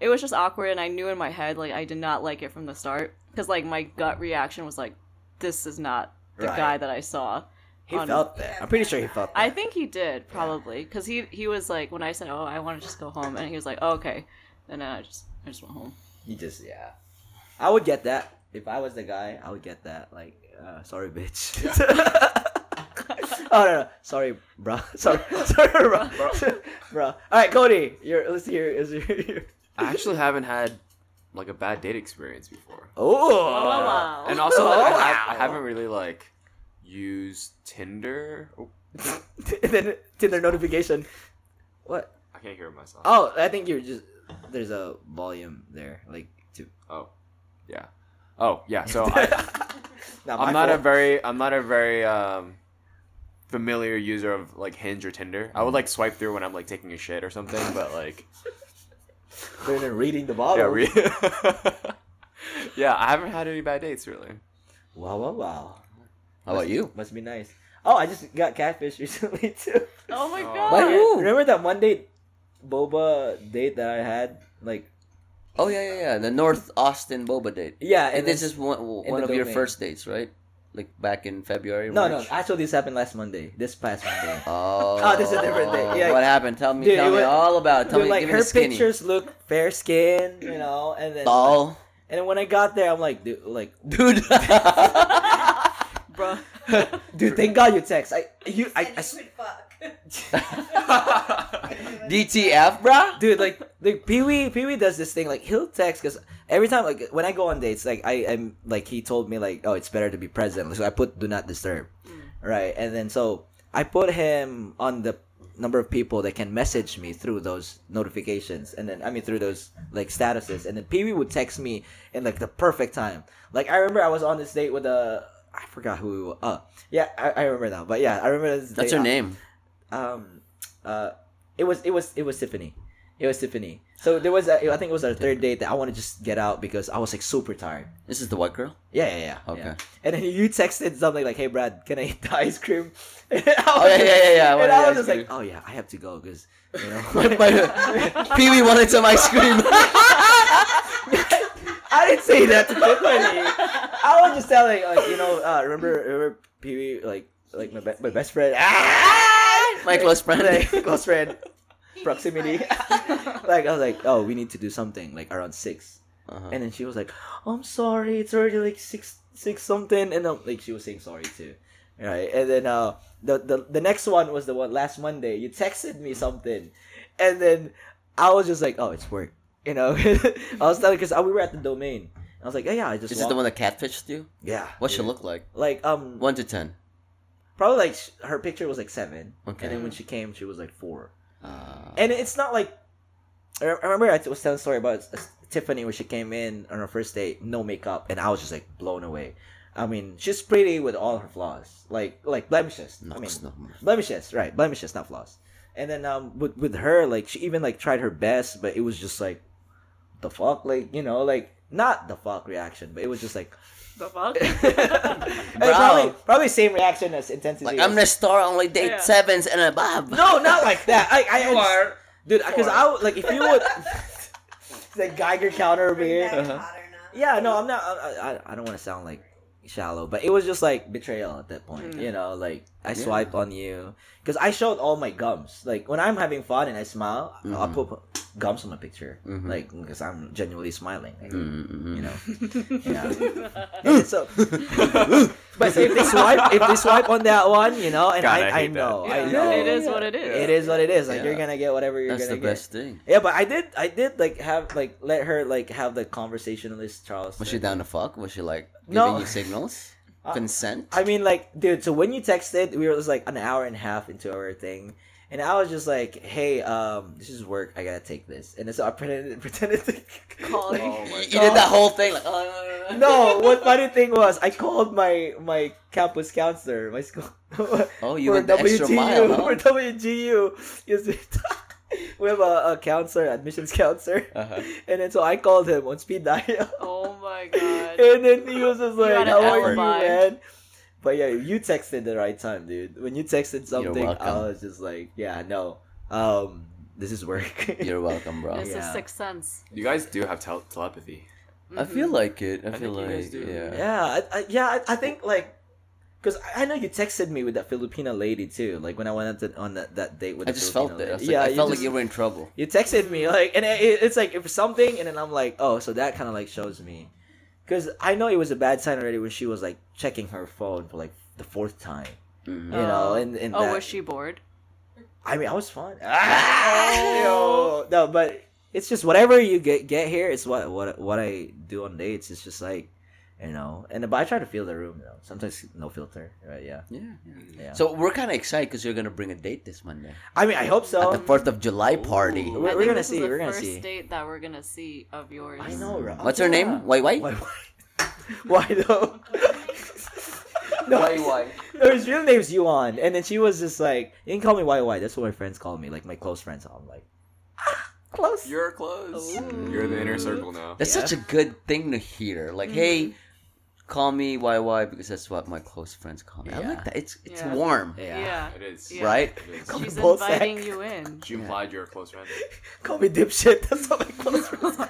it was just awkward, and I knew in my head like I did not like it from the start because like my gut reaction was like, this is not the Right. guy that I saw. he on- felt that. I'm pretty sure he felt that. I think he did probably because he he was like when I said oh I want to just go home and he was like oh, okay, and then I just I just went home. He just yeah. I would get that if I was the guy. I would get that. Like, uh, sorry, bitch. oh no, no, sorry, bro. Sorry, sorry, bro. bro. All right, Cody. You're, let's hear. Is your, I actually haven't had like a bad date experience before. oh. Oh, wow. And also, like, I, Oh, have, I wow. haven't really like used Tinder. Oh, and then Tinder notification. What? I can't hear myself. Oh, I think you're just. There's a volume there, like to. Oh, yeah. Oh, yeah. So I, Not I'm my not a very, I'm not a very um, familiar user of like Hinge or Tinder. I would like swipe through when I'm like taking a shit or something, but like, Better than reading the yeah, re- yeah. I haven't had any bad dates really. wow, wow, wow. How about you? Must be nice. Oh, I just got catfish recently too. Oh my Oh. god! By who? Remember that one date, boba date that I had? Like, Oh yeah, yeah, yeah. The North Austin boba date. yeah, And this then- is one, one the of your first dates, right? Like back in February. no, no. Actually, this happened last Monday. This past Monday. Oh, Oh, this is a different day. Yeah. What happened? Tell me. Dude, tell me was- all about it. Tell Dude, me. like give her me the skinny. pictures look fair skin, you know, and then Tall, and then when I got there, I'm like, dude, like, dude. Bruh. dude, thank God you text. I, you, I, I s- DTF, bruh. dude, like, like Pee Wee, Pee Wee does this thing. Like, he'll text because every time, like, when I go on dates, like, I am like, he told me like, oh, it's better to be present. So I put do not disturb, right? And then so I put him on the number of people that can message me through those notifications, and then I mean through those like statuses, and then Pee Wee would text me in like the perfect time. Like I remember I was on this date with a. I forgot who. Uh, yeah, I, I remember now. But yeah, I remember this. That's date. her name. Um uh it was it was it was Tiffany. It was Tiffany. So there was a, I think it was our third date that I want to just get out because I was like super tired. This is the white girl. Yeah, yeah, yeah. Okay. yeah. And then you texted something like, "Hey, Brad, can I eat the ice cream?" oh yeah, yeah, yeah, yeah, I And I was just like, "Oh yeah, I have to go because you know." Pee Wee wanted some ice cream. I didn't say that to Tiffany. I was just telling, like, you know, uh, remember, remember Pee Wee, like, like my be- my best friend. My close friend. Like, close friend. Proximity. like I was like, oh, we need to do something like around 6 Uh-huh. and then she was like, I'm sorry, it's already like six six something, and um, like she was saying sorry too, right? And then uh, the the the next one was the one last Monday. You texted me something, and then I was just like, oh, it's work. You know, I was telling because we were at the domain. I was like, yeah, yeah, I just Is it the walked- one that catfished you? Yeah. What she dude. look like? Like um, One to ten. Probably like sh- her picture was like seven, Okay. and then when she came, she was like four. Uh, And it's not like I remember I was telling a story about uh, Tiffany when she came in on her first date, no makeup, and I was just like blown away. I mean, she's pretty with all her flaws, like like blemishes. I mean, number. blemishes, right? Blemishes, not flaws. And then um, with with her, like she even like tried her best, but it was just like the fuck, like you know, like not the fuck reaction, but it was just like The fuck? I probably probably same reaction as intensity. Like I'm as- the star, only date Yeah. sevens and above. no, not like that. I I You are. dude, because I would like if you would the Geiger counter over here. Uh-huh. Yeah, no, I'm not. I, I, I don't want to sound like shallow, but it was just like betrayal at that point. You know, like I Yeah. swiped on you because I showed all my gums. Like when I'm having fun and I smile, I'll Mhm. put gums on my picture, Mhm. like because I'm genuinely smiling. Like, Mm-mm. You know, yeah. So, but if they swipe, if they swipe on that one, you know, and God, I, I I, know, that. I Yeah, know, it is what it is. It is what it is. Like Yeah. you're gonna get whatever you're That's gonna get. That's the get. best thing. Yeah, but I did, I did like have like let her like have the conversationalist Charles. Was she down to fuck? Was she like giving No. you signals? Uh, Consent? I mean, like, dude. So when you texted, we were just like an hour and a half into our thing, and I was just like, "Hey, um, this is work. I gotta take this." And so I pretended, pretended to Calling. Oh you, you did that whole thing like. Uh, No, what funny thing was, I called my my campus counselor, my school. Oh, you for went the extra mile, huh? For WGU, Yes, we have a, a counselor, admissions counselor, Uh-huh. and then so I called him on speed dial. Oh my god. And then he was just like, "How are you, man?" But yeah, you texted the right time, dude. When you texted something, I was just like, "Yeah, no, um, this is work." You're welcome, bro. This Yeah. a sixth sense. You guys do have tel- telepathy. I feel like it. I, I feel think you guys like do. yeah. yeah, I, I, yeah, I, I think like, cause I I know you texted me with that Filipina lady too. Like when I went on, to, on that, that date with I the just Filipino felt it. I, was lady. like, I felt just- like you were in trouble. You texted me like, and it, it's like if something, and then I'm like, oh, so that kind of like shows me, because I know it was a bad sign already when she was like checking her phone for like the fourth time. Mhm. You know, Oh. and and Oh, that- was she bored? I mean, I was fun. Yo, no, but it's just whatever you get get here. It's what what what I do on dates. It's just like, you know, and but I try to feel the room. though. sometimes no filter. Right? Yeah. Yeah. Yeah. So we're kind of excited because you're gonna bring a date this Monday I mean, I hope so. at the Fourth of July party. Ooh. We're- we're gonna see, the we're gonna see. first see. date that we're gonna see of yours. I know, right? What's her name? Why? Why? Why? Why, why though? no, Why, why? no, his real name's Yuan, and then she was just like, you can call me YY. That's what my friends call me, like my close friends. I'm like, ah, close. You're close. Ooh. You're in the inner circle now. That's Yeah. such a good thing to hear. Like, hey, call me YY because that's what my close friends call me. I like that. It's it's Yeah. warm, yeah. Yeah. It is. Yeah. right? It is. She's Bullsack. inviting you in. She implied you're a close friend. Call me dipshit. That's what my close friends.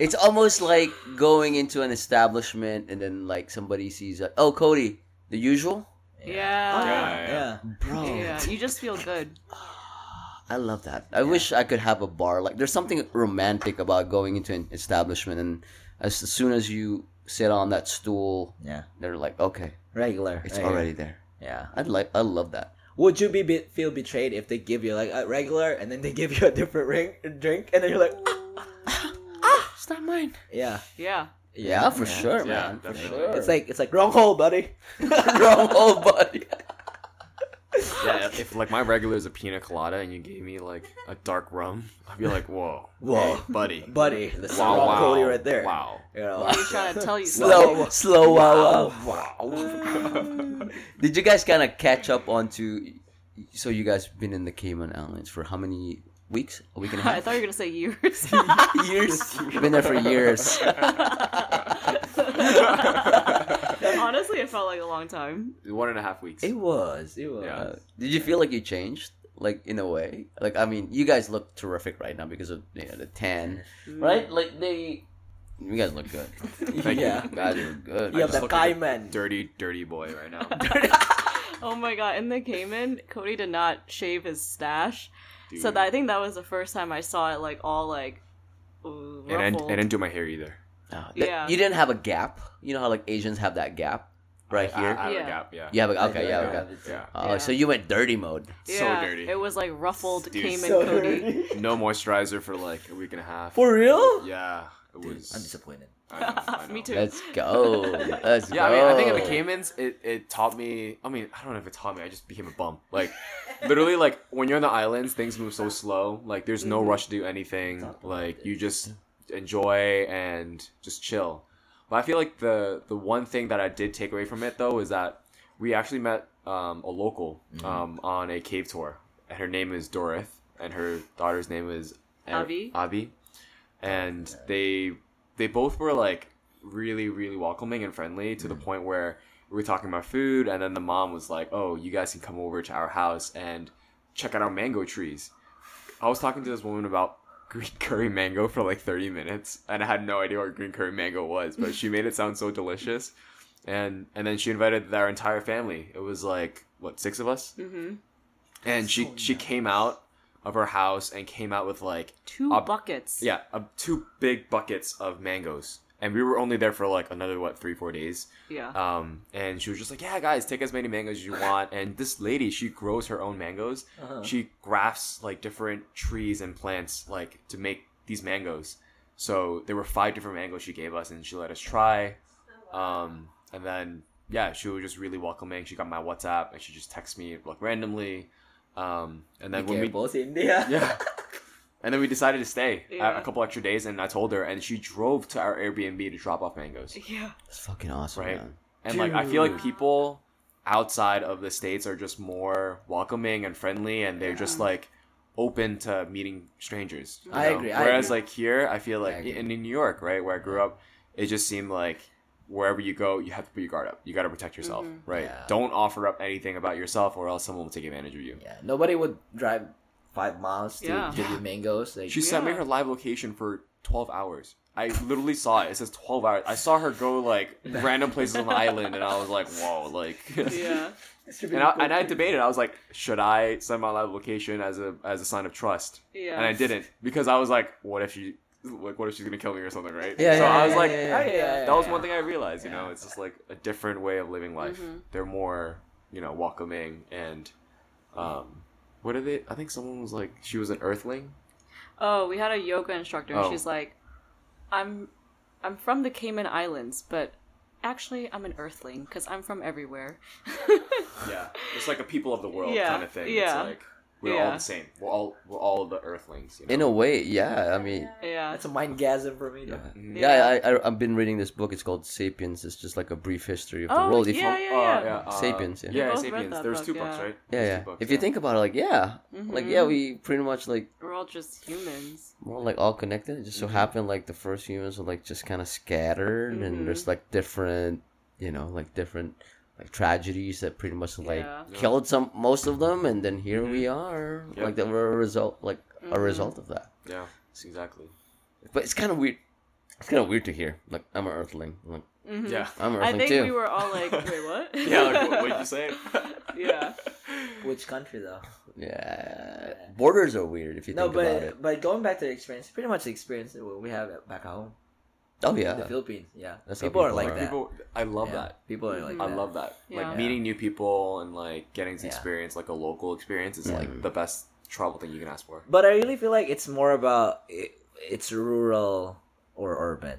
It's almost like going into an establishment and then like somebody sees, like, oh, Cody, the usual, Yeah. Oh, Yeah, yeah. bro. Yeah. You just feel good. I love that. I wish I could have a bar. Like, there's something romantic about going into an establishment, and as, as soon as you sit on that stool, Yeah. they're like, okay, Regular. it's regular. already there. Yeah. I'd like, I love that. Would you be, be feel betrayed if they give you like a regular and then they give you a different ring, drink and then you're like, ah, ah, It's not mine. yeah, Yeah. Yeah, for sure, Yeah, man. For sure. It's like it's like wrong hole, buddy. wrong hole, buddy. Yeah, if like my regular is a pina colada and you gave me like a dark rum, I'd be like, whoa, Whoa. hey, buddy, buddy. That's wow, wrong wow, Cody right there. Wow. You know. What are you trying to tell you? Slow, slow, wow, wow. Wow. Did you guys kind of catch up onto? So you guys been in the Cayman Islands for how many weeks? A week and a half. I thought you were gonna say years. years. been there for years. Honestly, it felt like a long time. One and a half weeks. It was. It was. Yeah. Did you feel like you changed? Like in a way, like I mean, you guys look terrific right now because of you know, the tan, mm. right? Like they, you guys look good. Thank Yeah. you. You guys look good. You have the look like Cayman. Dirty, dirty boy right now. Oh my god! In the Cayman, Cody did not shave his stash, so Dude. that, I think that was the first time I saw it like all like ooh, and I, ruffled. I didn't do my hair either. Oh, that- Yeah. You didn't have a gap. You know how like Asians have that gap, right I- here. I, I have Yeah. a gap. Yeah. you have a, I okay, do, yeah, okay. have it too. Yeah. Oh, Yeah. so you went dirty mode. So Yeah, dirty. It was like ruffled Dude, Cayman So Cody. No moisturizer for like a week and a half. For real? Yeah. It was. I'm disappointed. I know, I Me too. Let's go. Let's Yeah, I mean, I think at the Caymans, it, it taught me. I mean, I don't know if it taught me. I just became a bum. Like, literally, like when you're on the islands, things move so slow. Like, there's no mm-hmm. rush to do anything. Like, you just enjoy and just chill. But I feel like the the one thing that I did take away from it though is that we actually met um, a local um, on a cave tour, and her name is Dorith, and her daughter's name is Avi? Avi, and they they both were like really really welcoming and friendly to the point where we were talking about food, and then the mom was like, "Oh, you guys can come over to our house and check out our mango trees." I was talking to this woman about green curry mango for like 30 minutes and I had no idea what green curry mango was, but she made it sound so delicious. And and then she invited our entire family. It was like what, 6 of us? hmm And she she came out of her house and came out with like Two Uh, buckets. yeah, uh, two big buckets of mangoes. And we were only there for like another what, 3 4 days. Yeah. Um, and she was just like, "Yeah, guys, take as many mangoes as you want." And this lady, she grows her own mangoes. Uh-huh. She grafts like different trees and plants like to make these mangoes. So there were five different mangoes she gave us, and she let us try. Um, and then yeah, she was just really welcoming. She got my WhatsApp, and she just texts me like randomly. Um, and then when we careful, India. yeah. And then we decided to stay a- Yeah. a couple extra days, and I told her, and she drove to our Airbnb to drop off mangoes. yeah. It's fucking awesome, Right. man. And like, I feel like people outside of the states are just more welcoming and friendly, and they're just like open to meeting strangers. I know? agree, I Whereas agree. like here, I feel like I in, in New York, right, where I grew up, it just seemed like wherever you go, you have to put your guard up. You got to protect yourself, mm-hmm. right? Yeah. Don't offer up anything about yourself, or else someone will take advantage of you. Yeah, nobody would drive five miles to Yeah. give you mangoes. Like, She sent me Yeah. her live location for 12 hours. I literally saw it. It says 12 hours. I saw her go like random places on the island, and I was like, whoa, like. Yeah. and, I, and I debated. I was like, should I send my live location as a as a sign of trust? Yeah. And I didn't because I was like, what if she like what if she's gonna kill me or something, right? Yeah, So yeah, I was yeah, like, yeah, oh, yeah, yeah, yeah, that was yeah. one thing I realized. You know, it's just like a different way of living life. They're more you know welcoming and um, what are they? I think someone was like she was an Earthling. Oh, we had a yoga instructor. and Oh. She's like, I'm, I'm from the Cayman Islands, but actually I'm an Earthling because I'm from everywhere. Yeah, it's like a people of the world Yeah, kind of thing. yeah, It's like we're all the same. We're all we're all the Earthlings. You know? In a way, yeah. I mean, yeah. That's a mindgasm for me. Though. Mhm. yeah, I, I I've been reading this book. It's called Sapiens. It's just like a brief history of the oh world. If you- yeah, yeah, Oh, yeah. yeah, uh, Sapiens, yeah. Yeah, We both read Sapiens. that There's book, two books, yeah. right? yeah, There's yeah. books, If you think about it, like yeah, like yeah, we pretty much like We're all just humans. more like all connected. It just so happened like the first humans were like just kind of scattered, and there's like different, you know, like different like tragedies that pretty much like Yeah. killed some most of them, and then here we mm-hmm. are, Yep. like that were a result, like a mm-hmm. result of that. Yeah, it's exactly. But it's kind of weird. It's kind of weird to hear. Like I'm an Earthling. I'm like mm-hmm. Yeah. I'm an I Earthling think too. we were all like, wait, what? Yeah, like, what, what you say? yeah. Which country though? Yeah, borders are weird if you No, think about it. No, but but going back to the experience, pretty much the experience that we have back home, Oh yeah, the Philippines. Yeah, That's how people are people like are. that. People, I love Yeah, that. People are like I that. love that. Yeah. Like meeting new people and like getting to Yeah. experience like a local experience is like mm. the best travel thing you can ask for. But I really feel like it's more about it, it's rural or urban.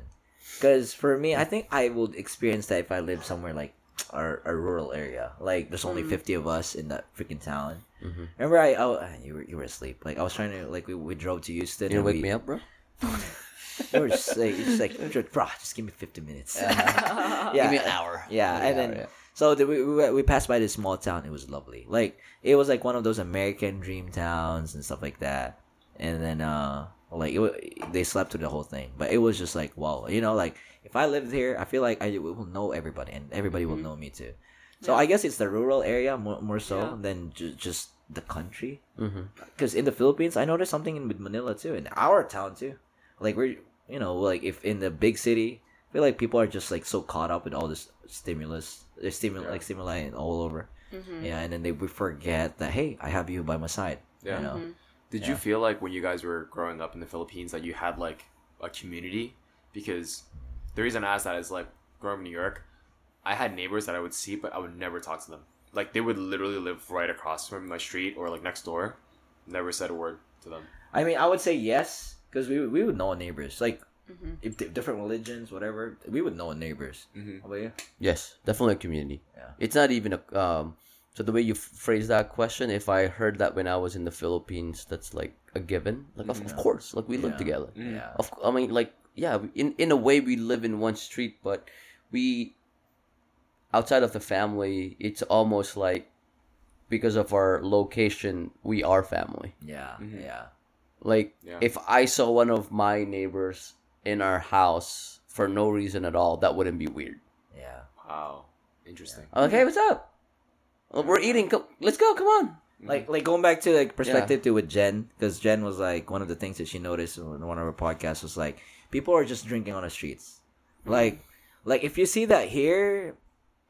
Because for me, I think I would experience that if I lived somewhere like a, a rural area. Like there's only mm. 50 of us in that freaking town. Mm-hmm. Remember, I oh ah, you were you were asleep. Like I was trying to like we, we drove to Houston. you and wake we, me up, bro. You were just like, just like just, bro, just give me 50 minutes. Uh-huh. yeah, Give me an hour. Yeah, me and an then yeah. so the, we, we we passed by this small town. It was lovely. Like it was like one of those American dream towns and stuff like that. And then uh like it, they slept through the whole thing, but it was just like wow, you know, like if I lived here, I feel like I will know everybody and everybody will mm-hmm. know me too. So I guess it's the rural area more, more so Yeah. than ju- just the country. Mm-hmm. Because in the Philippines, I noticed something in Manila too, in our town too. Like we're, you know, like if in the big city, I feel like people are just like so caught up with all this stimulus, there's stimul like stimuli all over. Mm-hmm. Yeah, and then they we forget that hey, I have you by my side. Yeah. You know? Mm-hmm. Did you feel like when you guys were growing up in the Philippines that you had like a community? Because the reason I ask that is like growing up in New York, I had neighbors that I would see, but I would never talk to them. Like they would literally live right across from my street or like next door. Never said a word to them. I mean, I would say yes because we we would know our neighbors. Like Mhm. if different religions, whatever, we would know our neighbors. Mm-hmm. How about you? Yes, definitely a community. Yeah. It's not even a um. So the way you phrase that question, if I heard that when I was in the Philippines, that's like a given. Like of, of course, like we live together. Mm. Yeah. Of I mean, like yeah, in in a way we live in one street, but we outside of the family, it's almost like because of our location, we are family. Yeah. Mhm. Yeah. Like Yeah. if I saw one of my neighbors in our house for no reason at all, that wouldn't be weird. Yeah. Wow. Interesting. I'm like, hey, what's up? Well, we're eating. Co- let's go. Come on. Mm-hmm. Like like going back to like perspective to with Jen because Jen was like one of the things that she noticed in one of her podcasts was like people are just drinking on the streets. Mm-hmm. Like like if you see that here,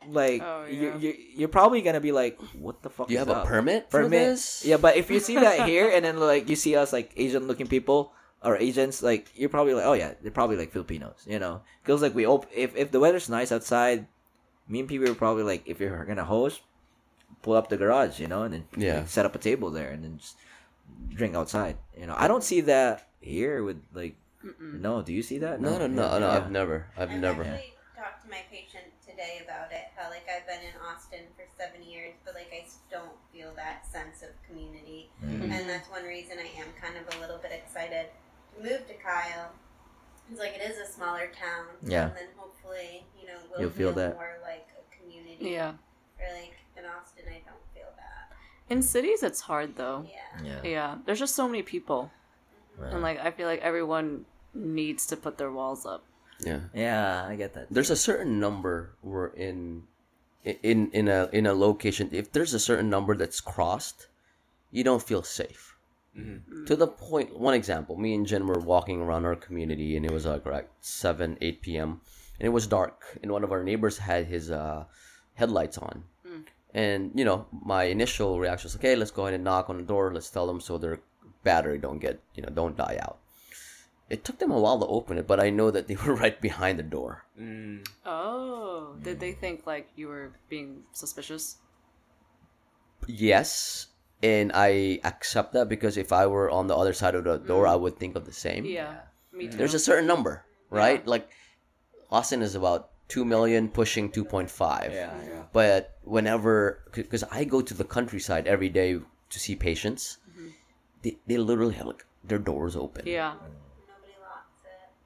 like Oh, you're, yeah. you're you're probably gonna be like, what the fuck? Do you is have a permit for permit. this? Yeah, but if you see that here and then like you see us like Asian looking people or Asians, like you're probably like, oh yeah, they're probably like Filipinos, you know? Because like we op- if if the weather's nice outside, me and people are probably like, if you're gonna host, pull up the garage, you know, and then Yeah. like, set up a table there and then just drink outside. You know, I don't see that here with like. No, do you see that? No, no, no, Yeah, no. yeah. I've never. I've I've never. actually talked to my patient today about it. How like I've been in Austin for seven years, but like I s- don't feel that sense of community, Mm. and that's one reason I am kind of a little bit excited to move to Kyle. It's like it is a smaller town, Yeah. and then hopefully you know we'll You'll feel feel that. more like a community. Yeah. Or like in Austin, I don't feel that. In cities, it's hard though. Yeah. Yeah. Yeah, there's just so many people, Right. and like I feel like everyone needs to put their walls up. Yeah. Yeah, I get that. There's a certain number we're in, in in a in a location. If there's a certain number that's crossed, you don't feel safe. To the point. One example: me and Jen were walking around our community, and it was like right seven, eight p.m. and it was dark. And one of our neighbors had his uh, headlights on. And you know, my initial reaction was, okay, let's go ahead and knock on the door. Let's tell them so their battery don't get, you know, don't die out. It took them a while to open it, but I know that they were right behind the door. Mm. Oh, did they mm. think like you were being suspicious? Yes, and I accept that because if I were on the other side of the door, I mm. would think of the same. Yeah, me too. There's a certain number, right? Like Austin is about 2 million pushing 2.5. Yeah, yeah. But whenever cuz I go to the countryside every day to see patients, mm-hmm. they, they literally have like their doors open. yeah, Nobody locks it.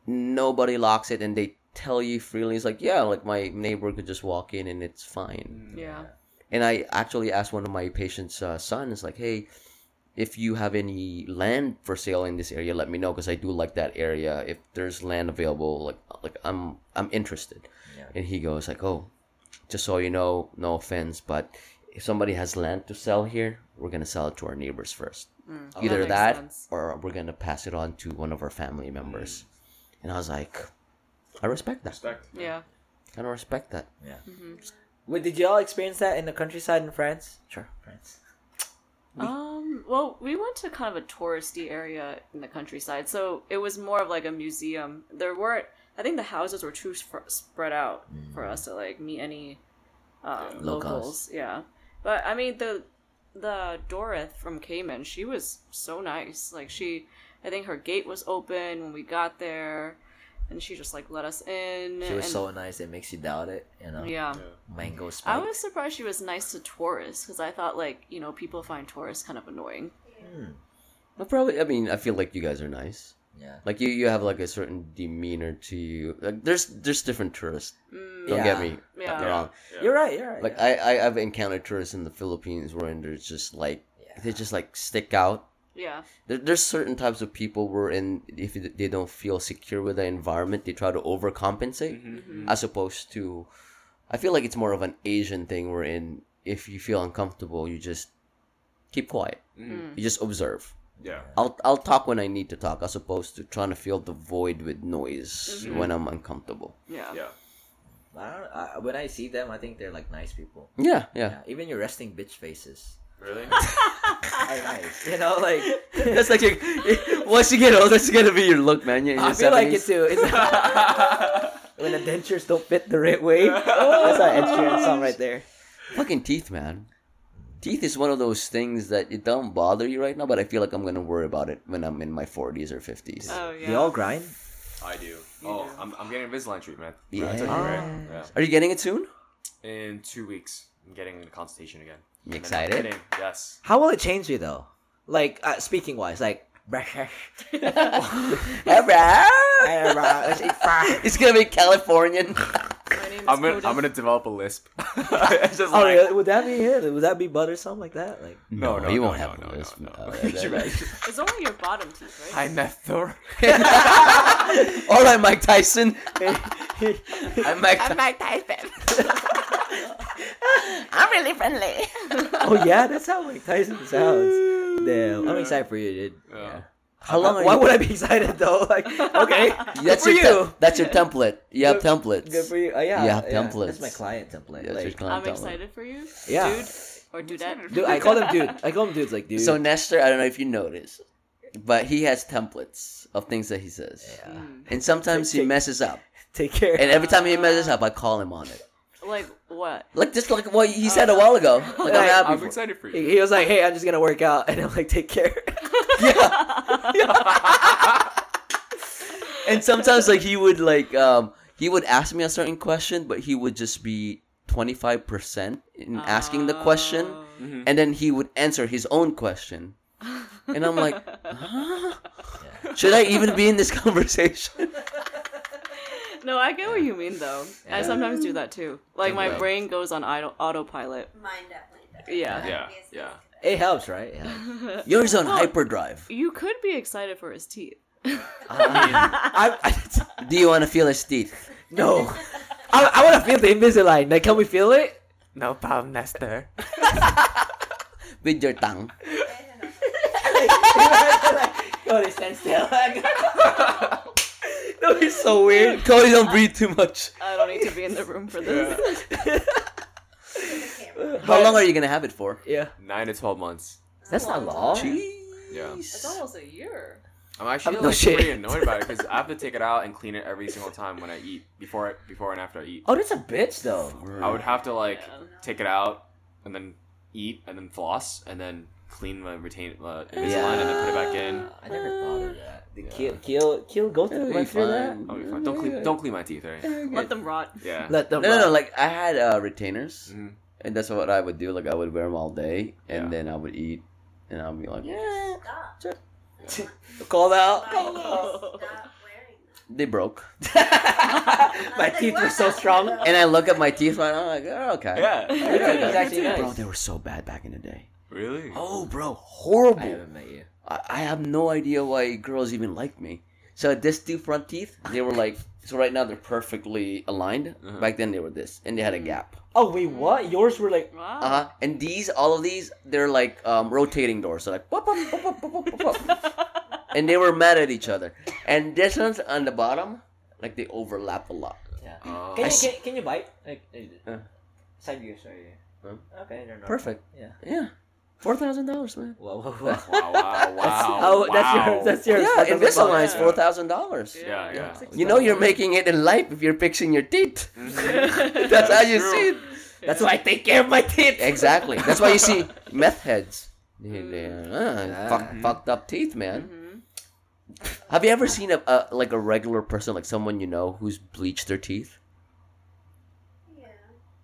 Nobody locks it and they tell you freely it's like, yeah, like my neighbor could just walk in and it's fine. yeah. And I actually asked one of my patients' uh, sons, like, hey, if you have any land for sale in this area, let me know because I do like that area. If there's land available, like, like I'm I'm interested. Yeah. And he goes like, oh, just so you know, no offense, but if somebody has land to sell here, we're gonna sell it to our neighbors first. Mm, Either makes that, or we're gonna pass it on to one of our family members. And I was like, I respect that. Respect. Yeah. I don't respect that. Yeah. Wait, did y'all experience that in the countryside in France? Sure, France. Um. Well, we went to kind of a touristy area in the countryside, so it was more of like a museum. There weren't. I think the houses were too sp- spread out for us to like meet any um, Locals. locals. Yeah, but I mean the the Dorith from Cayman, she was so nice. Like she, I think her gate was open when we got there, and she just like let us in. She was and, so nice it makes you doubt it, you know. yeah. Mango I was surprised she was nice to tourists because I thought like you know people find tourists kind of annoying. Hmm. But probably, I mean, I feel like you guys are nice. Yeah. Like you, you have like a certain demeanor to you. Like there's there's different tourists. Mm, Don't Yeah. get me Yeah. wrong. You're right. You're right. Like yeah. I, I I've encountered tourists in the Philippines where they're just like they just like stick out. Yeah. There, there's certain types of people where in if they don't feel secure with the environment, they try to overcompensate, mm-hmm. Mm-hmm. as opposed to, I feel like it's more of an Asian thing where in if you feel uncomfortable, you just keep quiet. Mm-hmm. Mm. You just observe. Yeah. I'll I'll talk when I need to talk, as opposed to trying to fill the void with noise when I'm uncomfortable. Yeah. Yeah. I don't, I, when I see them, I think they're like nice people. Yeah, yeah. Yeah, even your resting bitch faces Really? nice. You know, like That's like your, once you get old, that's gonna be your look, man. You're in your I your feel like it too. It's, when the dentures don't fit the right way. That's an Ed Sheeran song right there. Fucking teeth, man. Teeth is one of those things that it don't bother you right now, but I feel like I'm gonna worry about it when I'm in my 40s or 50s. Oh yeah. They all grind. I do. Oh, I'm, I'm getting Invisalign treatment. Yeah. I told you, right? Oh. Yeah. Are you getting it soon? In two weeks, I'm getting a consultation again. You And I'm excited? getting- Yes. How will it change you though? Like uh, speaking wise, like. it's gonna be Californian. My name is I'm gonna, I'm gonna develop a lisp. just Oh, like, really? would that be it? Would that be butter something like that? Like, no, no, you no, won't no, have no, this. no, no. Uh, Could? It's only your bottom teeth, right? Hi, right? Nethor. All right, Mike Tyson. I'm Mike. Mike Tyson. I'm really friendly. oh yeah, that's how Mike Tyson sounds. Damn, I'm excited for you, dude. Yeah. How long are Why you? would I be excited though? Like, okay, That's good for your you. te- that's your template. You have templates. Good for you. Oh, yeah, You have templates. That's my client template. That's your like, client I'm template. excited for you. Yeah. Dude or dudette. dude, I call them dude. I call them dudes like dude. So Nestor, I don't know if you notice, but he has templates of things that he says, yeah. Hmm. and sometimes he messes up. Take care. And every time he messes up, I call him on it. Like what? Like just like what he said a while ago. Like I'm happy. I'm for- excited for you. he was like, "Hey, I'm just gonna work out," and I'm like, "Take care." Yeah. And sometimes like he would like um he would ask me a certain question, but he would just be twenty five percent in asking the question, Oh. and then he would answer his own question, and I'm like, huh? should I even be in this conversation? No, I get what you mean though. I sometimes do that too. Like my Yeah. brain goes on auto- autopilot. Mine definitely does. Yeah. Yeah, Obviously. yeah. it helps, right? Yeah. Yours on hyperdrive. You could be excited for his teeth. I, I, Do you want to feel his teeth? no, I, I want to feel the Invisalign. Like, can we feel it? No problem, Nestor. with your tongue. Cody, stand still. no, he's so weird. Cody, don't breathe too much. I don't need to be in the room for this. How long are you gonna have it for? Yeah, Nine to twelve months. that's not long. Yeah. It's almost a year. I'm actually No like, shit. pretty annoyed about it because I have to take it out and clean it every single time when I eat, before it, before and after I eat. Oh, that's a bitch though. I would have to like Yeah. take it out and then eat and then floss and then clean my retain uh, Invisalign Yeah. and then put it back in. I never thought of that. Did Kill, kill, kill, go It'll through be right through that. I'll be fine. Don't clean don't clean my teeth, right? Let them rot. Yeah. Let them. No, no, no. Like I had uh, retainers, Mhm. and that's what I would do. Like I would wear them all day, and Yeah. then I would eat, and I'll be like, yeah, Stop. called out. Stop wearing they broke. My teeth were so strong. and I look at my teeth and I'm like, oh, okay. Yeah. It's actually Bro, they were so bad back in the day. Really? Oh, bro, horrible. I horrible. haven't met you. I, I have no idea why girls even like me. So this two front teeth, they were like, so right now they're perfectly aligned. Uh-huh. Back then they were this, and they had a gap. Oh wait, what? Yours were like. Wow. Uh huh. And these, all of these, they're like um, rotating doors. So like, whoop, whoop, whoop. and they were mad at each other. And this one's on the bottom, like they overlap a lot. Yeah. Oh. Can you can, can you bite? Like, Uh. side view, sorry. Huh? Okay, they're not. Perfect. Yeah. Yeah, four thousand dollars, man. Whoa, whoa, whoa. Wow! Wow! Wow! oh, that's your that's your. Yeah, Invisalign's Yeah. four thousand dollars. Yeah, yeah. You know you're making it in life if you're fixing your teeth. Mhm. That's how you true. see it. That's why I take care of my teeth. Exactly. That's why you see meth heads. They, they, uh, fuck, Mhm. fucked up teeth, man. Mhm. Have you ever seen a, a like a regular person, like someone you know, who's bleached their teeth? Yeah.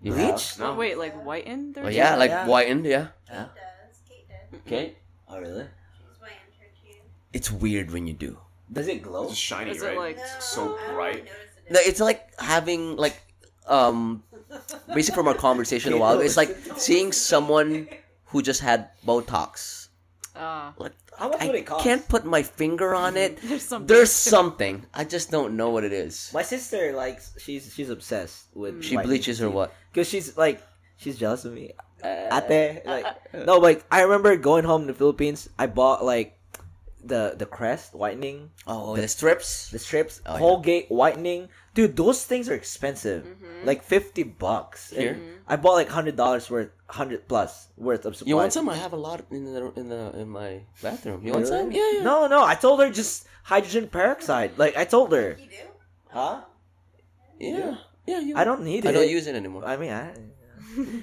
You Bleach? No. Wait, like whiten their have? Oh, teeth? yeah, like Yeah. whitened. Yeah. Yeah. Kate does. Kate did. Okay. Oh really? She's whitened her. It's weird when you do. Does it glow? It's just shiny, Is it right? like- It's so bright. it. No, it's like having like um basically from our conversation a while ago, it's like seeing someone who just had Botox. Ah, Like How much would I it cost? can't put my finger on it. there's something. There's something. I just don't know what it is. My sister likes. She's she's obsessed with. She bleaches or what? Because she's like she's jealous of me. Uh, Ate, like no, like I remember going home in the Philippines. I bought like the the crest whitening, Oh, the strips. the strips, Oh, yeah. Colgate whitening. Dude, those things are expensive. Like fifty bucks. Here? And I bought like hundred dollars worth, hundred plus worth of supplies. You want some? I have a lot in the in the in my bathroom. You want some? Yeah, yeah. No, no. I told her just hydrogen peroxide. Like I told her. You do? Huh? Yeah, yeah. You, I don't need I it. I don't use it anymore. I mean, I,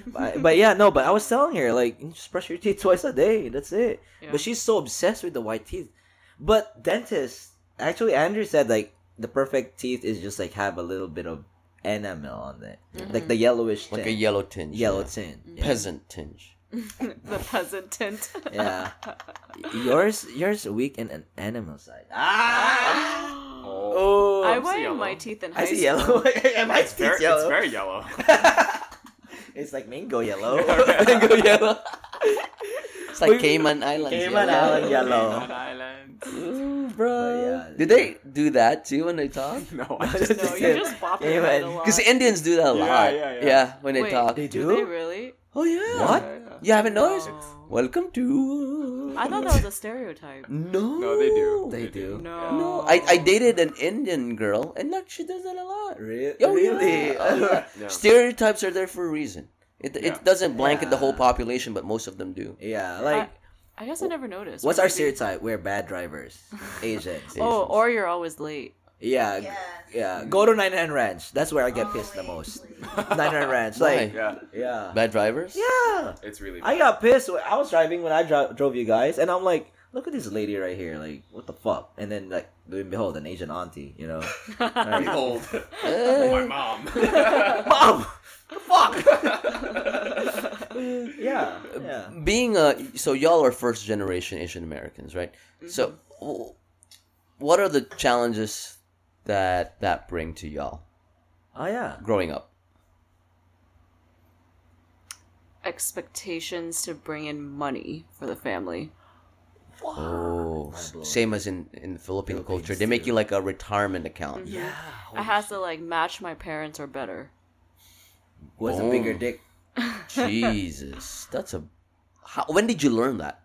but, but yeah, no. But I was telling her like, just brush your teeth twice a day. That's it. Yeah. But she's so obsessed with the white teeth. But dentists, actually, Andrew said like the perfect teeth is just like have a little bit of enamel on it, like the yellowish, like a yellow tinge. yellow yeah. tint. Yeah. Peasant tinge. the peasant tint. Yeah. yours, yours weak in an enamel side. Ah. Oh. I see whitened my teeth in I high see school. yellow. Am I It's very, it's very yellow. It's like mango yellow. Mango yellow. It's like Cayman Islands. Cayman yellow. Island yellow. Island. Ooh, bro. yeah. Do they do that too when they talk? No, I just No, you just bop your Yeah, a lot. Because Indians do that a Yeah, lot. yeah, yeah. when they Wait, talk. They Do do? they really? Oh yeah. What? You haven't noticed? No. Welcome to. I thought that was a stereotype. No. No, they do. They do. No. No, I, I dated an Indian girl, and look, she does that a lot. Re- Oh, really? yeah. Oh, yeah. Yeah. Stereotypes are there for a reason. It, Yeah. it doesn't blanket the whole population, but most of them do. yeah, like I guess I never noticed. what's our stereotype? We're bad drivers, Asians. Oh, or you're always late. Yeah, Yes. yeah. Go to Nine 99 Ranch. That's where I get pissed the most. Nine 99 Ranch, like Yeah, yeah, Bad drivers? yeah. it's really. I got pissed. when- I was driving when I dro- drove you guys, and I'm like, look at this lady right here. Like, what the fuck? And then like, lo and behold, an Asian auntie. You know, Like, old. Eh, my mom. mom. The fuck. yeah, yeah. being a so y'all are first generation Asian Americans, right? So, w- what are the challenges that that bring to y'all Oh yeah. growing up? Expectations to bring in money for the family. Oh, same as in in Filipino culture, they make you like a retirement account. Yeah. I has to like match my parents or better. What's a bigger dick? Jesus, that's a. How, when did you learn that?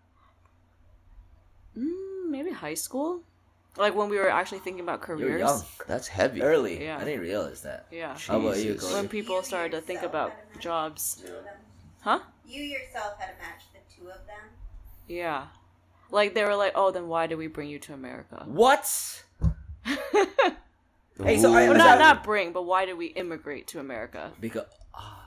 Mm, maybe high school, like when we were actually thinking about You're careers. young, That's heavy. early. Yeah. I didn't realize that. Yeah, How about you, Jesus. Cody? when people started to think about jobs. Huh? You yourself had to match the two of them. Yeah, like they were like, "Oh, then why did we bring you to America?" What? Hey, so I- Well, not not bring, but why did we immigrate to America? Because. ah.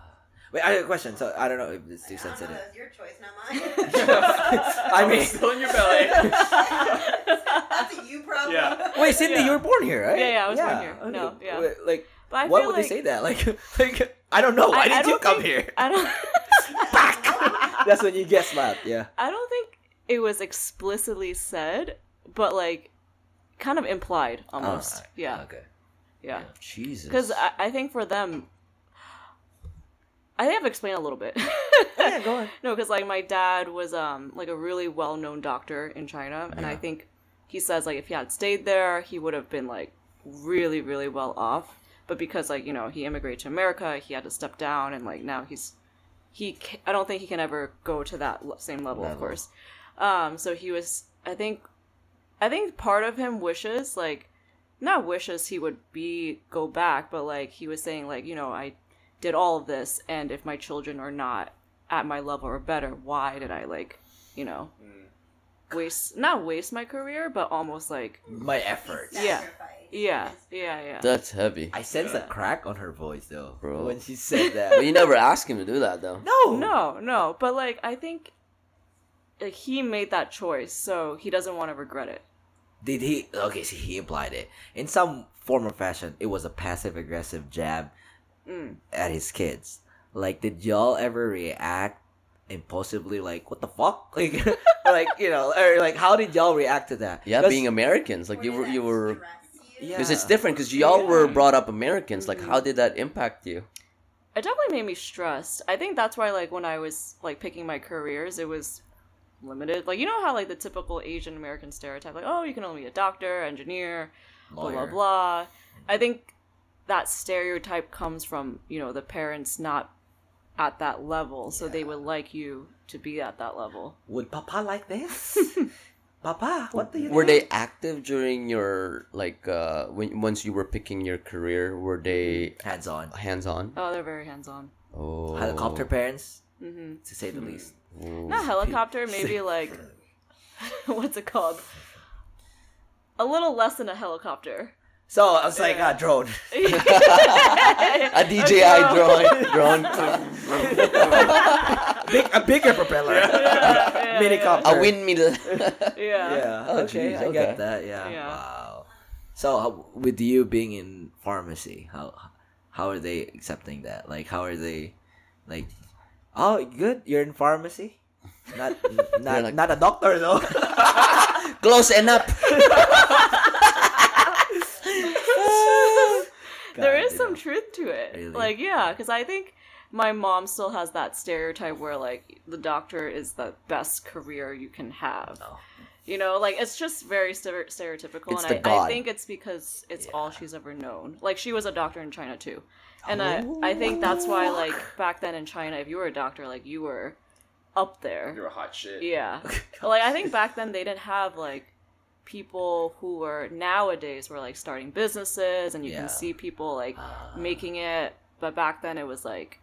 Wait, I have a question. So I don't know if it's too I don't know, sensitive. that your choice, not mine. I mean, still in your belly. That's a you problem. Yeah. wait, Cindy, Yeah. you were born here, right? Yeah, yeah, I was born here. No, yeah. Wait, like, But I why would like, they say that? Like, like I don't know. Why I- I did you come think- here? I don't. That's when you get slapped. Yeah. I don't think it was explicitly said, but like, kind of implied almost. Alright, Yeah, Okay. yeah. Jesus. Because I, I think for them, I think I've explained a little bit. Yeah, go on. No, because like my dad was um like a really well known doctor in China, and I think he says like if he had stayed there, he would have been like really really well off. But because like you know he immigrated to America, he had to step down, and like now he's he ca- I don't think he can ever go to that same level, of course. Um, so he was I think I think part of him wishes like not wishes he would be go back, but like he was saying like you know I did all of this, and if my children are not at my level or better, why did I like you know mm. waste not waste my career, but almost like My effort. Yeah. Yeah yeah yeah. That's heavy. I sense a crack on her voice though, Bro. when she said that. But you never asked him to do that, though. no, No, no, but like I think like, he made that choice, so he doesn't want to regret it. Did he? Okay, see, he implied it in some form or fashion. It was a passive aggressive jab Mm. at his kids. Like, did y'all ever react impulsively? Like, what the fuck? Like, like you know, or like, how did y'all react to that? Yeah, being Americans, like you were, you were, stress you? Yeah. because it's different. Because y'all were brought up Americans. Like, how did that impact you? It definitely made me stressed. I think that's why like when I was like picking my careers, it was limited. Like you know how like the typical Asian American stereotype, like oh you can only be a doctor, engineer, blah blah blah. I think that stereotype comes from you know the parents not at that level, so they would like you to be at that level. Would Papa like this? Papa, what do you Were think? they active during your like uh when once you were picking your career? Were they hands on? hands on? Oh, they're very hands on. Oh, Helicopter parents, hmm to say the least. Oh. Not helicopter, maybe like what's it called? A little less than a helicopter. So I was like, ah, drone. A DJI drone. drone. Big, a bigger propeller. yeah, Mini yeah. copter. A windmill. Yeah. Yeah. Oh, okay, geez, I okay. get that. Yeah. Yeah. Wow. So how, with you being in pharmacy, how how are they accepting that? Like, how are they, like, oh, good, you're in pharmacy. Not not like- not a doctor though. Close enough. There God, is some know. truth to it. Really? Like, yeah, because I think my mom still has that stereotype where like the doctor is the best career you can have. No. You know, like it's just very stereotypical, It's and the I, I think it's because it's all she's ever known. Like she was a doctor in China too, and I I think that's why oh. like back then in China, if you were a doctor, like you were up there. You're a hot shit. Yeah. like I think back then they didn't have like people who were nowadays were like starting businesses and you Yeah. can see people like making it but back then it was like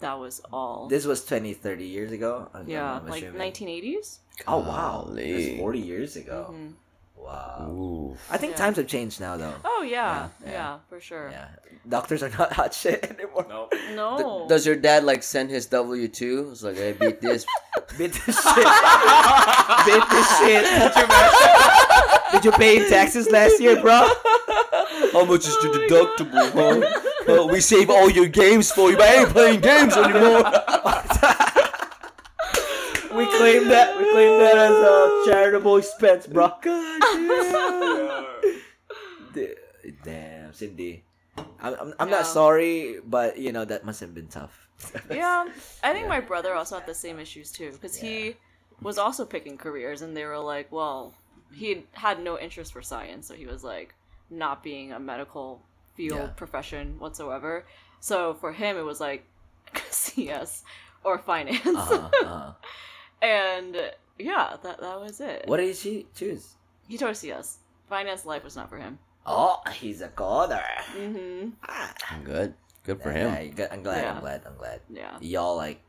that was all This was 20, 30 years ago. I'm- yeah like assuming. 1980s Oh wow, Golly. that's forty years ago. Mhm. Wow. Ooh. I think Yeah. times have changed now though. oh yeah Yeah, yeah, yeah. for sure Yeah, doctors are not hot shit anymore. No. no does your dad like send his W two? It's like, hey, beat this. Bit this shit. Bit this shit. Did you pay in taxes last year, bro? How much is your deductible, huh? Oh, we save all your games for you, but I ain't playing games anymore. We claim that. We claim that as a charitable expense, bro. D- Damn, Cindy. I'm, I'm, I'm not sorry, but you know that must have been tough. yeah i think my brother also had the same issues too because he was also picking careers and they were like well he had no interest for science so he was like not being a medical field Yeah. profession whatsoever so for him it was like cs or finance Uh-huh, uh-huh. and yeah that, that was it What did she choose? he chose cs finance life was not for him Oh, he's a coder. mm-hmm Ah. Good. Good for Yeah, him. yeah, I'm glad. I'm glad. I'm glad. yeah Y'all like,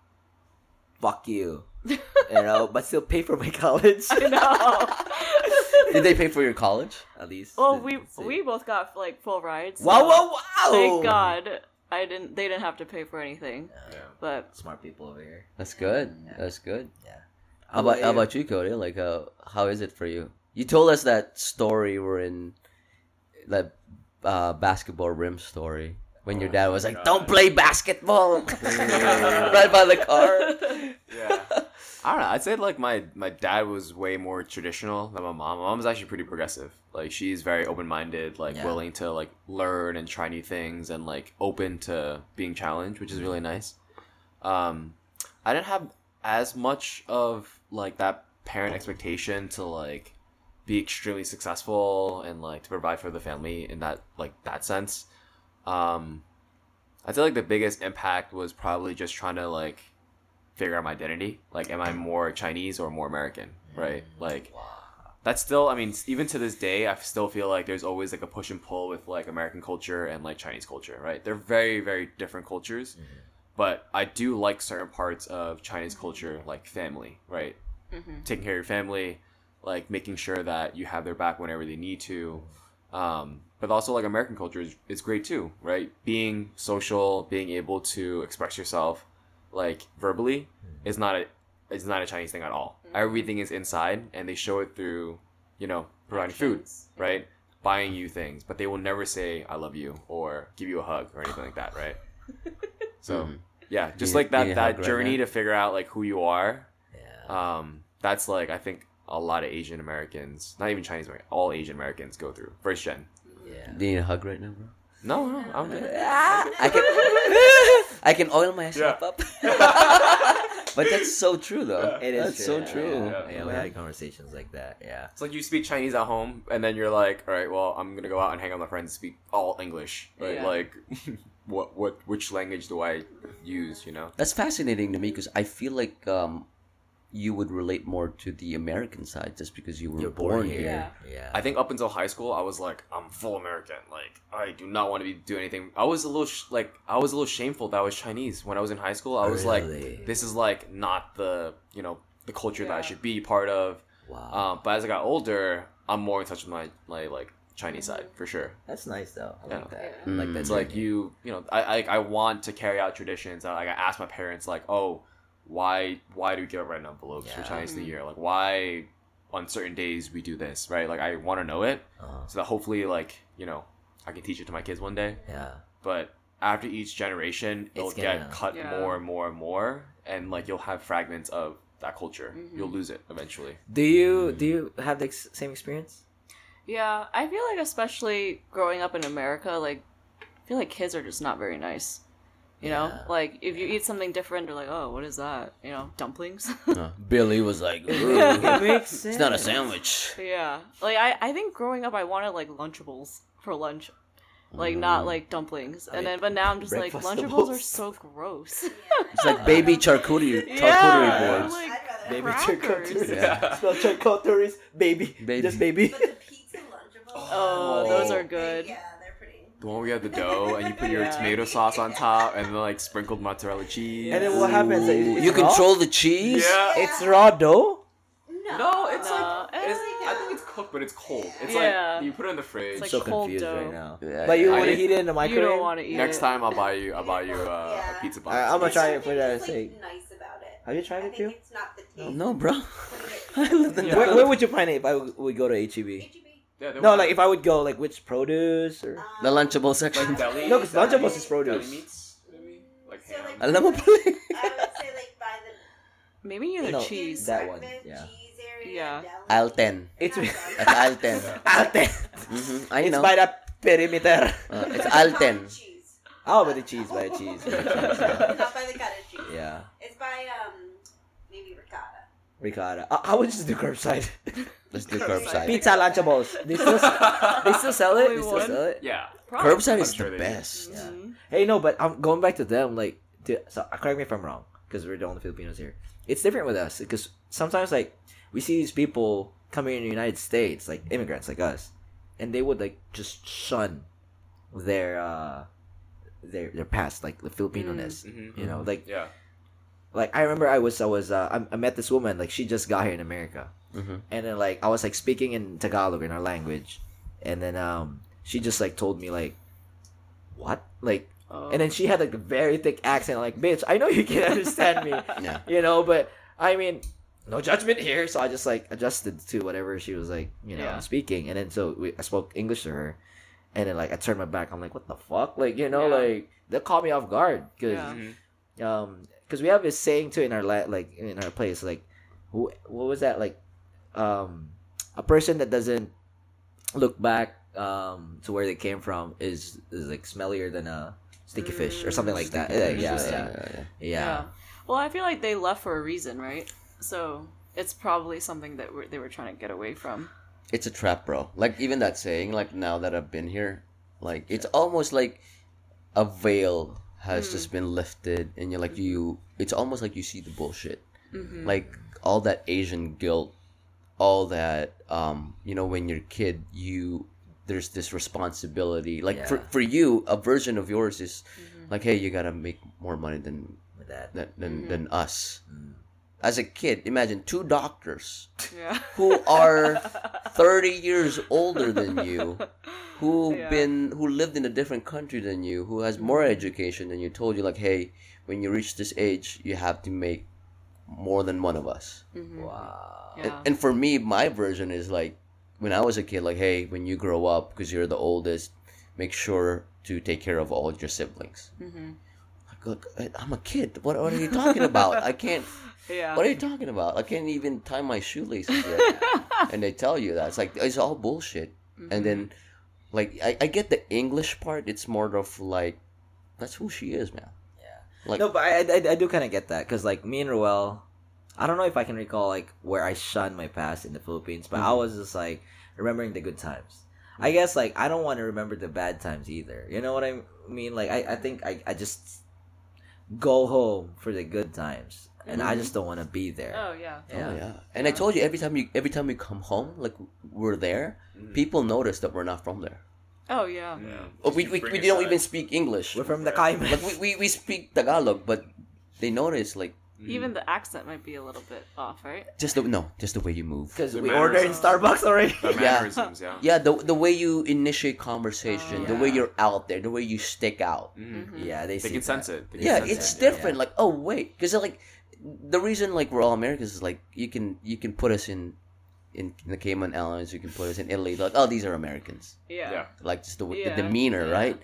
fuck you, you know, but still pay for my college i know Did they pay for your college? at least. well Let's we we both got like full rides Wow! Wow! Wow! Thank God, I didn't. They didn't have to pay for anything. But Smart people over here. That's good. That's good. Yeah. How about how about you, Cody? Like, uh, how is it for you? You told us that story we're in that uh, basketball rim story when your dad was like, "Don't play basketball," right by the car. Yeah. I don't know. I'd say like my my dad was way more traditional than my mom. My mom's actually pretty progressive. Like she's very open minded, like Yeah. willing to like learn and try new things and like open to being challenged, which is really nice. Um, I didn't have as much of like that parent expectation to like be extremely successful and like to provide for the family in that like that sense. Um, I feel like the biggest impact was probably just trying to like figure out my identity. Like, am I more Chinese or more American? Mm. Right? Like, that's still. I mean, even to this day, I still feel like there's always like a push and pull with like American culture and like Chinese culture. Right? They're very, very different cultures. Mm-hmm. But I do like certain parts of Chinese culture, mm-hmm. like family. Right? Mm-hmm. Taking care of your family, like making sure that you have their back whenever they need to. Um, but also like American culture is, is great too, right? Being social, being able to express yourself like verbally mm-hmm. is not a is not a Chinese thing at all. Mm-hmm. Everything is inside and they show it through, you know, providing food, Actions. right? Buying you things, but they will never say I love you or give you a hug or anything like that, right? So, mm-hmm. yeah, just You- like that that journey now? to figure out like who you are Yeah. um, that's like I think a lot of Asian Americans, not even Chinese Americans, all Asian Americans go through first gen. yeah. Do you need a hug right now, bro? No, no, I'm good. I can I can oil myself up. but that's so true, though. It is That's so true. true. Yeah, yeah, we had conversations like that. Yeah. It's like you speak Chinese at home, and then you're like, all right, well, I'm gonna go out and hang out with my friends, and speak all English, right? Yeah. Like, what, what, which language do I use? You know? That's fascinating to me because I feel like um, you would relate more to the American side just because you were You're born, born here. here. Yeah. I think up until high school, I was like, I'm full American. Like, I do not want to be do anything. I was a little sh- like, I was a little shameful that I was Chinese when I was in high school. I was Really? like, this is like not the you know the culture that I should be part of. wow. Um, but as I got older, I'm more in touch with my my like Chinese side for sure. That's nice though. I like Yeah. that. Yeah. Like that. It's like you, you know, I, I, I want to carry out traditions. I, like I ask my parents, like, oh, why, why do we give out red envelopes for Yeah. Chinese New Year? Like, why on certain days we do this, right? Like, I want to know it Uh, so that hopefully, like, you know, I can teach it to my kids one day. yeah. But after each generation, it'll gonna- get cut Yeah. more and more and more, and like you'll have fragments of that culture. Mhm. You'll lose it eventually. Do you do you have the ex- same experience? Yeah, I feel like especially growing up in America, like I feel like kids are just not very nice. You know, Yeah. like if you eat something different, they're like, "Oh, what is that?" You know, dumplings. Uh, Billy was like, it makes sense. it's not a sandwich. yeah, like I, I think growing up, I wanted like Lunchables for lunch, like not like dumplings. I And mean, then, but now I'm just like. Lunchables are so gross. It's like baby charcuterie, charcuterie yeah, boards. like I'd Baby crackers. charcuterie. Yeah. Spell charcuteries, baby. Baby. Just baby. But the pizza Lunchables. Oh, they- those are good. yeah, they're pretty. The one where you have the dough and you put your Yeah. tomato sauce on top and then like sprinkled mozzarella cheese. And then what happens? It's You raw? control the cheese. Yeah. It's raw dough. No, No, it's No, like it's, eh. I think it's cooked, but it's cold. It's Yeah. like you put it in the fridge. It's so like cold confused dough. right now. Yeah, But you yeah. want to heat it in the microwave. You microwave? don't want to eat Next it. time I'll buy you I'll buy you uh, a pizza box. I- I'm gonna try it something for that just, like, sake. nice about it. Have you tried I it too? it's not the taste. No, bro. but I lived in it- Where, where would you find it if I would, would go to HEB? HEB. Yeah, they No, were- like if I would go, like which produce or. The Lunchable section. like deli. No, 'cause Lunchables is deli produce. meats, maybe like So, ham. like- Alam mo pala. I would say like by the Maybe near the No. cheese. That one, breakfast yeah. cheese area. Yeah. deli. Alten. It's At Alten. Alten. hmm I It's know. by the perimeter. Uh, it's Alten. Cheese. Oh, by the cheese, by the cheese. By the cheese. Not by the cottage cheese. yeah. It's by um maybe ricotta. Ricotta. Uh, I would just do curbside. Let's do curbside. Pizza Lunchables. They still, they still sell it. They still sell it. yeah. Probably. Curbside is sure the best. Yeah. Hey, no, but I'm going back to them. Like, dude, so uh, correct me if I'm wrong, because we're the only Filipinos here. It's different with us because sometimes like we see these people coming in the United States, like immigrants like us, and they would like just shun their uh their their past, like the Filipino-ness. Mhm. You know, like Yeah. like I remember I was I was uh, I, I met this woman like she just got here in America, Mhm. and then like I was like speaking in Tagalog in our language, and then um she just like told me like what like Oh. and then she had like a very thick accent like bitch I know you can understand me Yeah. you know but I mean no judgment here so I just like adjusted to whatever she was like you know Yeah. speaking and then so we, I spoke English to her and then like I turned my back I'm like what the fuck like you know Yeah. like that caught me off guard because Yeah. Mhm. um because we have this saying too in our la- like in our place like who what was that like um a person that doesn't look back um to where they came from is is like smellier than a stinky fish or something like that yeah yeah Yeah, yeah, yeah, yeah. yeah. Well, I feel like they left for a reason, right? So it's probably something that we're, they were trying to get away from. It's a trap, bro. Like even that saying, like now that I've been here, like it's almost like a veil has just been lifted, and you're like you. It's almost like you see the bullshit, Mm-hmm. like all that Asian guilt, all that um, you know, when you're a kid, you there's this responsibility. Like for Yeah. for you, a version of yours is Mm-hmm. like, hey, you gotta make more money than that than than, Mhm. than us. Mm. As a kid, imagine two doctors Yeah. who are 30 years older than you who Yeah. been who lived in a different country than you who has more Mm-hmm. education than you told you like hey when you reach this age you have to make more than one of us Mhm. wow and, Yeah. and for me my version is like when i was a kid like hey when you grow up because you're the oldest make sure to take care of all your siblings Mhm. like, look I- i'm a kid what, what are you talking about i can't Yeah. what are you talking about? I can't even tie my shoelaces yet. and they tell you that. It's like, it's all bullshit. And then, like, I, I get the English part. It's more of like, that's who she is, man. Yeah. Like, no but I I, I do kind of get that because like me and Ruel I don't know if I can recall like where I shunned my past in the Philippines but I Mm-hmm. was just like remembering the good times I guess like I don't want to remember the bad times either you know what I mean like I, I think I, I just go home for the good times and I just don't want to be there Oh yeah. oh, yeah. yeah. And I told you, every time you every time we come home, like, we're there, Mm-hmm. people notice that we're not from there. Oh yeah. Yeah. Oh, we, we, we don't even speak English. we're from the Cayman Like, we, we, we speak Tagalog, but they notice, like, Even the accent might be a little bit off, right? Just the no, just the way you move. Because we ordered in. Starbucks already. The Yeah. yeah. Yeah, the the way you initiate conversation, Oh, the way you're out there, the way you stick out. Mhm. yeah, they, They see can that. sense it. They can Yeah, sense it's it, different. Like, oh wait, because like the reason like we're all Americans is like you can you can put us in in the Cayman Islands, you can put us in Italy. Like, oh, these are Americans. Yeah. Yeah. Like just the, Yeah, the demeanor, yeah. right?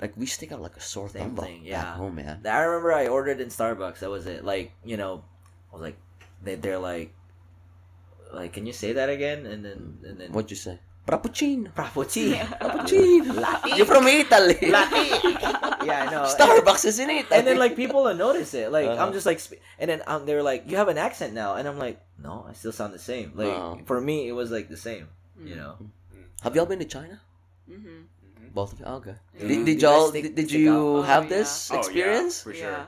Like we stick out like a sore thumb thing, back yeah. home, man. I remember I ordered in Starbucks. That was it. Like you know, I was like, they they're like, like, can you say that again? And then and then What'd you say? Frappuccino. Frappuccino. Frappuccino. Latte. You're from Italy. yeah, I know. Starbucks is in Italy. And then like people will notice it. Like Uh-huh. I'm just like, and then um, they were like, "You have an accent now," and I'm like, "No, I still sound the same." Like for me, it was like the same. You know. Have y'all been to China? Mm-hmm. Both of you? Okay. Yeah. Did, did you y'all did, did stick you out? Oh, have yeah. this Oh, yeah, experience? for sure. Yeah.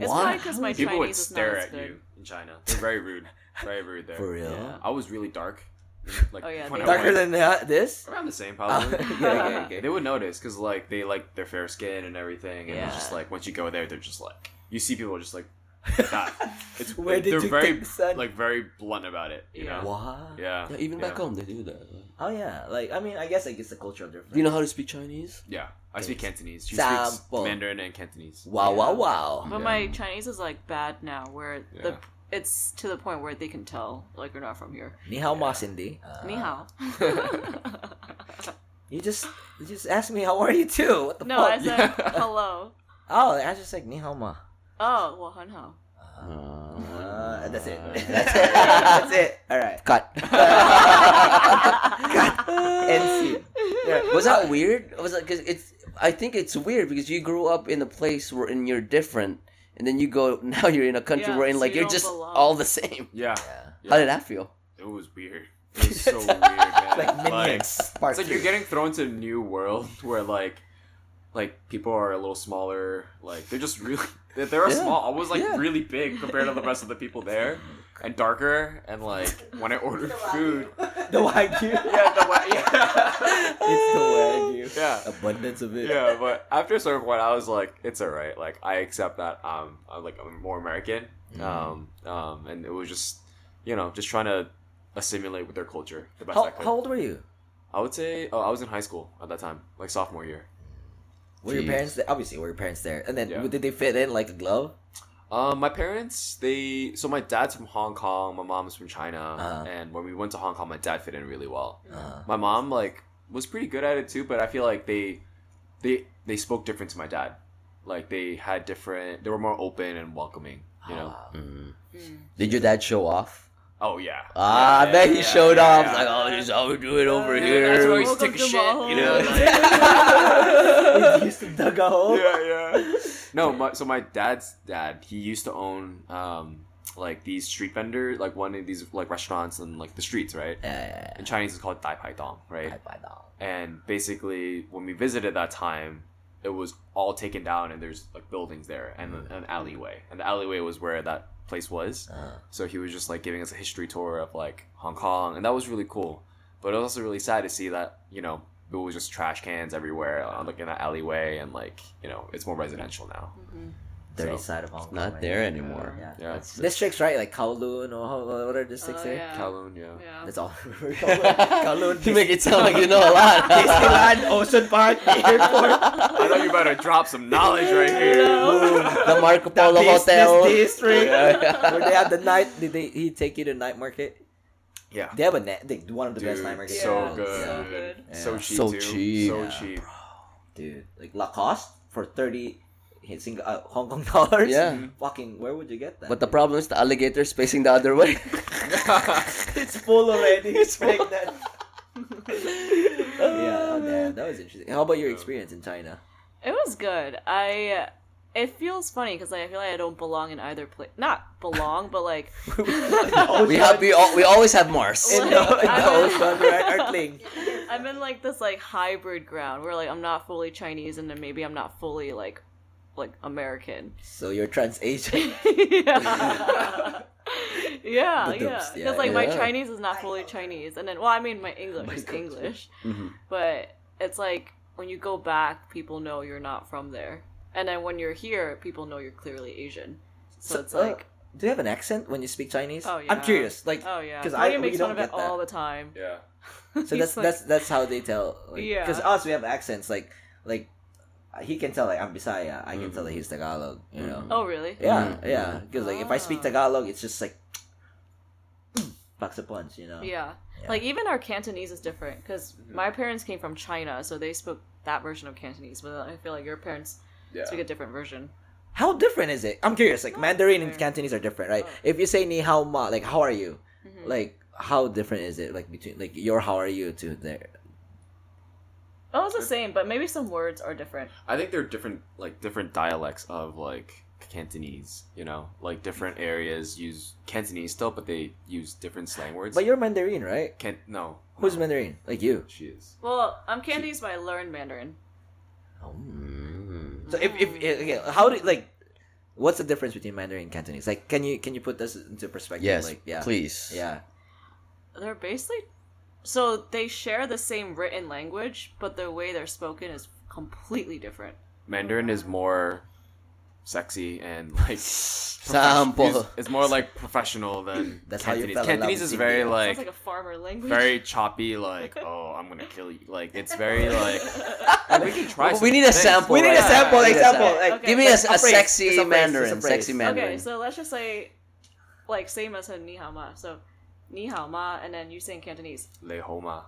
It's Why? probably because my People would Chinese is not stare at good. you in China. They're very rude. Very rude there. For real. Yeah. I was really dark. Like Oh, yeah, 21. Darker than that, uh, this. around the same Oh, probably. okay, okay, okay. They would notice because like they like their fair skin and everything, and it's just like once you go there, they're just like you see people just like that. It's Where did they're you very get the like very blunt about it. You Yeah. know? What? Yeah. Yeah, even back home they do that. Oh yeah, like I mean, I guess like it's a cultural difference. Do you know how to speak Chinese? Yeah. I speak Cantonese. She Sample. speaks Mandarin and Cantonese. Wow, wow, wow. But Yeah. my Chinese is like bad now, where the Yeah it's to the point where they can tell like you're not from here. Ni hao Cindy. hindi. Uh, ni hao. You just you just asked me how are you too. What the no, fuck? I said hello. oh, I just like ni hao ma. Oh, well, hun hao. Uh, that's it. Uh, that's it. that's it. All right. Cut. Cut. NC. Yeah. Was that weird? Was that because it's? I think it's weird because you grew up in a place where and you're different, and then you go now you're in a country Yeah, where in so like you you're don't just belong. all the same. Yeah. How did that feel? It was weird. It was so weird, man. Like minions. Part It's like two. you're getting thrown to a new world where like like people are a little smaller. Like they're just really they're, they're Yeah. small. I was like Yeah. really big compared to the rest of the people there, and darker. And like when I ordered food, the wagyu. yeah, the way, yeah, It's the wagyu. yeah. Abundance of it. Yeah, but after a certain point, I was like, "It's alright. Like, I accept that. Um, I'm like I'm more American. Um, um, and it was just, you know, just trying to assimilate with their culture the best How, I could. how old were you? I would say, oh, I was in high school at that time, like sophomore year. Were your parents there? Obviously, were your parents there? And then Yeah. did they fit in like a glove? Um, my parents, they so my dad's from Hong Kong, my mom's from China, Uh-huh. and when we went to Hong Kong, my dad fit in really well. Uh, My mom like was pretty good at it too, but I feel like they, they they spoke different to my dad. Like they had different, they were more open and welcoming. You know. ah. Did your dad show off? Oh yeah. Ah, I bet yeah, he yeah, showed yeah, off. yeah. Like, oh, this is how we do it over Yeah, here. That's where we used to take a to shit. You know. Like, he used to dug a hole. yeah, yeah. No, my, so my dad's dad, he used to own um like these street vendors, like one of these like restaurants in like the streets, right? Yeah, In Chinese, it's called Dai Pai Dong, right? yeah, yeah. And basically, when we visited that time, it was all taken down, and there's like buildings there and an alleyway, and the alleyway was where that place was. Uh, So he was just like giving us a history tour of like Hong Kong, and that was really cool. But it was also really sad to see that you know it was just trash cans everywhere, uh, like in that alleyway, and like you know it's more residential now. dirty So- side of Hong Kong. Not right there anymore. Yeah. Yeah. That's, Districts, right? Like Kowloon or how- what are districts Oh, there? yeah. Kowloon, yeah. Yeah. That's all. Kowloon. Kowloon. you make it sound like you know a lot. Disneyland, Ocean Park, airport. I thought you better drop some knowledge right here. Boom. the Marco Polo business Hotel. district. Yeah, yeah. Where they have the night. Did they? He take you to night market? Yeah. They have a net. They, one of the best Dude, night markets. so Yeah, good. so good. So cheap So too. cheap. So Yeah, cheap. dude. Like Lacoste for thirty. Sing, uh, Hong Kong dollars. Yeah. Fucking, where would you get that? But the problem is the alligator's facing the other way. it's full already. It's pregnant. yeah, oh, damn, that was interesting. How about your experience in China? It was good. I. It feels funny because like, I feel like I don't belong in either place. Not belong, but like we have we, al- we always have Mars. in the, in the I'm- ocean, right? Earthling. I'm in like this like hybrid ground where like I'm not fully Chinese and then maybe I'm not fully like like American. So you're trans Asian. yeah. Yeah, The yeah. dupes, Because yeah, like my. Chinese is not fully Chinese, and then well, I mean my English is culture. English, Mhm. but it's like when you go back, people know you're not from there, and then when you're here, people know you're clearly Asian. So, So, it's uh, like do you have an accent when you speak Chinese? Oh, I'm curious. Like, Oh yeah, because I- we makes fun don't of it get that. all the time. Yeah. so that's like- that's that's how they tell. Yeah. Because us, we have accents. Like like he can tell like I'm Bisaya. I can tell that he's Tagalog. You know. Oh really? Yeah, Mm, yeah. Because like if I speak Ah. Tagalog, it's just like packs a punch. You know. Yeah. Yeah. Like even our Cantonese is different because Mm-hmm. my parents came from China, so they spoke that version of Cantonese. But I feel like your parents Yeah. speak a different version. How different is it? I'm curious. Like Mandarin and. Cantonese are different, right? Oh. If you say ni hao ma, like how are you? Mhm. Like how different is it? Like between like your how are you to their Oh, it's the same, but maybe some words are different. I think they're different, like different dialects of like Cantonese. You know, like different areas use Cantonese still, but they use different slang words. But you're Mandarin, right? Can no. Who's no, Mandarin? Like you. She is. Well, I'm Cantonese, but I learned Mandarin. Mm. So if if eh, okay, how do like what's the difference between Mandarin and Cantonese? Like can you can you put this into perspective? Yes, Like yeah. please. Yeah. They're basically so they share the same written language, but the way they're spoken is completely different. Mandarin is more sexy and like Sample. It's more like professional than That's how you Cantonese. fell Cantonese is very like, Sounds like a farmer language. very choppy. Like oh, I'm gonna kill you. Like it's very like. we can try. We need a things. sample. We need a right sample, now. like We need a sample. sample. Like Okay. Give me a, a a sexy just a Mandarin. a. Sexy Mandarin. Okay, so let's just say, like same as a ni hao ma. So, ni hao ma, and then you say in Cantonese. Le homa.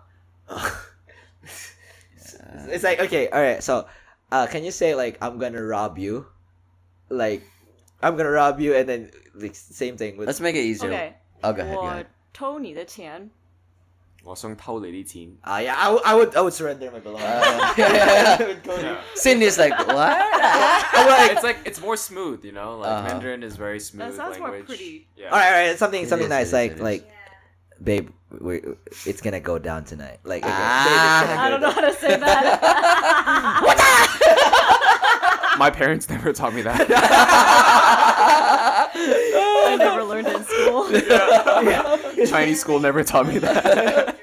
it's like okay, all right. So, uh, can you say like I'm gonna rob you, like I'm gonna rob you, and then like same thing with Let's make it easier. Okay. Oh, go ahead. Go 我 ahead. 偷你的钱。我想偷你啲钱。 Ah, yeah, I, would- I would I would surrender my belongings. Uh, yeah, yeah, I would go to- Yeah. Cindy's like, what? it's like it's more smooth, you know. Like Uh-huh. Mandarin is very smooth That sounds more language. pretty. Yeah. All right, all right, something It something is, nice it is, like it is. like Yeah. babe, we it's gonna go down tonight. Like okay, Ah. babe, it's gonna I go don't know down. how to say that. My parents never taught me that. I never learned it in school. Chinese school never taught me that. drink.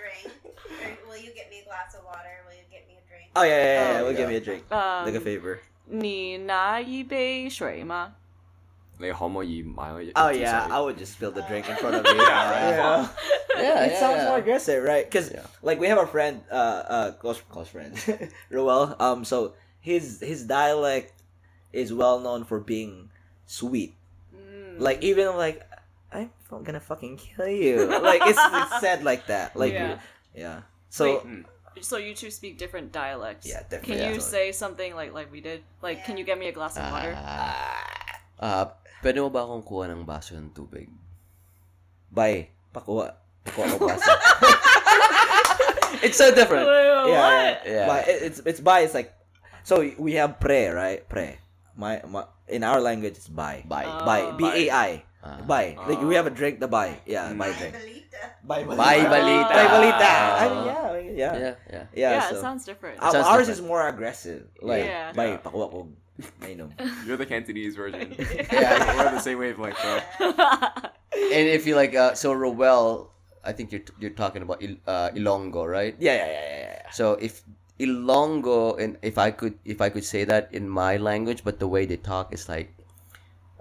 Or will you get me a glass of water? Will you get me a drink? Oh yeah, yeah, yeah. yeah. Oh, We'll give yeah. me a drink. Um, like a favor. 你拿一杯水吗？你可唔可以买我一 Oh 支 yeah, 水 I would just spill the drink in front of you. Yeah. Yeah, it yeah, sounds yeah. more aggressive, right? Because Yeah. like we have a friend, uh, uh, close close friend, Roel. Um, so his his dialect is well known for being sweet. Mm. Like even like I'm gonna fucking kill you. like it's, it's said like that. Like Yeah. yeah. So Wait. So you two speak different dialects. Yeah, definitely. Can definitely. you Yeah. say something like like we did? Like, can you get me a glass of water? Ah, ah, pwede mo ba akong kuha ng baso ng tubig? bye. Pakuha. Pakuha ko basa. It's so different. Wait, yeah, what? yeah. Yeah. But it- it's it's bye. It's like so we have pre right pre. My, my in our language it's bye. Bye. Oh. Bye. B A I. Ah. Bye. Like we have a drink. The bye. Yeah. Bye Bye, drink. Balita. Bye Bye, balita. Bye balita. I mean, yeah. Yeah. Yeah, yeah. Yeah. Yeah, so. it sounds different. Our- sounds ours different. is more aggressive. Like Yeah. bye. Yeah. Pakuha ko. Mainom. You're the Cantonese version. Yeah. We're on the same wavelength, bro. And if you like, uh, so Rowell, I think you're you're talking about Il, uh, Ilonggo, right? Yeah. Yeah. Yeah. Yeah. yeah. So if Ilonggo, and if I could, if I could say that in my language, but the way they talk is like,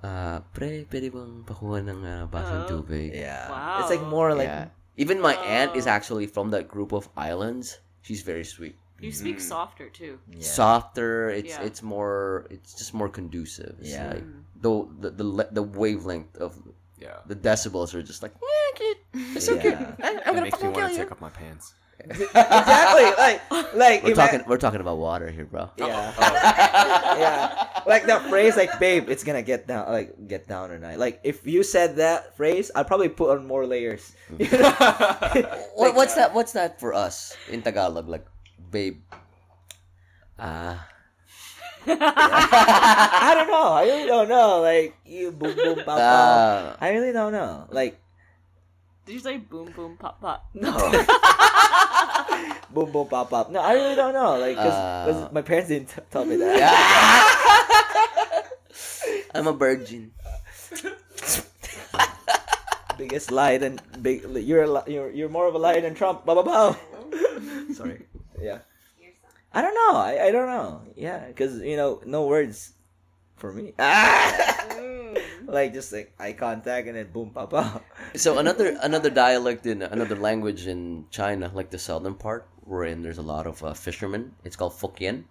uh, pre, pwede bang pakuha ng uh, basong Oh. tubig? Yeah. Wow. It's like more like yeah. Even my aunt is Oh. actually from that group of islands. She's very sweet. you speak softer too. yeah. Softer. It's Yeah. it's more. It's just more conducive. It's Yeah. Like, the, the the the wavelength of Yeah. the decibels are just like. It's okay. It makes me want to take off my pants. Exactly. Like like We're ima- talking. We're talking about water here, bro. Yeah. yeah. Like that phrase, like, babe, it's gonna get down, like, get down tonight. Like, if you said that phrase, I'd probably put on more layers. You know? What, what's that? What's that for us in Tagalog? Like, babe. Ah. I don't know. I really don't know. Like, you boom, boom, pop, pop. Ah. I really don't know. Like, Did you say boom boom pop pop? no. boom, boom, pop, pop. No, I really don't know. Like, because Ah. my parents didn't t- tell me that. I'm a virgin. Biggest lie than big. You're a, li- you're you're more of a liar than Trump. Ba ba ba. Sorry. Yeah. Your son. I don't know. I, I don't know. Yeah, because you know, no words for me. Ah! Mm. Like just like eye contact and then boom, papa. So another another dialect in another language in China, like the southern part, wherein there's a lot of uh, fishermen. It's called Fukien.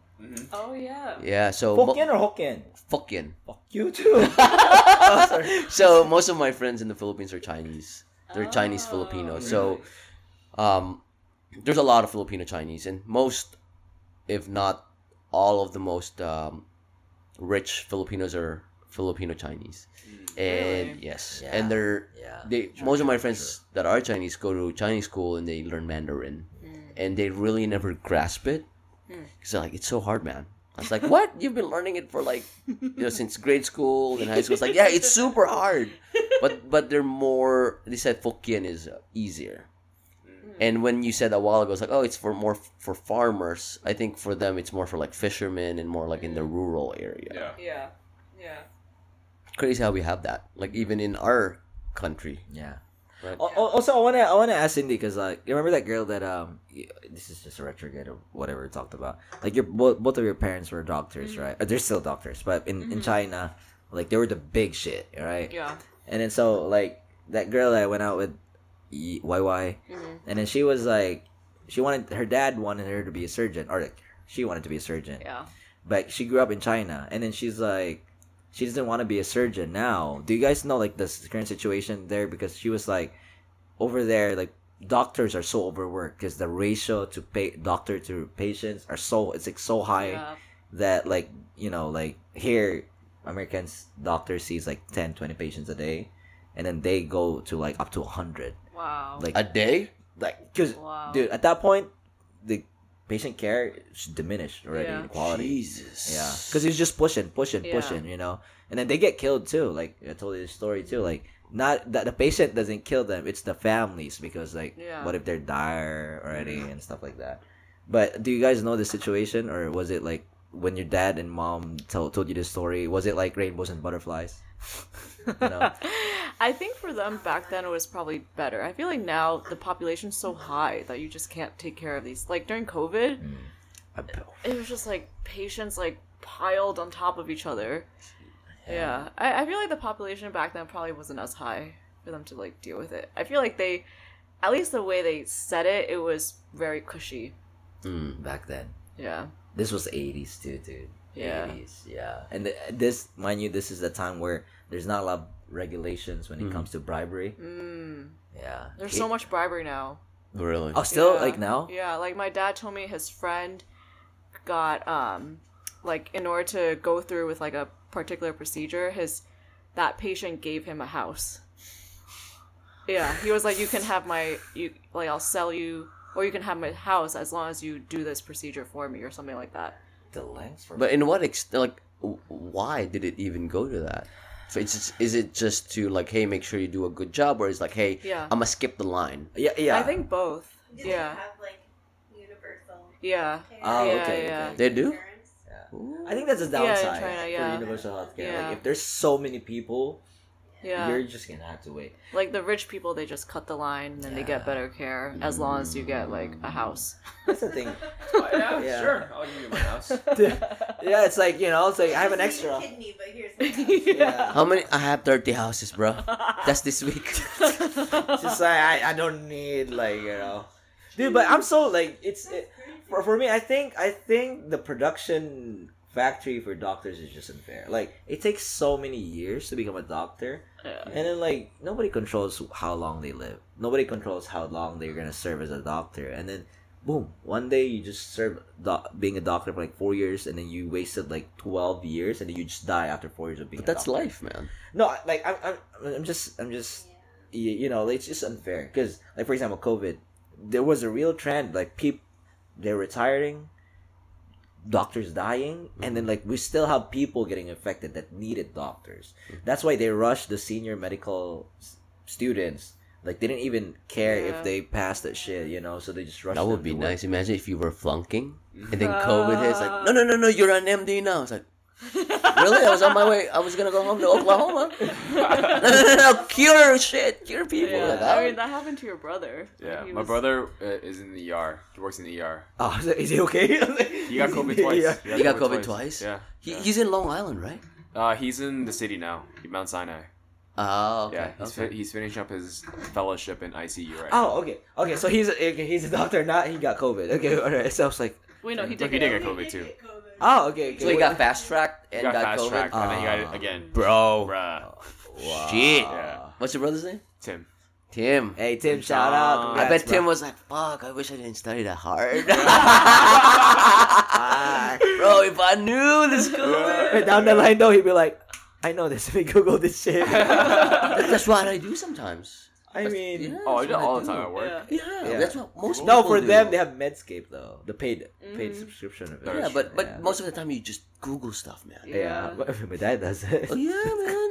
Oh yeah. Yeah, so mo- or Hokkien? Fukien. Fuck you too. oh, sorry. So most of my friends in the Philippines are Chinese. They're Chinese Oh, Filipinos. So um there's a lot of Filipino Chinese and most if not all of the most um rich Filipinos are Filipino Chinese. Mm. And Really? yes. Yeah. And they're Yeah. they most of my friends that are Chinese go to Chinese school and they learn Mandarin, mm. and they really never grasp it mm. because like it's so hard, man. I was like, "What? You've been learning it for like you know since grade school and high school?" It's like, "Yeah, it's super hard," but but they're more. They said Fukien is uh, easier, and when you said a while ago, it's like, "Oh, it's for more f- for farmers." I think for them, it's more for like fishermen and more like in the rural area. Yeah. Yeah. Yeah. Crazy how we have that, like even in our country. Yeah. Right. Al- al- Also, I wanna I wanna ask Cindy because like you remember that girl that um this is just a retrograde or whatever we talked about. Like your both both of your parents were doctors, mm-hmm. right? Or they're still doctors, but in in mm-hmm. China, like they were the big shit, right? Yeah. And then so like that girl that I went out with, Y- YY, mm-hmm. and then she was like, she wanted her dad wanted her to be a surgeon, or like she wanted to be a surgeon, Yeah. but she grew up in China, and then she's like, she doesn't want to be a surgeon now. Do you guys know like the current situation there? Because she was like, over there, like doctors are so overworked because the ratio to pay doctor to patients are so it's like so high Yeah. that like you know like here Americans doctor sees like 10 20 patients a day and then they go to like up to 100 Wow. like A day? like because Wow. dude at that point the patient care is diminished already Yeah. in quality Jesus. yeah because he's just pushing pushing Yeah. pushing you know and then they get killed too like i told you the story too like not that the patient doesn't kill them it's the families because like Yeah. what if they're dire already and stuff like that but do you guys know the situation or was it like when your dad and mom told, told you this story was it like rainbows and butterflies you know I think for them back then it was probably better. I feel like now the population's so high that you just can't take care of these. Like during COVID, it was just like patients like piled on top of each other. Yeah, I, I feel like the population back then probably wasn't as high for them to like deal with it. I feel like they, at least the way they said it, it was very cushy. Mm. back then Yeah. this was 80s too dude Yeah. 80s yeah and th- this mind you this is the time where there's not a lot of regulations when it comes to bribery Mm. yeah There's so much bribery now. Really? oh still Yeah. like now Yeah, like my dad told me his friend got um like in order to go through with like a particular procedure, his that patient gave him a house. Yeah, he was like, "You can have my you like I'll sell you, or you can have my house as long as you do this procedure for me, or something like that." The lengths for But in what extent? Like, why did it even go to that? So it's just, is it just to like, hey, make sure you do a good job, or is like, hey, Yeah. I'm gonna skip the line. yeah yeah I think both. Do Yeah, they have like universal yeah, care? Oh, yeah, okay, yeah. okay. They do? insurance? I think that's a Yeah, downside China, yeah. for universal healthcare. Yeah. Like if there's so many people, yeah. you're just gonna have to wait. Like the rich people, they just cut the line and then they get better care as long as you get like a house. That's the thing. Oh, yeah, Yeah. sure. I'll give you my house. yeah, it's like you know, it's like I have an Just need a extra. Kidney, but here's my Yeah. How many? I have thirty houses, bro. That's this week. It's just like I, I don't need like you know, dude. But I'm so like it's it, for for me. I think I think the production factory for doctors is just unfair. Like it takes so many years to become a doctor. Yeah. And then like nobody controls how long they live. Nobody controls how long they're gonna serve as a doctor. And then boom, one day you just serve doc- being a doctor for like four years, and then you wasted like twelve years, and then you just die after four years of being. But a that's doctor. life, man. No, like I'm, I'm, I'm just, I'm just, y- you know, it's just unfair. Because like for example, COVID, there was a real trend. Like people, they're retiring, doctors dying, and then mm-hmm. like we still have people getting infected that needed doctors. Mm-hmm. That's why they rushed the senior medical s- students. Like they didn't even care Yeah. if they passed that shit, you know. So they just rushed. That would them be to work. nice. Imagine if you were flunking and then COVID hits. Like, no, no, no, no, you're an MD now. It's like, really? I was on my way. I was gonna go home to Oklahoma. no, no, no, no, cure shit, cure people. Yeah, Like, I oh. mean that happened to your brother. Yeah, He my was- brother uh, is in the ER. He works in the ER. Oh, is he okay? He got COVID twice. Yeah. He got COVID twice? Yeah. He, yeah. He's in Long Island, right? Uh, he's in the city now, Mount Sinai. Oh, okay. Yeah, he's, okay. fi- he's finishing up his fellowship in ICU right Oh, okay, okay. So he's okay, he's a doctor. Not he got COVID. Okay, all right. So I was like, Wait, no, he But did he get did it. get COVID too. Oh, okay. okay. So he got fast tracked and got got, fast COVID. tracked, and then he got it Ah. again. Bro, Bruh. Wow. shit. Yeah. What's your brother's name? Tim. Tim. Hey Tim, shout out. John. I bet Congrats, Tim was like, "Fuck, I wish I didn't study that hard." Ah. Bro, if I knew this COVID. But down the line though, he'd be like, I know this. Let me Google this shit. That's what I do sometimes. I mean, Yeah, Oh, I do it what all the do. time at work. Yeah. Yeah, Yeah. that's what most no, people for do. them they have Medscape though, the paid paid Mhm. subscription of it. Yeah, but but yeah. most of the time you just Google stuff, man. yeah, Yeah. but my dad does it. Oh yeah, man.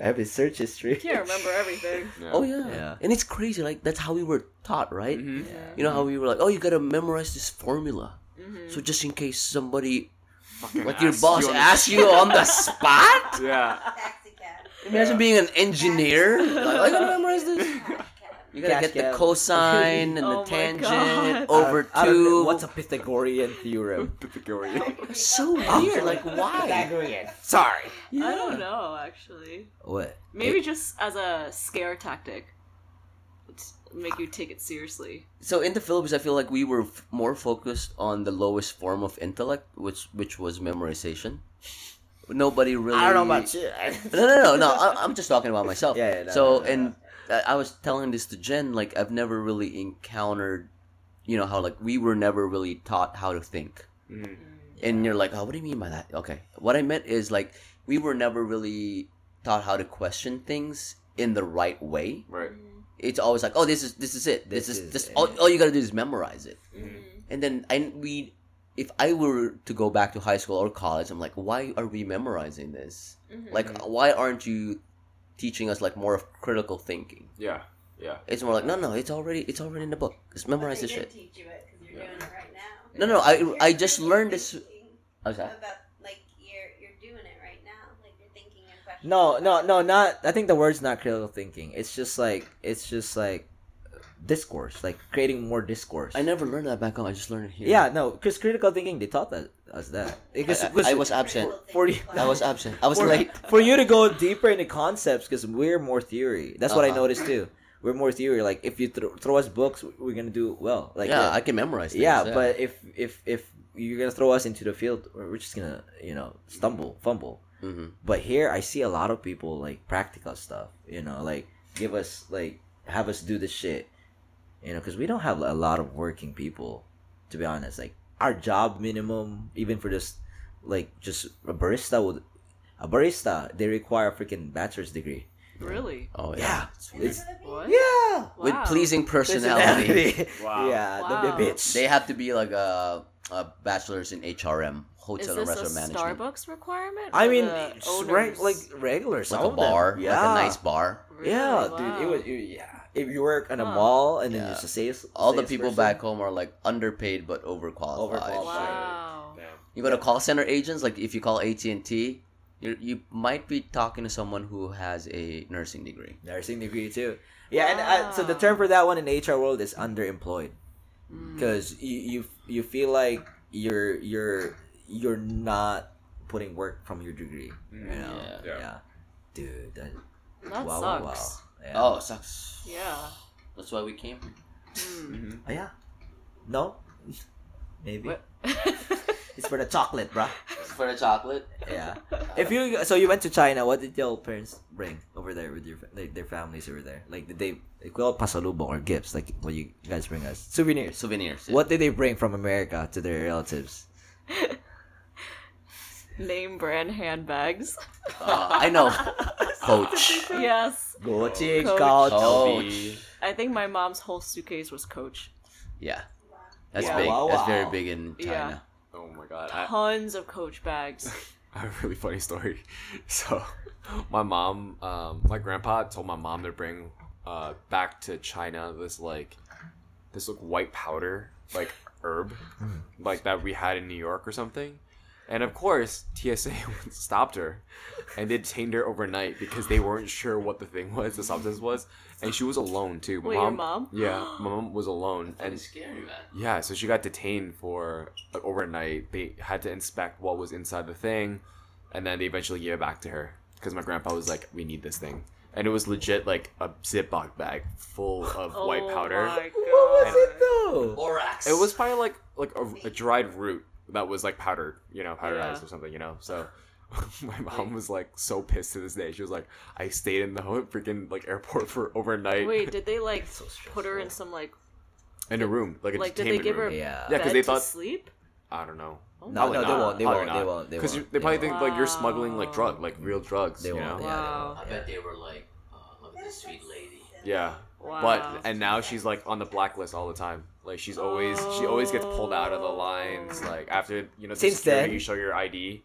I have his search history. Can't remember everything. Yeah. Oh yeah. Yeah. And it's crazy. Like that's how we were taught, right? Mhm. Yeah. You know how we were like, oh, you gotta memorize this formula. Mhm. So just in case somebody, Fucking like your boss, you asks you on the spot. Yeah. Taxi cab. Imagine being an engineer. Like, oh, I gotta memorize this. You gotta Cash get the cab. cosine and the Oh my tangent God. over I- I don't know, two. What's a Pythagorean theorem? Pythagorean. so weird. Like why? Pythagorean. Sorry. I don't know actually. What? Maybe just as a scare tactic, to make you take it seriously. So in the Philippines, I feel like we were f- more focused on the lowest form of intellect, which which was memorization. Nobody really. I don't know about shit. No, no, no, no. I, I'm just talking about myself. Yeah, yeah, no, so, no, no, and I I was telling this to Jen. Like, I've never really encountered, you know, how like we were never really taught how to think. Mhm. And you're like, oh, what do you mean by that? Okay, what I meant is like we were never really taught how to question things in the right way. Right. It's always like, oh, this is this is it. This, This is is this. it. All, all you gotta do is memorize it. Mhm. And then I we, if I were to go back to high school or college, I'm like, why are we memorizing this? Mhm. Like, why aren't you teaching us like more of critical thinking? Yeah. Yeah. It's more like, no, no, it's already it's already in the book. Just memorize But this shit. teach you it because you're doing it right now. No, no, I You're- I just learned this. thinking How's that? About like you're you're doing it right now. Like you're thinking and questioning. No, no, no, not. I think the word's not critical thinking. It's just like it's just like discourse, like creating more discourse. I never learned that back home. I just learned it here. Yeah, no, because critical thinking they taught that us that. Because I, I was absent. for you. I was absent. I was for, late. for you to go deeper into concepts because we're more theory. That's what I Uh-huh. noticed too. We're more theory. Like if you throw throw us books, we're gonna do well. Like yeah, uh, I can memorize. Things, yeah, but if if if you're gonna throw us into the field, we're just gonna you know stumble, fumble. hmm But here, I see a lot of people like practical stuff. You know, like give us like have us do this shit. You know, because we don't have a lot of working people. To be honest, like our job minimum, even for just like just a barista would a barista, they require a freaking bachelor's degree. Really? oh Yeah, yeah. it's What? yeah. With pleasing personality. Wow. Yeah, the, the bitch. they have to be like a, a bachelor's in HRM, Is hotel and this a restaurant management. Starbucks requirement? I mean, the reg- like regular, like a of them. bar, Yeah, like a nice bar. Really? Yeah, Wow. dude. It was it, yeah. If you work in a Huh. mall and then Yeah. you're just a sales, All the people salesperson, back home are like underpaid but overqualified. Overqualified. Wow. Damn. You go to call center agents, like if you call AT and T, you you might be talking to someone who has a nursing degree. nursing degree too. Yeah, and uh, so the term for that one in the HR world is underemployed Mm. because you, you you feel like you're you're you're not putting work from your degree. You Mm, know, yeah. yeah, Yeah. dude. That, That wow, sucks. wow, wow. Yeah. Oh, it sucks. Yeah. That's why we came. Hmm. Mhm. Oh, yeah. No, maybe What? it's for the chocolate, bruh. For the chocolate. Yeah. If you so you went to China, what did your parents bring over there with your like, their families over there? Like did they like call it pasalubong or gifts? Like what you guys bring us souvenirs? Souvenirs. yeah. What did they bring from America to their relatives? Name brand handbags. Uh, I know. Coach. yes. Gucci, Coach. Coach. Coach. I think my mom's whole suitcase was Coach. Yeah. That's Yeah. big. Wow, That's very big in China. Oh my god. I, Tons of Coach bags. I have a really funny story. So, my mom, um, my grandpa told my mom to bring uh, back to China this like this like white powder like herb like that we had in New York or something. And of course, TSA stopped her and they detained her overnight because they weren't sure what the thing was, the substance was, and she was alone too. My Wait, your mom? Yeah, my mom was alone, and It's scary, man. yeah, so she got detained for like, overnight. They had to inspect what was inside the thing, and then they eventually gave it back to her because my grandpa was like, "We need this thing." and it was legit like a Ziploc bag full of white Oh powder. my What was it though? Borax. It was probably like like a, a dried root that was like powdered, you know, powderized Yeah. or something, you know. So my mom was like so pissed to this day. She was like, I stayed in the freaking like airport for overnight Wait, did they like put her in some like in a room, like a like did they give room. her Yeah. Yeah, 'cause bed they thought- sleep? I don't know. Oh No, no, my they won't. They Probably won't. They not. won't. They Because won't. they probably They think like you're smuggling like Wow. drug, like real drugs. They you won't. know? Yeah, they Wow. won't. I bet they were like, uh, look at this sweet lady. Yeah. Wow. But and now she's like on the blacklist all the time. Like she's always she always gets pulled out of the lines. Oh. Like after you know the Since security, then- you show your ID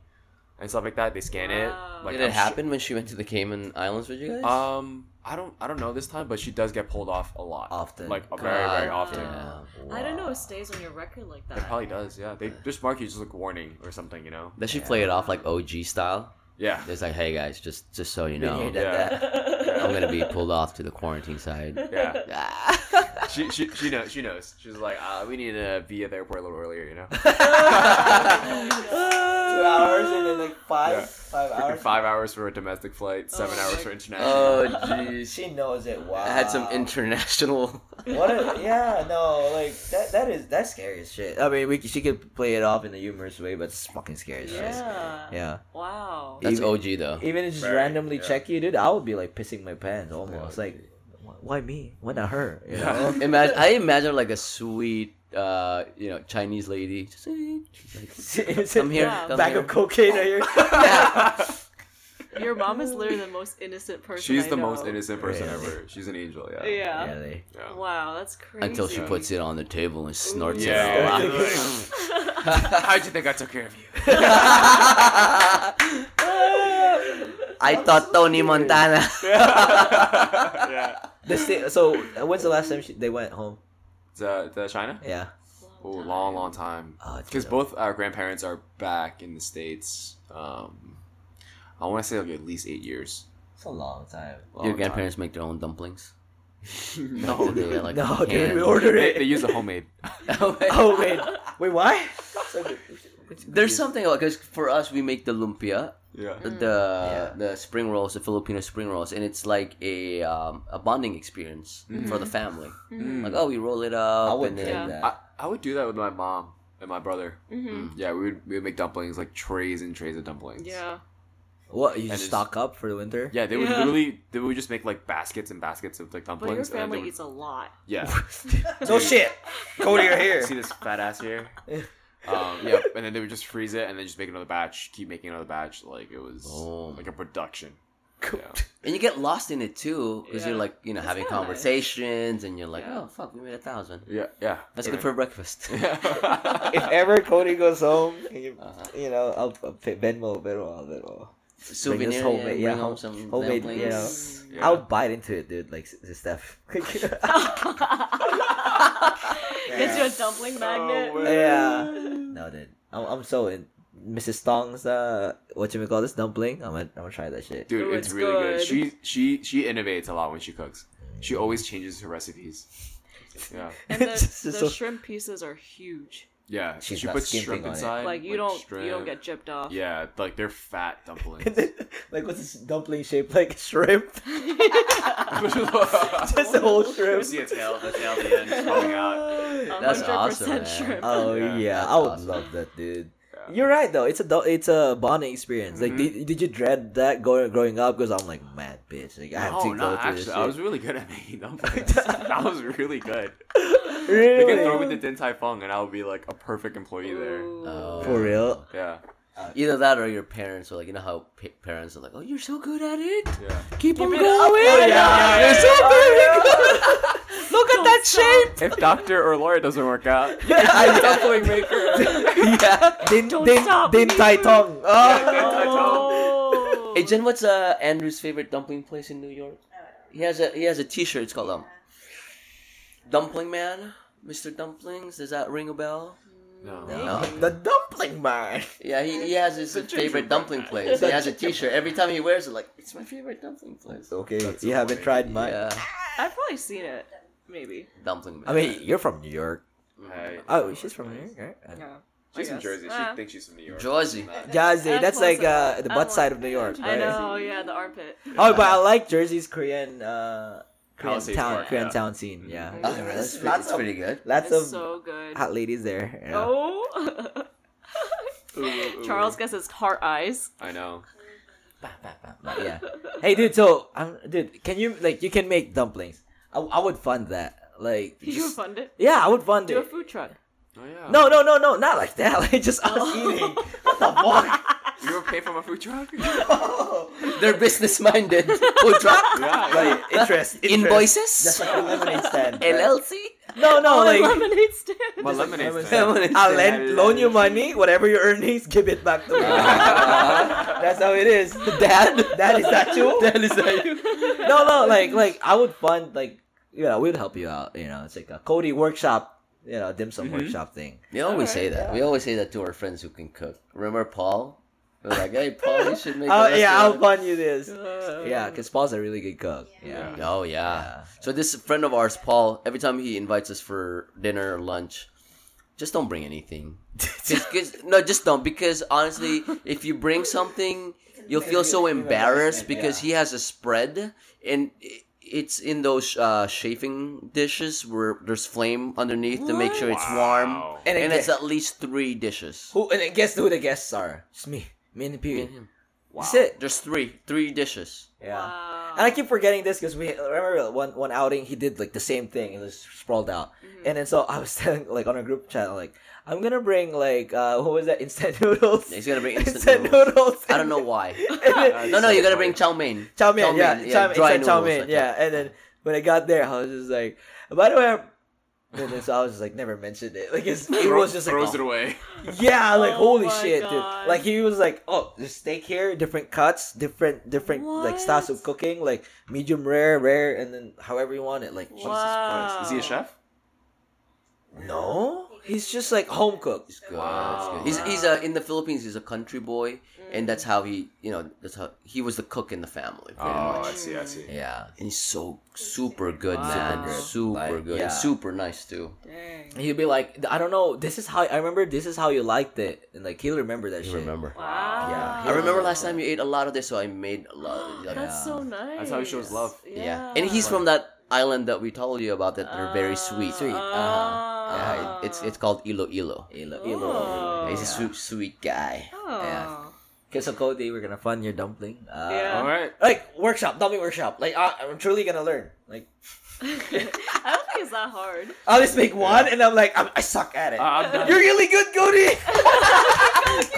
and stuff like that. They scan Wow. it. Like Did it I'm su- happen when she went to the Cayman Islands with you guys? Um, I don't I don't know this time, but she does get pulled off a lot. Often. Like very very God often. damn. I don't know if it stays on your record like that. It probably does. Yeah. They just mark you just like warning or something. You know. Does she play it off like OG style? Yeah. It's like, hey guys, just just so you know, Yeah. I'm gonna be pulled off to the quarantine side. Yeah. Ah. she, she she knows she knows. She's like, uh, we need to be at the airport a little earlier. You know. Two hours and then like five, Yeah. five hours. five hours for a domestic flight, seven Oh hours for international. oh jeez. She knows it. Wow. I had some international. What? A, yeah, no, like that. That is that's scary as shit. I mean, we she could play it off in a humorous way, but it's fucking scary as shit. Yeah. Yeah. Wow. That's Even- OG though. Even if just Very, randomly yeah. check you, dude, I would be like pissing my pants almost. Yeah. Like, why me? Why not her? You Yeah. know? Imagine, I imagine like a sweet, uh, you know, Chinese lady. Just, like, come here, Yeah. Bag here. of cocaine right here. Your mom is literally the most innocent person. She's I the know. most innocent person Really? ever. She's an angel. Yeah. Yeah. Really. Yeah. Wow, that's crazy. Until she puts it on the table and snorts Yeah. it all out. How'd you think I took care of you? I thought Tony Montana. yeah. The sta- so, when's the last time she, they went home? The, the China? Yeah. Oh, long, long time. Oh, Because been both our grandparents are back in the states. Um, I want to say like at least eight years. It's a long time. Long Your time. grandparents make their own dumplings. no, They, like, no, dude, hand- we order it. they use a homemade. oh wait, wait, what? There's something because for us we make the lumpia, Yeah. the Yeah. the spring rolls, the Filipino spring rolls, and it's like a um, a bonding experience for the family. Mm. Like oh, we roll it up. I up, would and then Yeah. that. I, I would do that with my mom and my brother. hmm Yeah, we would we would make dumplings like trays and trays of dumplings. Yeah. What you just stock up for the winter? Yeah, they would Yeah. literally they would just make like baskets and baskets of like dumplings. But dumplings. your and then family they eats a lot. yeah. no shit. Cody, you're here. See this fat ass here? um, yeah, and then they would just freeze it and then just make another batch, keep making another batch. Like it was Oh. like a production. Yeah. and you get lost in it too because you're like you know That's having kinda nice. conversations and you're like Yeah. oh fuck we made a thousand. Yeah, yeah. That's good for breakfast. if ever Cody goes home, you, Uh-huh. you know, I'll, I'll pay Venmo, Venmo, Venmo. Souvenir, Bring us homemade- yeah, yeah, home home- some homemade, dumplings. you know. Yeah. I'll bite into it, dude. Like s- s- Steph. Gets you a dumpling magnet. Oh, yeah. No, dude. I'm, I'm so in Mrs. Tong's uh, what you call this dumpling. I'm gonna, I'm gonna try that shit. Dude, Ooh, it's, it's really good. good. She she she innovates a lot when she cooks. She always changes her recipes. Yeah. And the, the so- shrimp pieces are huge. Yeah. She's she puts shrimp on inside. Like you don't shrimp. you don't get gypped off. Yeah, like they're fat dumplings. Then, like, what's this dumpling shaped like shrimp? Just Just the whole You shrimp. see a tail, the tail at the end just coming out. That's awesome, man. shrimp. Oh Yeah, yeah, I would awesome. love that, dude. Yeah. You're right though. It's a it's a bonding experience. Like, Mhm. did, did you dread that going growing up? Because I'm like, mad bitch. Like, I have Oh to no, go through this. actually, I was really good at making dumplings. I was really good. They really could throw me the Din Tai Fung, and I would be like a perfect employee there. Oh. for real. Yeah, Either that or your parents are like, you know how pa- parents are like, oh, you're so good at it. yeah. Keep, on it going. Oh, yeah, yeah, You're so yeah. very good. Look at Don't that stop. shape. If doctor or lawyer doesn't work out, yeah, I'm dumpling maker. yeah. Din Don't din stop din me. tai tong. Oh. Oh. Hey Jen, what's uh, Andrew's favorite dumpling place in New York? He has a he has a T-shirt. It's called um, Dumpling Man, Mr. Dumplings. Does that ring a bell? No. No. The dumpling man. Yeah, he, he has his favorite dumpling place. He has a T-shirt. Every time he wears it, like it's my favorite dumpling place. Okay, That's you so haven't tried mine. Yeah, I've probably seen it. Maybe. dumpling man. I mean, you're from New York. Hey. Oh, she's from New York, right? Yeah. She's from. Jersey. She Ah. thinks she's from New York. Jersey. Jersey. That's That's like uh, the butt want- side of New York, I right? know, yeah, the armpit. Oh, but I like Jersey's Korean uh Korean Palisades town Park, Korean yeah. town scene. Yeah, Mhm. Oh, Yeah, that's, there's pretty, lots pretty good. lots of so good. hot ladies there. Yeah. Oh. Ooh, ooh. Charles gets his heart eyes. I know. But yeah. Hey, dude. So, um, dude, can you like you can make dumplings? I, I would fund that. Like, You just- fund it. yeah, I would fund Do a it. food truck. Oh yeah. No, no, no, no, not like that. Like just us Oh. eating. What the fuck? You ever pay for my food truck? They're business minded. Food truck. yeah. like interest, interest. Invoices. Just like a lemonade stand. right? LLC. No, no, Oh, like lemonade stand. My lemonade lemonade stand. Lemonade I'll lend, loan you money, whatever your earnings, give it back to me. That's how it is. Dad, dad is that you? That is that you? no, no, like, like I would fund, like, you know, we'd help you out. You know, it's like a Cody workshop, you know, dim sum Mhm. workshop thing. We always say Alright, that. We always say that to our friends who can cook. Remember Paul? We're like, hey, Paul, you should make. Oh yeah, I'll fund you this. Yeah, because Paul's a really good cook. Yeah. Yeah. Oh yeah. So this friend of ours, Paul, every time he invites us for dinner or lunch, just don't bring anything. 'cause- no, just don't. Because honestly, if you bring something, you'll feel so embarrassed because he has a spread and i- it's in those uh, chafing dishes where there's flame underneath to make sure it's warm, And, and it's at least three dishes. who and then guess who the guests are? It's me. Me and the Me period. and him. That's it. There's three, three dishes. Yeah. Wow. And I keep forgetting this because we remember one one outing he did like the same thing. It was sprawled out, Mm-hmm. and then so I was telling like on a group chat like I'm gonna bring like uh what was that instant noodles? He's gonna bring instant noodles. I don't know why. Then- No, no, so you gotta bring chow mein. chow mein, Chow yeah, mein, chow, yeah, dry chow noodles, mein, yeah. And then when I got there, I was just like, by the way. I'm- And then so I was just like never mentioned it. Like it's, it was just like throws oh, it away. Yeah, like Oh holy shit, God. dude. Like he was like, oh, the steak here, different cuts, different different like styles of cooking, like medium rare, rare, and then however you want it. Like Wow. Is he a chef? no, he's just like home cook. It's good. Wow. Good. He's he's a in the Philippines. He's a country boy, and that's how he you know that's how he was the cook in the family. Oh, much. I see. I see. Yeah, And he's so super good, Wow. man. Super good. Super Like, good. yeah. And super nice too. Dang. he'd be like, I don't know, this is how I remember. This is how you liked it, and like he'll remember that You shit. remember? Wow. Yeah. I remember last time you ate a lot of this, so I made a lot. Of, That's Yeah. so nice. That's how he shows love. yeah. And he's from that island that we told you about that they're very sweet. Sweet. Oh. Uh-huh. Yeah, it's it's called Iloilo. Ilo, Oh. Ilo. He's a Yeah. sweet sweet guy. Oh. Yeah. Okay, so Cody, we're gonna fund your dumpling. Uh, Yeah. All right. Like workshop, dumpling workshop. Like I, I'm truly gonna learn. Like I don't think it's that hard. I'll just make one, and I'm like, I'm, I suck at it. Uh, I'm done. You're really good, Cody.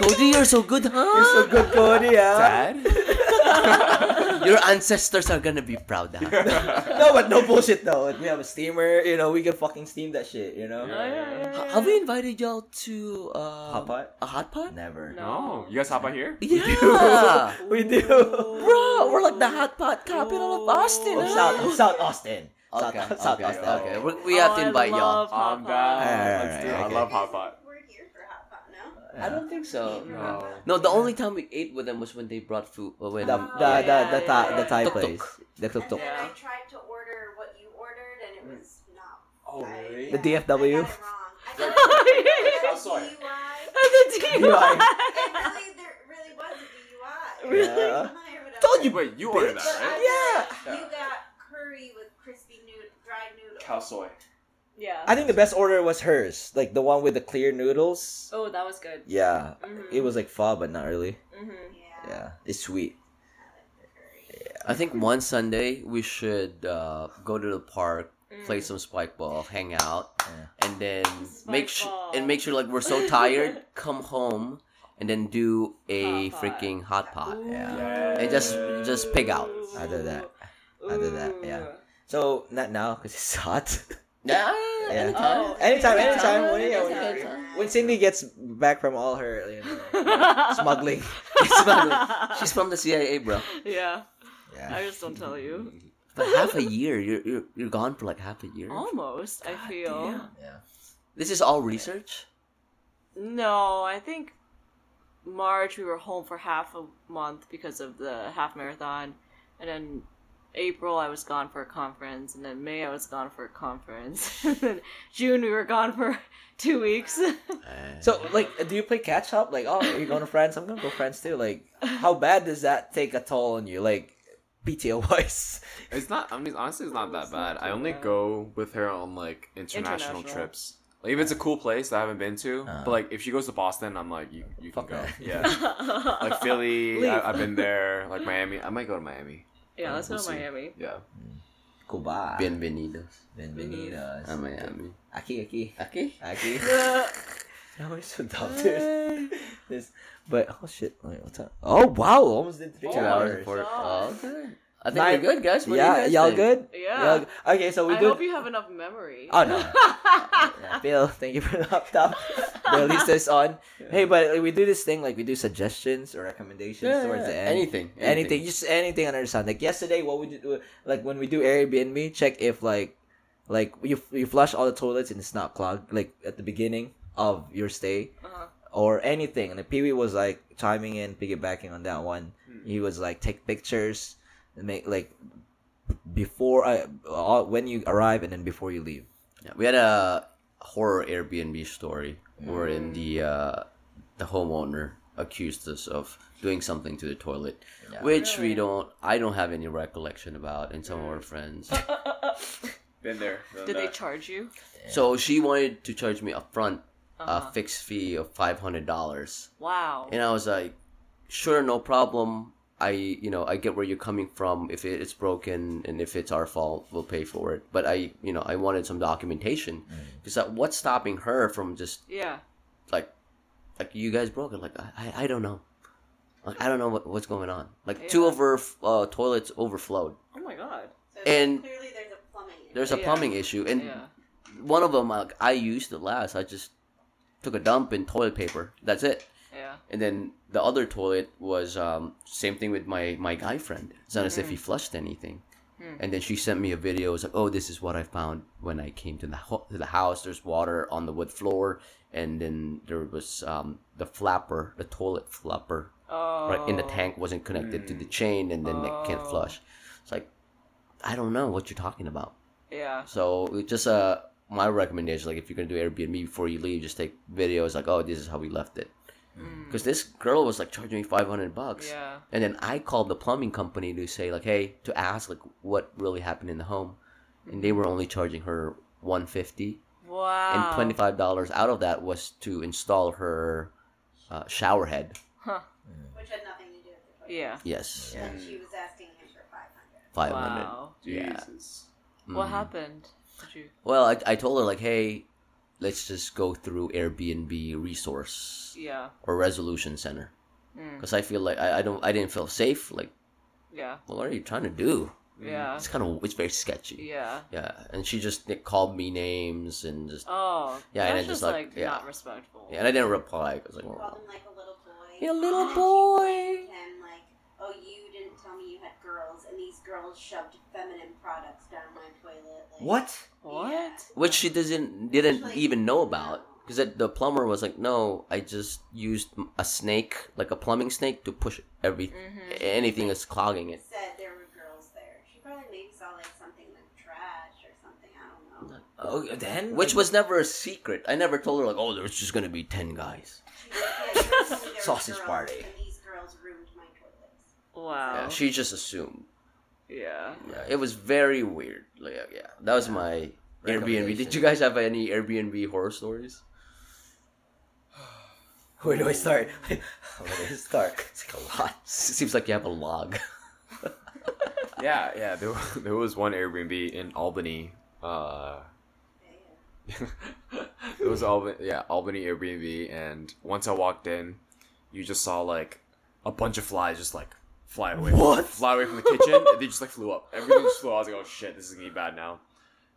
Cody, you're so good, huh? You're so good, Cody. Yeah. Dad? Your ancestors are gonna be proud. Huh? No, but no bullshit though. We have a steamer. You know, we can fucking steam that shit. You know. Oh, yeah, yeah, yeah. Have we invited y'all to uh, Hot pot? A hot pot? Never. No. You guys hot pot here? Yeah, We do. bro, we're like the hot pot capital of Austin. Of huh? South, of South Austin. South, Okay, South okay, Austin. okay. We, we have Oh, to invite y'all. love hot I'm pot. down. Alright, Let's do it. alright, I okay. love hot pot. We're here for hot pot, no? I don't think so. No. No, the only time we ate with them was when they brought food. uh, When The Oh, the yeah, the the, yeah, Thai yeah. the Thai Tuk tuk. place. The tuk And tuk. then I tried to order what you ordered, and it was not. Oh, I- really? The DFW? I got it wrong. I got Cow it soy. DUI. The DUI. And really, there really was a DUI. Really? Or whatever. Told you, Wait, you ordered that, But I right? Yeah. You got curry with crispy nood- dried noodles. Khao soi. Yeah. I think the best order was hers, like the one with the clear noodles. Oh, that was good. Yeah, Mhm. it was like pho, but not really. Mm-hmm. Yeah. Yeah, it's sweet. I think one Sunday we should uh, go to the park, play some spike ball, hang out, Yeah. and then Spike make sure ball. and make sure like we're so tired, come home, and then do a Hot freaking hot pot. Yeah. And just just pig out. I do that. I do that, yeah. So not now because it's hot. Yeah, Yeah. anytime. Oh. anytime, anytime. Anytime, When, yeah, when- anytime. when Cindy gets back from all her you know, smuggling. She's from the CIA, bro. Yeah. Yeah. I just don't tell you. But half a year, you're you're, you're gone for like half a year. Almost, I feel. damn. Yeah. This is all research. No, I think March we were home for half a month because of the half marathon, and then April I was gone for a conference, and then May I was gone for a conference, and then June we were gone for two weeks. So, like, do you play catch up? Like, oh, you're going to France? I'm gonna go France too. Like, how bad does that take a toll on you? Like, PTO wise. It's not. I mean, honestly, it's not that It's not bad. I only bad. go with her on like international, International. trips. Like if it's a cool place that I haven't been to, Uh. but like if she goes to Boston, I'm like, you you can go. that. Yeah, like Philly, I, I've been there. Like Miami, I might go to Miami. Yeah, let's go We'll to see. Miami. Yeah. Goodbye. Bienvenidos Bienvenidos. a Miami. Aki, aki. Okay. Aki. No, he's so dumb, dude. this, but, oh shit. Wait, what's up? Oh, wow. Almost did three oh hours. hours. For, Oh. oh, okay. I think Nine- we're good, guys. What do you yeah, guys y'all think? good? Yeah. Y'all okay, so we I do. hope you have enough memory. Oh no. Yeah, Bill, thank you for the laptop. Bill, at least this on. Hey, but like, we do this thing like we do suggestions or recommendations Yeah, towards yeah, the end. anything, anything, just anything under the sun. Like yesterday, what we do, like when we do Airbnb, check if like, like you you flush all the toilets and it's not clogged, like at the beginning of your stay Uh-huh. or anything. And the Pee Wee was like chiming in, piggybacking on that one. He was like take pictures and make like before I all, when you arrive and then before you leave. Yeah, we had a horror Airbnb story wherein the uh, the homeowner accused us of doing something to the toilet, Yeah. which we don't. I don't have any recollection about, and some of our friends. Been there. Did they charge you? so she wanted to charge me upfront Uh-huh. a fixed fee of five hundred dollars, Wow. and I was like, "Sure, no problem." I, you know, I get where you're coming from. If it's broken and if it's our fault, we'll pay for it. But I, you know, I wanted some documentation because what's stopping her from just Yeah. like like you guys broke it like i i don't know like i don't know what, what's going on like two Yeah. of her uh, toilets overflowed Oh my god. So And- clearly there's a plumbing. issue. there's a Yeah. plumbing issue and Yeah. one of them like i used it last i just took a dump in toilet paper that's it Yeah. and then the other toilet was um same thing with my my guy friend it's not as if he flushed anything Hmm. and then she sent me a video. It's like, oh, this is what I found when I came to the ho- to the house. There's water on the wood floor, and then there was um, the flapper, the toilet flapper, Oh. right in the tank wasn't connected to the chain and then it can't Oh. flush it's like i don't know what you're talking about Yeah. so it just uh my recommendation like if you're gonna do airbnb before you leave just take videos like oh this is how we left it because this girl was like charging me 500 bucks Yeah. and then i called the plumbing company to say like hey to ask like what really happened in the home and they were only charging her 150 Wow. and $25 out of that was to install her uh, shower head Huh. Which had nothing to do with the toilet. Yeah. yes And she was asking him for 500. 500 Wow. Yeah. Jesus. What Mhm. happened? Did you? Well, I, I told her like, hey, let's just go through Airbnb resource Yeah. or resolution center Mm. because I feel like I, I don't I didn't feel safe. Like, Yeah. well, what are you trying to do? Yeah. It's kind of it's very sketchy. Yeah. Yeah, and she just like, called me names and just Oh. Yeah, and That's then just just like- like, yeah. not respectful. yeah, and I didn't reply. I was like, She well, called like a little boy. Yeah, little And then she boy. blamed him like, oh, you didn't tell me you had girls, and these girls shoved feminine products down my toilet. Like, What? What? which she doesn't didn't Like, even know about because the plumber was like, no, I just used a snake, like a plumbing snake, to push every Mhm. anything that's clogging it. Said there were girls there. She probably maybe saw like something like trash or something. I don't know. Oh, then Which was never a secret. I never told her like, oh, there's just gonna be ten guys. She was Wow. Yeah, she just assumed. yeah. Yeah, it was very weird. Like, yeah, that was my Airbnb. Did you guys have any Airbnb horror stories? Where do I start? Where do I start? It's like a lot. Seems like you have a log. Yeah, yeah. There, there was one Airbnb in Albany. Uh, it was Albany, yeah, Albany Airbnb, and once I walked in, you just saw like a bunch of flies just like fly away. What? Fly away from the kitchen, and they just like flew up. Everything just flew. I was like, oh shit, this is gonna be bad now.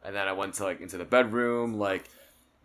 And then I went to like into the bedroom, like.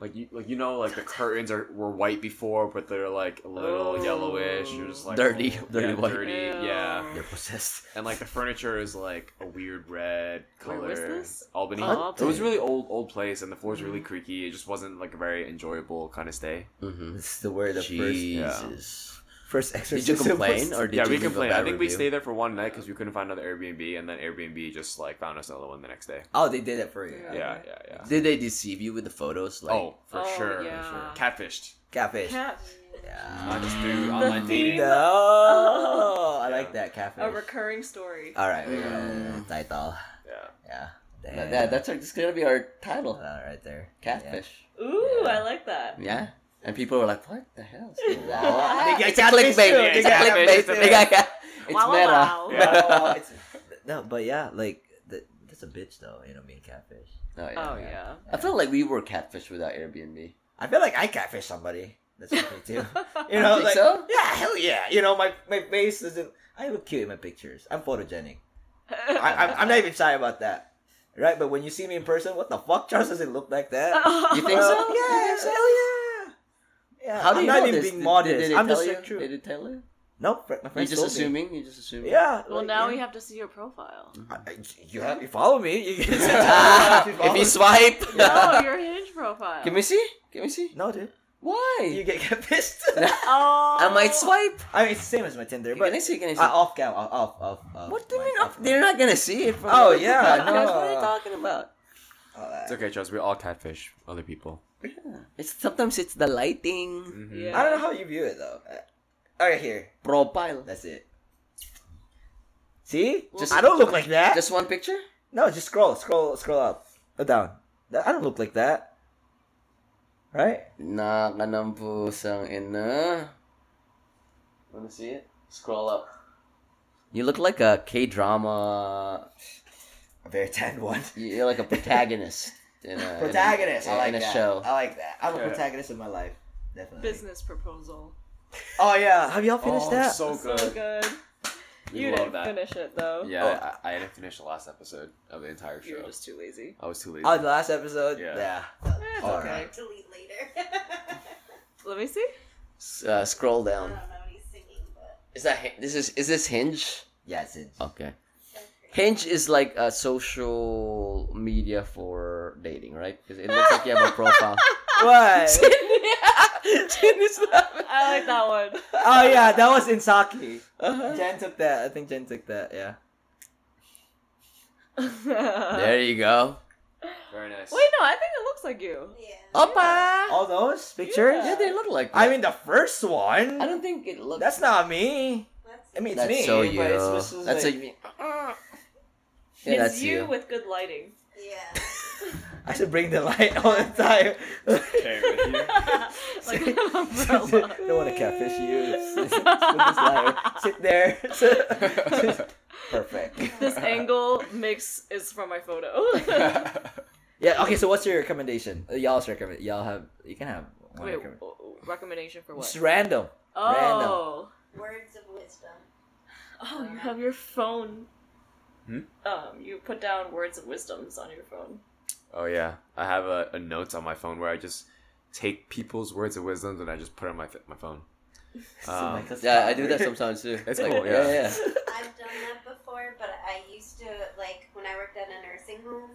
Like you, like you know, like the curtains are were white before, but they're like a little Oh. yellowish. You're just like Dirty, oh, dirty yeah, white. dirty, yeah. They're possessed. And like the furniture is like a weird red color. Where was this? Albany. Oh, It was Albany. really old, old place, and the floor's really creaky. It just wasn't like a very enjoyable kind of stay. Mm-hmm. This is the word of first Jesus. First Did you complain was- or did yeah, you we leave complained. I think we stayed there for one night because we couldn't find another Airbnb, and then Airbnb just like found us another one the next day. Oh, they did it for you. Yeah, yeah, yeah. Did they deceive you with the photos? Like, oh, for Oh, sure, yeah. for sure. Catfished. Catfish. Cat- Yeah. Not just through online dating. No, I like that catfish. a recurring story. All right, we got mm. title. Yeah. Yeah. that, that- that's our, that's gonna be our title. right there. Catfish. Ooh, Yeah. I like that. Yeah. And people were like, "What the hell?" is going on?" Yeah. They got it's a catfish clickbait. too. It's a clickbait. catfish It's Wow, wow, meta. wow. Yeah. It's, no, but yeah, like that, that's a bitch though. You know, being catfish. Oh, yeah. Oh yeah. I feel like we were catfish without Airbnb. I feel like I catfish somebody. That's me too. You know, like so? yeah, hell yeah. You know, my my face isn't. I look cute in my pictures. I'm photogenic. I, I'm, I'm not even shy about that. Right, but when you see me in person, what the fuck? Charles doesn't look like that. You think Well, so? Yes, hell yeah. Yeah, How do I'm you not know even this? being Did- modest. Did, they I'm tell just you? like true. Did it tell you? Nope, my You're friends just told me. assuming. You're just assuming. Yeah. well, like, now yeah. we have to see your profile. I- I- you have you follow me. You can if you swipe, no, your hinge profile. Can we see? Can we see? no, dude, Why? you get catfished. Oh. I might swipe. I mean, it's the same as my Tinder, Can but I see? Can I see? uh, off cam, off, off, off. off what do you my- mean? off Up? They're not gonna see it. From Oh, the yeah, podcast. no. What are you talking about? all that. It's okay, Charles. We all catfish other people. Yeah. It's sometimes it's the lighting Mhm. Yeah. I don't know how you view it though. Uh, All right, here. profile. That's it. See? Well, I don't look like that. Just one picture. no, just scroll, scroll, scroll up, or down. I don't look like that. Right? Naka ng pusang ina. Wanna see it? Scroll up. You look like a K drama. A very tan one. You're like a protagonist. In a, Protagonist. In a, I like in a that. show. I like that. I'm a Yeah. protagonist in my life. Definitely. Business proposal. Oh yeah. Have y'all finished Oh, that? so So good. good. We you love didn't that. finish it though. Yeah, Oh. I, I didn't finish the last episode of the entire You show. were just too lazy. I was too lazy. Oh, the last episode. Yeah. Yeah. Eh, it's All okay. right. Delete later. Let me see. S- Uh, scroll I down. don't know what he's singing, but Is that Hin- this is is this Hinge? Yeah, it's in. Okay. That's great. Hinge is like a social media for dating, right? Because it looks like you have a profile. What? Sin is laughing. I like that one. oh yeah, that was in Saki. Uh-huh. Jen took that. I think Jen took that. Yeah. There you go. Very nice. Wait, no, I think it looks like you. Yeah. Oppa. All those pictures. Yeah, they look like. I mean, the first one. I don't think it looks. That's not me. That's I mean, it's That's me. so but you. it's just- it's That's like, a. it's Yeah, that's you, you. with good lighting. yeah. I should bring the light all the time. Okay, with you. like an umbrella. don't want to catfish you. It's- it's with this light. Sit there. Perfect. this angle makes is from my photo. Yeah. Okay. So, what's your recommendation? Uh, y'all's recommend. Y'all have. You can have. One Wait, recommend- recommendation for what? Just random. Oh. Words of wisdom. Oh, you have your phone. Hmm? Um, you put down words of wisdoms on your phone. oh yeah, I have a, a notes on my phone where I just take people's words of wisdom and I just put it on my my phone. Um, Yeah, I do that sometimes too. It's Like, cool, yeah, yeah. yeah. I've done that before, but I used to like when I worked at a nursing home.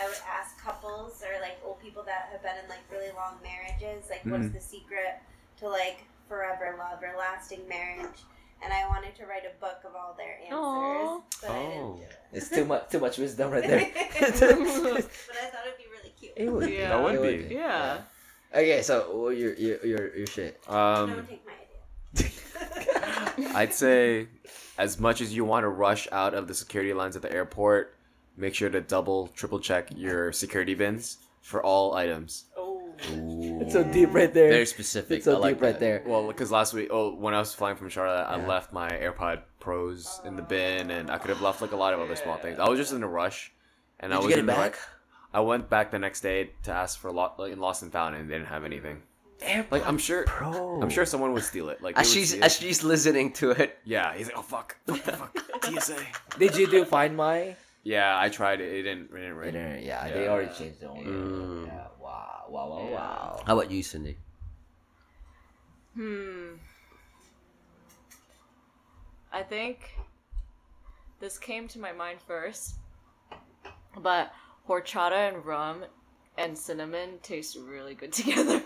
I would ask couples or like old people that have been in like really long marriages, like what's Mhm. the secret to like forever love or lasting marriage? And I wanted to write a book of all their answers, Aw. but I Oh. didn't do it. It's too much. Too much wisdom right there. but I thought it'd be really cute. it would. Yeah. That would It be. Yeah. Okay. So, what your your your your shit. Um, Don't take my idea. I'd say as much as you want to rush out of the security lines at the airport, make sure to double, triple check your security bins for all items. It's so deep right there. Very specific. It's so I like deep right that. there. Well, because last week, oh, when I was flying from Charlotte, I left my AirPod Pros in the bin, and I could have left like a lot of other small things. I was just in a rush, and Did I you was get in it back? rush- I went back the next day to ask for a lot like in Lost and Found, and they didn't have anything. Like I'm sure, Pro. I'm sure someone would steal it. Like As they she's as she's listening to it. yeah, he's like, oh fuck, fuck, fuck, TSA. Did you do Find My? Yeah, I tried it. It didn't. It didn't ring. Yeah, they Yeah. already changed the owner. Mm. Yeah. Wow. Wow. Wow. Yeah. Wow. How about you, Cindy? Hmm. I think this came to my mind first, but horchata and rum and cinnamon taste really good together.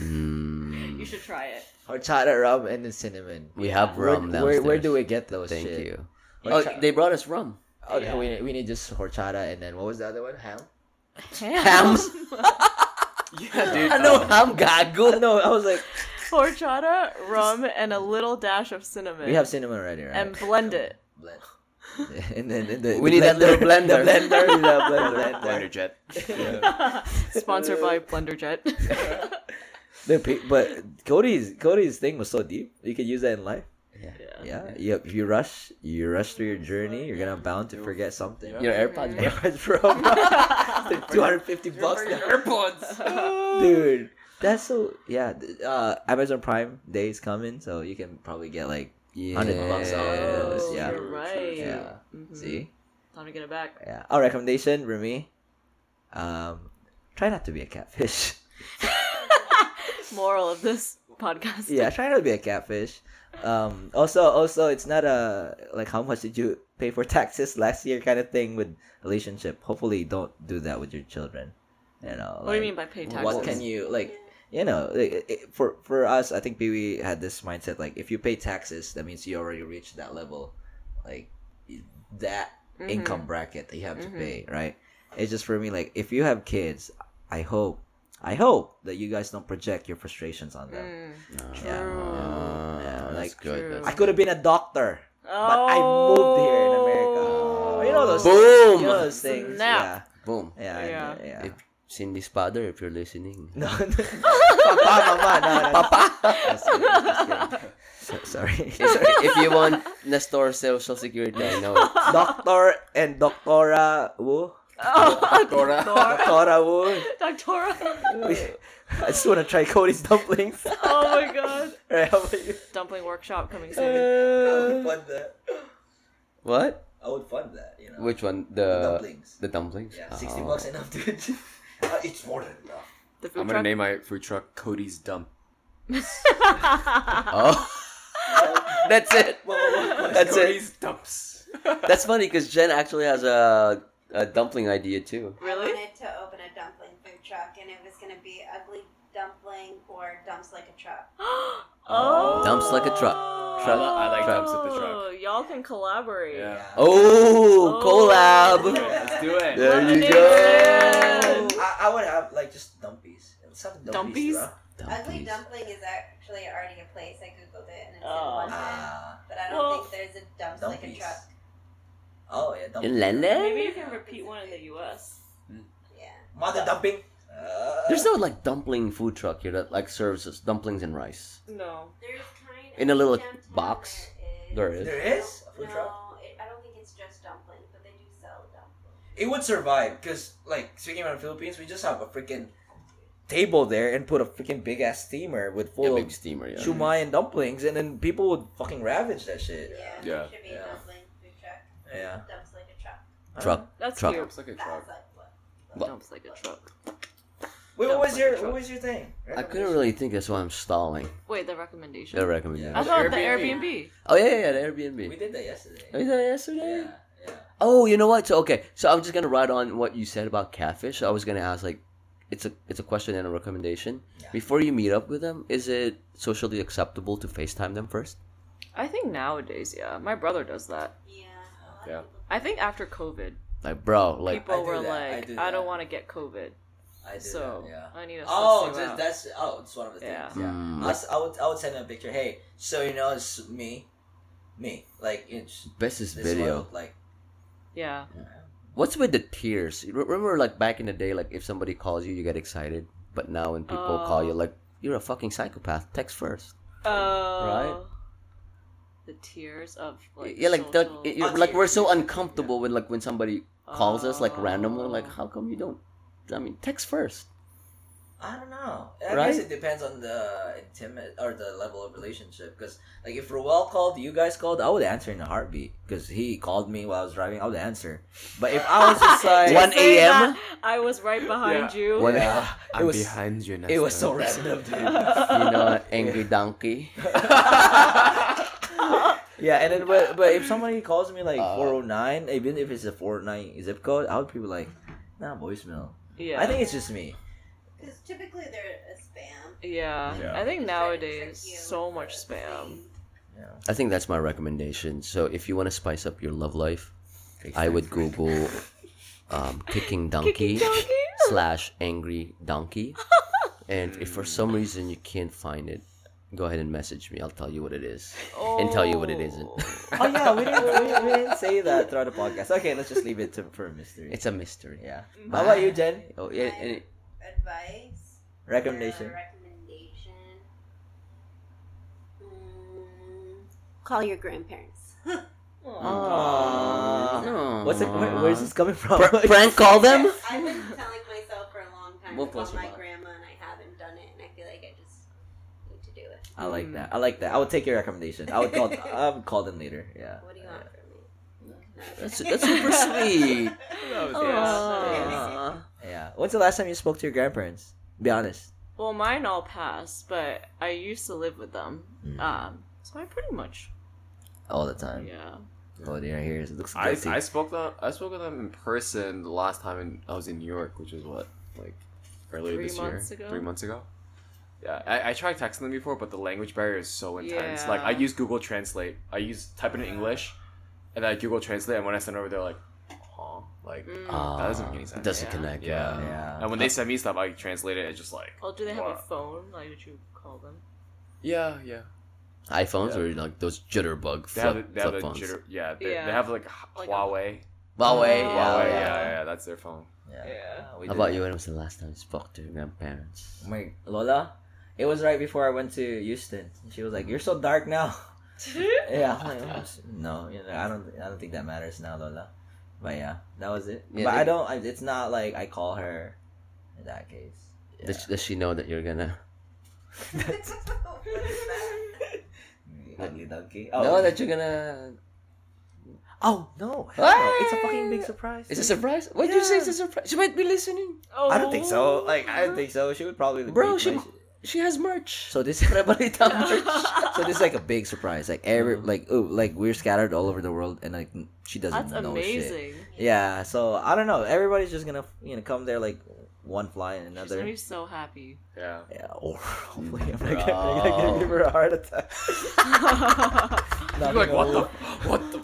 Mm. you You should try it. Horchata rum and then cinnamon. We have Where, rum where, where downstairs. do we get those Thank shit? you. Oh, they brought us rum. Oh, Yeah. we, we need just horchata and then what was the other one? Ham? Hams. Yeah, dude. I know ham gago. no, I was like, Horchata, rum, and a little dash of cinnamon. we have cinnamon already, right? and blend it. blend. and then and the, We the need that little blender. The blender, we need that blender. Blender blender jet. Sponsored by BlenderJet. The pe- but Cody's Cody's thing was so deep. You could use that in life. Yeah. Yeah. You, if you rush, you rush through your journey. You're gonna bound to forget something. Your AirPods, bro. AirPods Pro. Two hundred fifty bucks. now. AirPods. dude. That's so yeah. Uh, Amazon Prime Day is coming, so you can probably get like Yeah. 100 bucks off of those. Oh, Yeah, you're right. yeah. Mhm. See, Time to get it back. yeah. Our recommendation, Remy, um, try not to be a catfish. Moral of this podcast. yeah, try not to be a catfish. Um, also, also, it's not a like how much did you pay for taxes last year kind of thing with relationship. Hopefully, don't do that with your children. You know. What do you mean by pay taxes? what can you like you know like, it, for for us i think Pee Wee had this mindset like if you pay taxes that means you already reached that level like that Mhm. income bracket that you have to Mhm. pay right it's just for me like if you have kids i hope i hope that you guys don't project your frustrations on them Mm. Yeah. Uh, Yeah, that's like- good. True. I could have been a doctor But I moved here in America. Oh. you know those Boom! you know those things Snap. Boom. yeah yeah Yeah. yeah, yeah. If Cindy's father, if you're listening. No, no. Papa, mama, no, no. Papa. Just kidding. So- sorry. if, if you want Nestor social security, I know. Doctor and Doctora Wu. Oh, Dora. Doctora Wu. Doctora. I just want to try Cody's dumplings. oh my god. Alright, how about you? Dumpling workshop coming soon. I would fund that. What? I would fund that, you know. Which one? The The dumplings. The dumplings. Yeah, 60 Oh. bucks enough, dude. Uh, it's more than enough. The food I'm gonna truck. name my food truck Cody's Dump. Oh. That's it. That's it. Cody's Dumps. That's funny because Jen actually has a, a dumpling idea too. Really? I wanted to open a dumpling food truck, and it was going to be ugly dumpling or dumps like a truck. oh. Dumps like a truck. Truck. I like Truck. dumps at the truck. Y'all can collaborate. Yeah. Oh, Oh. collab. Let's do it. There you Lemonade go. I, I would have like just dumpies. Let's dumpies. Dumpies? bro. Ugly dumpling is actually already a place. I googled it, and it's Oh. in London. Ah. But I don't Well, think there's a dumps like a truck. Oh yeah, dumpies. In London? Maybe you can repeat one in the U.S. Yeah. Mother dumpling. Uh, There's no like dumpling food truck here that like serves us dumplings and rice. No. There's kind of In a little downtown box? There There is. is. there is a food no, truck. it, I don't think it's just dumplings, but they do sell dumplings. It would survive because, like, speaking about the Philippines, we just have a freaking table there and put a freaking big ass steamer with Yeah, full big of steamer. Yeah. shumai and dumplings, and then people would fucking ravage that shit. Yeah. Yeah. There should be Yeah. dumpling food truck. Yeah. Dumps like a truck. Uh-huh. Truck. That's Truck. cute. Dumps like a That's truck. like what? What? Dumps like a truck. Wait, what Dumps was like your truck. what was your thing? I couldn't really think. That's why I'm stalling. Wait, the recommendation. The recommendation. I thought the Airbnb. Airbnb. Oh yeah, yeah, yeah, the Airbnb. We did that yesterday. Oh, is that yesterday? Yeah, yeah. Oh, you know what? So okay, so I'm just gonna ride on what you said about catfish. I was gonna ask like, it's a it's a question and a recommendation. Yeah. Before you meet up with them, is it socially acceptable to FaceTime them first? I think nowadays, yeah. My brother does that. Yeah. A lot of Yeah. I think after COVID, Like, bro, like, people were that. I like, do I, don't that. want to get COVID, I did so that, yeah. I need to. Oh, just, out. that's oh, it's one of the Yeah. things. Yeah, Mm, I, was- I would I would send them a picture. Hey, so you know it's me, me. Like it's best is video. one, like yeah. What's with the tears? Remember, like back in the day, like if somebody calls you, you get excited. But now when people call you, Oh. like you're a fucking psychopath. Text first. Oh. The tears of like yeah, like that. social- it- you're- like we're so uncomfortable when like when somebody calls us like randomly. Like, how come you don't? I mean, text first. I don't know. I Right? guess it depends on the intimate or the level of relationship. Because like if Ruel called, you guys called, I would answer in a heartbeat. Because he called me while I was driving, I would answer. But if I was just like One a.m.? I was right behind Yeah. you. One- yeah, it I'm was behind you. it was so Nestor. random, dude. you know, angry donkey. Yeah, and then but but if somebody calls me like Uh. 409, even if it's a 409 zip code, I would be like, nah, voicemail. Yeah. I think it's just me. Because typically they're a spam. Yeah. Yeah. I think Just nowadays so much spam. Yeah. I think that's my recommendation. So if you want to spice up your love life, I would Google um, kicking donkey slash angry donkey, and if for some reason you can't find it, go ahead and message me. I'll tell you what it is and tell you what it isn't. Oh yeah, we didn't, we, we didn't say that throughout the podcast. Okay, let's just leave it to, for a mystery. It's a mystery. yeah. How about you, Jen? Oh yeah, and it, Advice. Recommendation. or recommendation. Mm, call your grandparents. Aww. Aw. What's it? Where, where's this coming from? Pr- prank call them. I've been telling myself for a long time We'll to call my about it. grandma, and I haven't done it, and I feel like I just need to do it. I like that. I like that. I would take your recommendation. I would call. I would call them later. Yeah. What do you want from me? That's that's super sweet. Aw. Yeah. When's the last time you spoke to your grandparents? Be honest. Well, mine all passed, but I used to live with them. Mm. Um, so I pretty much, All the time. yeah. Oh dear, here it looks I, guilty. I spoke to I spoke with them in person the last time in, I was in New York, which was what like earlier Three this months year, ago? three months ago. Yeah, I, I tried texting them before, but the language barrier is so intense. Like I use Google Translate. I use type in English, and then I Google Translate, and when I send over, they're like, "Huh," like Mm. that doesn't make any sense. It doesn't Yeah. connect. Yeah. yeah. And when they send me stuff, I translate it. It's just like, Oh, do they have a phone? Like, did you call them? yeah, yeah. iPhones Yeah. or like those jitterbug They have flip, the, they have flip the phones. jitter, yeah, they, Yeah. they have like, a Like a- Huawei. Huawei. Oh, yeah, Huawei, yeah. yeah, yeah, that's their phone. Yeah. Yeah. How about that. you? When was the last time you spoke to your grandparents? My Lola, it was right before I went to Houston. She was like, "You're so dark now." yeah, like, "Oh, no, you know, I don't, I don't think that matters now, Lola. But yeah, that was it. Yeah, but they- I don't. I, it's not like I call her. In that case, yeah. Does, does she know that you're gonna? ugly donkey. Oh. No, that you're gonna. Oh no! Hell What? It's a fucking big surprise. It's a surprise. What did you say? Yeah. It's a surprise. She might be listening. Oh, I don't think so. Like I don't think so. She would probably. Bro, be- she like, she has merch. So this. Prebalita merch. so this is like a big surprise. Like every mm-hmm. like oh like we're scattered all over the world and like she doesn't That's know shit. amazing. Yeah. So I don't know. Everybody's just gonna you know come there like one fly and She's another. gonna be so happy. Yeah. Yeah. Or hopefully I'm not gonna, I'm gonna give her a heart attack. You're like, what the, what the?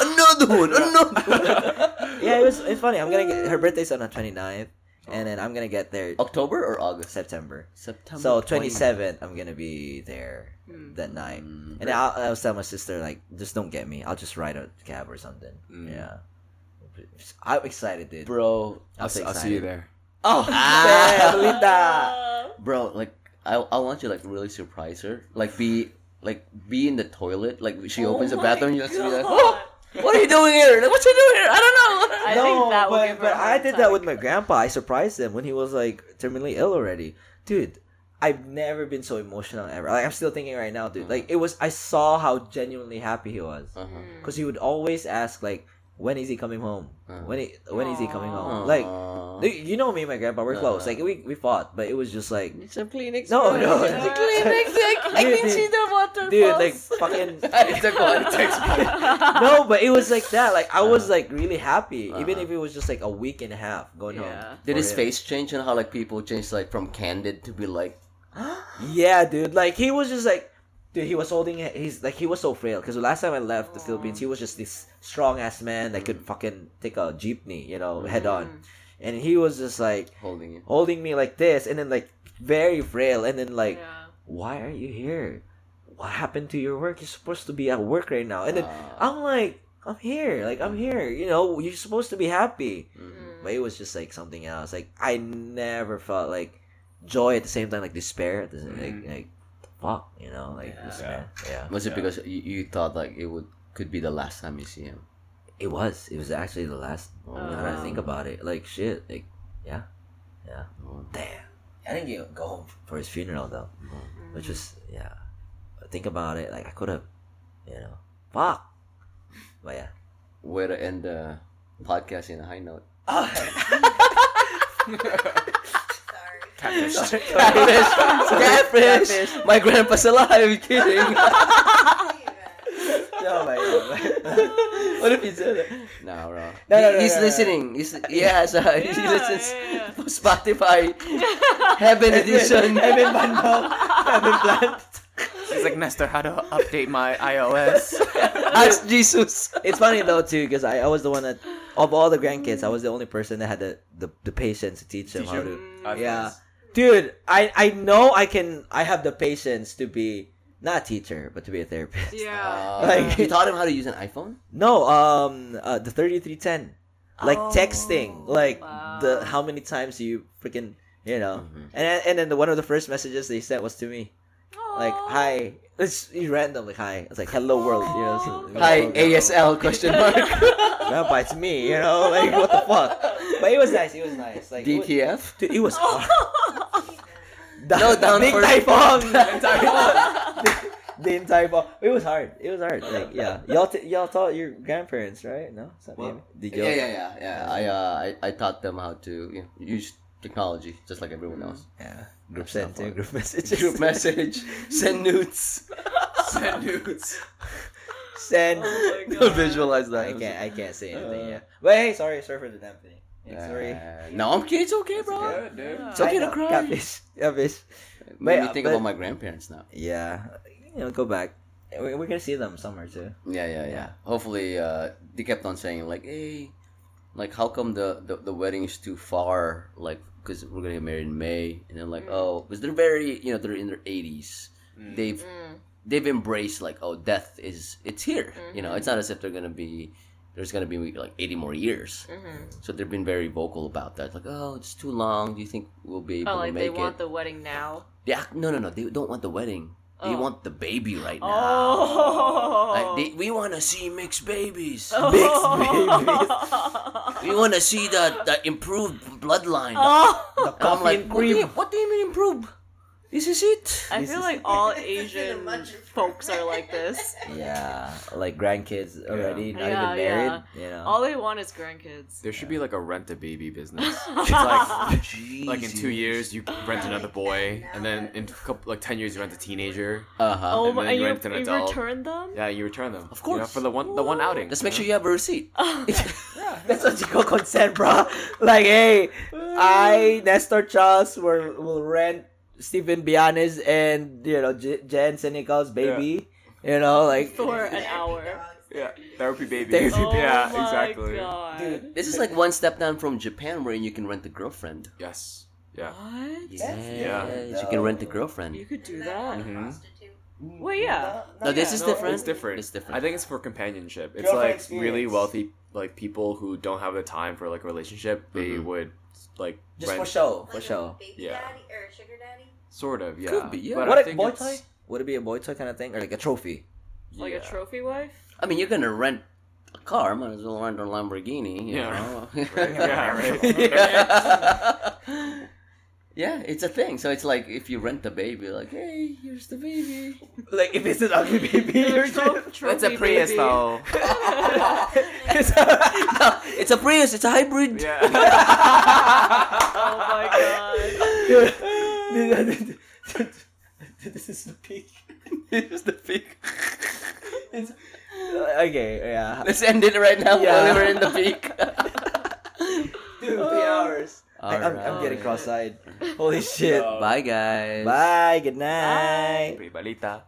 another one. Another one. yeah, it was. It's funny. I'm gonna get her birthday's on the 29th, and then I'm gonna get there October or August? September. September. So 20. 27th, I'm gonna be there Hmm. that night. Mm. And then I'll, I was telling my sister like, just don't get me. I'll just ride a cab or something. Mm. Yeah. I'm excited, dude. Bro, I'm I'll, so I'll see you there. Oh, Ah. Lolita. bro, like I I want you to, like really surprise her. Like be like be in the toilet. Like she opens the bathroom, you have to be like, oh, what are you doing here? Like, what you doing here? I don't know. I think that but, give her but a I heart did that with my grandpa. I surprised him when he was like terminally ill already, dude. I've never been so emotional ever. Like I'm still thinking right now, dude. Like it was, I saw how genuinely happy he was Uh-huh. Because he would always ask like, when is he coming home? Uh. When he, when is he coming home? Like, you know me and my grandpa, we're close. Uh. Like we we fought, but it was just like, It's a Kleenex. No, no. It's a Kleenex. Like, I Dude, can see the waterfalls. dude, like fucking. it's a context. no, but it was like that. Like I was like really happy, even Uh-huh. if it was just like a week and a half going Yeah. home. Did his him. face change and how like people change like from candid to be like Yeah, dude. Like he was just like, dude. He was holding. It, he's like he was so frail because the last time I left the Philippines, he was just this strong ass man that could fucking take a jeepney, you know, head on, and he was just like holding it. holding me like this, and then like very frail, and then like, yeah. why are you here? What happened to your work? You're supposed to be at work right now, and then Ah. I'm like, I'm here, like I'm here. You know, you're supposed to be happy. Mhm. But it was just like something else. Like I never felt like joy at the same time, like despair. At the same, like Mhm. like fuck, you know, like Yeah. despair. Yeah. Was it Yeah. because you, you thought like it would could be the last time you see him? it was. It was actually the last. Oh. Now that I think about it, like shit, like yeah, yeah. Oh. Damn. I didn't get go home for his funeral though, oh. which was yeah. But think about it, like I could have, you know, fuck. But yeah. Way to end the podcast in a high note. Sorry. Catfish. Catfish! Catfish! My grandpa's alive. Kidding. No, my, what if he said that? No, bro. No, no, no, he's no, no. listening. He's yes, uh, he Yeah, listens yeah, yeah. Spotify Heaven Edition. Evan Bando. Evan Plant. He's like Nestor, how to update my iOS? Ask Jesus. It's funny though too because I, I was the one that of all the grandkids I was the only person that had the the, the patience to teach them Teach how to. iPhones. Yeah, dude, I I know I can I have the patience to be not a teacher but to be a therapist. Yeah. Uh, Like- you taught him how to use an iPhone. No, um, uh, the thirty three ten, like Oh, texting, like wow. the how many times you freaking you know, Mhm. and and then the, one of the first messages they sent was to me, like hi, it's random like hi, it's like hello world, you know. so- Hi ASL question mark. Grandpa, it's me, you know, like what the fuck. But it was nice. It was nice. Like it was- DTF. Dude, it was hard. No, down Big for- typhoon. Din Tai Fung. It was hard. It was hard. Like yeah, y'all t- y'all taught your grandparents, right? No, Is that What? maybe? Did you? Yeah, yeah, yeah, yeah. I uh, I, I taught them how to you know, use technology just like everyone else. Yeah. Group Send to group messages. Group message, send nudes. Send nudes. Send. Oh Don't visualize that. I can't. I can't say anything. Uh, yeah. But hey, sorry, sorry for the damn thing. Yeah, sorry. No, I'm kidding. It's okay, bro. Good, dude. It's okay I to know. cry. Catfish. Catfish. Made me think but- about my grandparents now. Yeah. You know, go back. We- We're gonna see them somewhere too. Yeah, yeah, yeah. Yeah. Hopefully, uh, they kept on saying like, "Hey, like, how come the the, the wedding is too far? Like, because we're gonna get married in May." And then like, oh, because they're very, you know, they're in their eighties. They've Mm. they've embraced like, oh, death is it's here. You know, it's not as if they're gonna be there's gonna be like eighty more years. Mhm. So they've been very vocal about that. Like, oh, it's too long. Do you think we'll be able Oh, to like they want it? the wedding now. Yeah, no, no, no. They don't want the wedding. They Oh. want the baby right now. Oh. Like, they, we want to see mixed babies. Mixed babies. We want to see the, the improved bloodline. Oh. The And I'm like, coffee what do, you, what do you mean improve? This is it. I This feel is- like all Asian folks are like this. Yeah, like grandkids already, not Yeah, even married. yeah. You know. All they want is grandkids. There should be like a rent a baby business. It's like like in two years you rent another boy, and then in couple like ten years you rent a teenager. Uh huh. Oh And my! then And you, rent an you adult. return them? Yeah, you return them. Of You know, course. for the one the one outing. Just make sure you have a receipt. That's what you call consent, bro. Like, hey, I Nestor Charles will will rent Stephen Bianes and you know J- Jen Senegal's baby. You know, like For an hour. Yeah, therapy baby. Therapy Oh yeah, my exactly. god. This is like one step down from Japan, wherein you can rent a girlfriend. Yes. Yeah. What? Yes, you can rent a girlfriend. You could do that. Mhm. Well, yeah. No, this is No, different. It's different. It's different. I think it's for companionship. It's Girlfriend like really wealthy like people who don't have the time for like a relationship. They Mhm. would like just for rent, show, for Like show. baby Yeah. daddy or sugar daddy? Sort of. Yeah. Could be, yeah. But What I a think boy it's- toy? Would it be a boy toy kind of thing, or like a trophy? Like a trophy wife? I mean, you're gonna rent a car. Might as well rent a Lamborghini. You Yeah. know? Yeah, right. yeah. Yeah, it's a thing. So it's like if you rent the baby, like, hey, here's the baby. Like if it's an ugly baby, you're Tro- trophy It's a Prius baby. though. it's a- no, it's a Prius. It's a hybrid. yeah. Oh my god this is the peak. this is the peak. It's, okay, yeah. Let's end it right now yeah. while we're in the peak. Dude, three hours. I, am right. I'm getting cross-eyed. Holy shit. No. Bye, guys. Bye. Good night. Bye. Balita.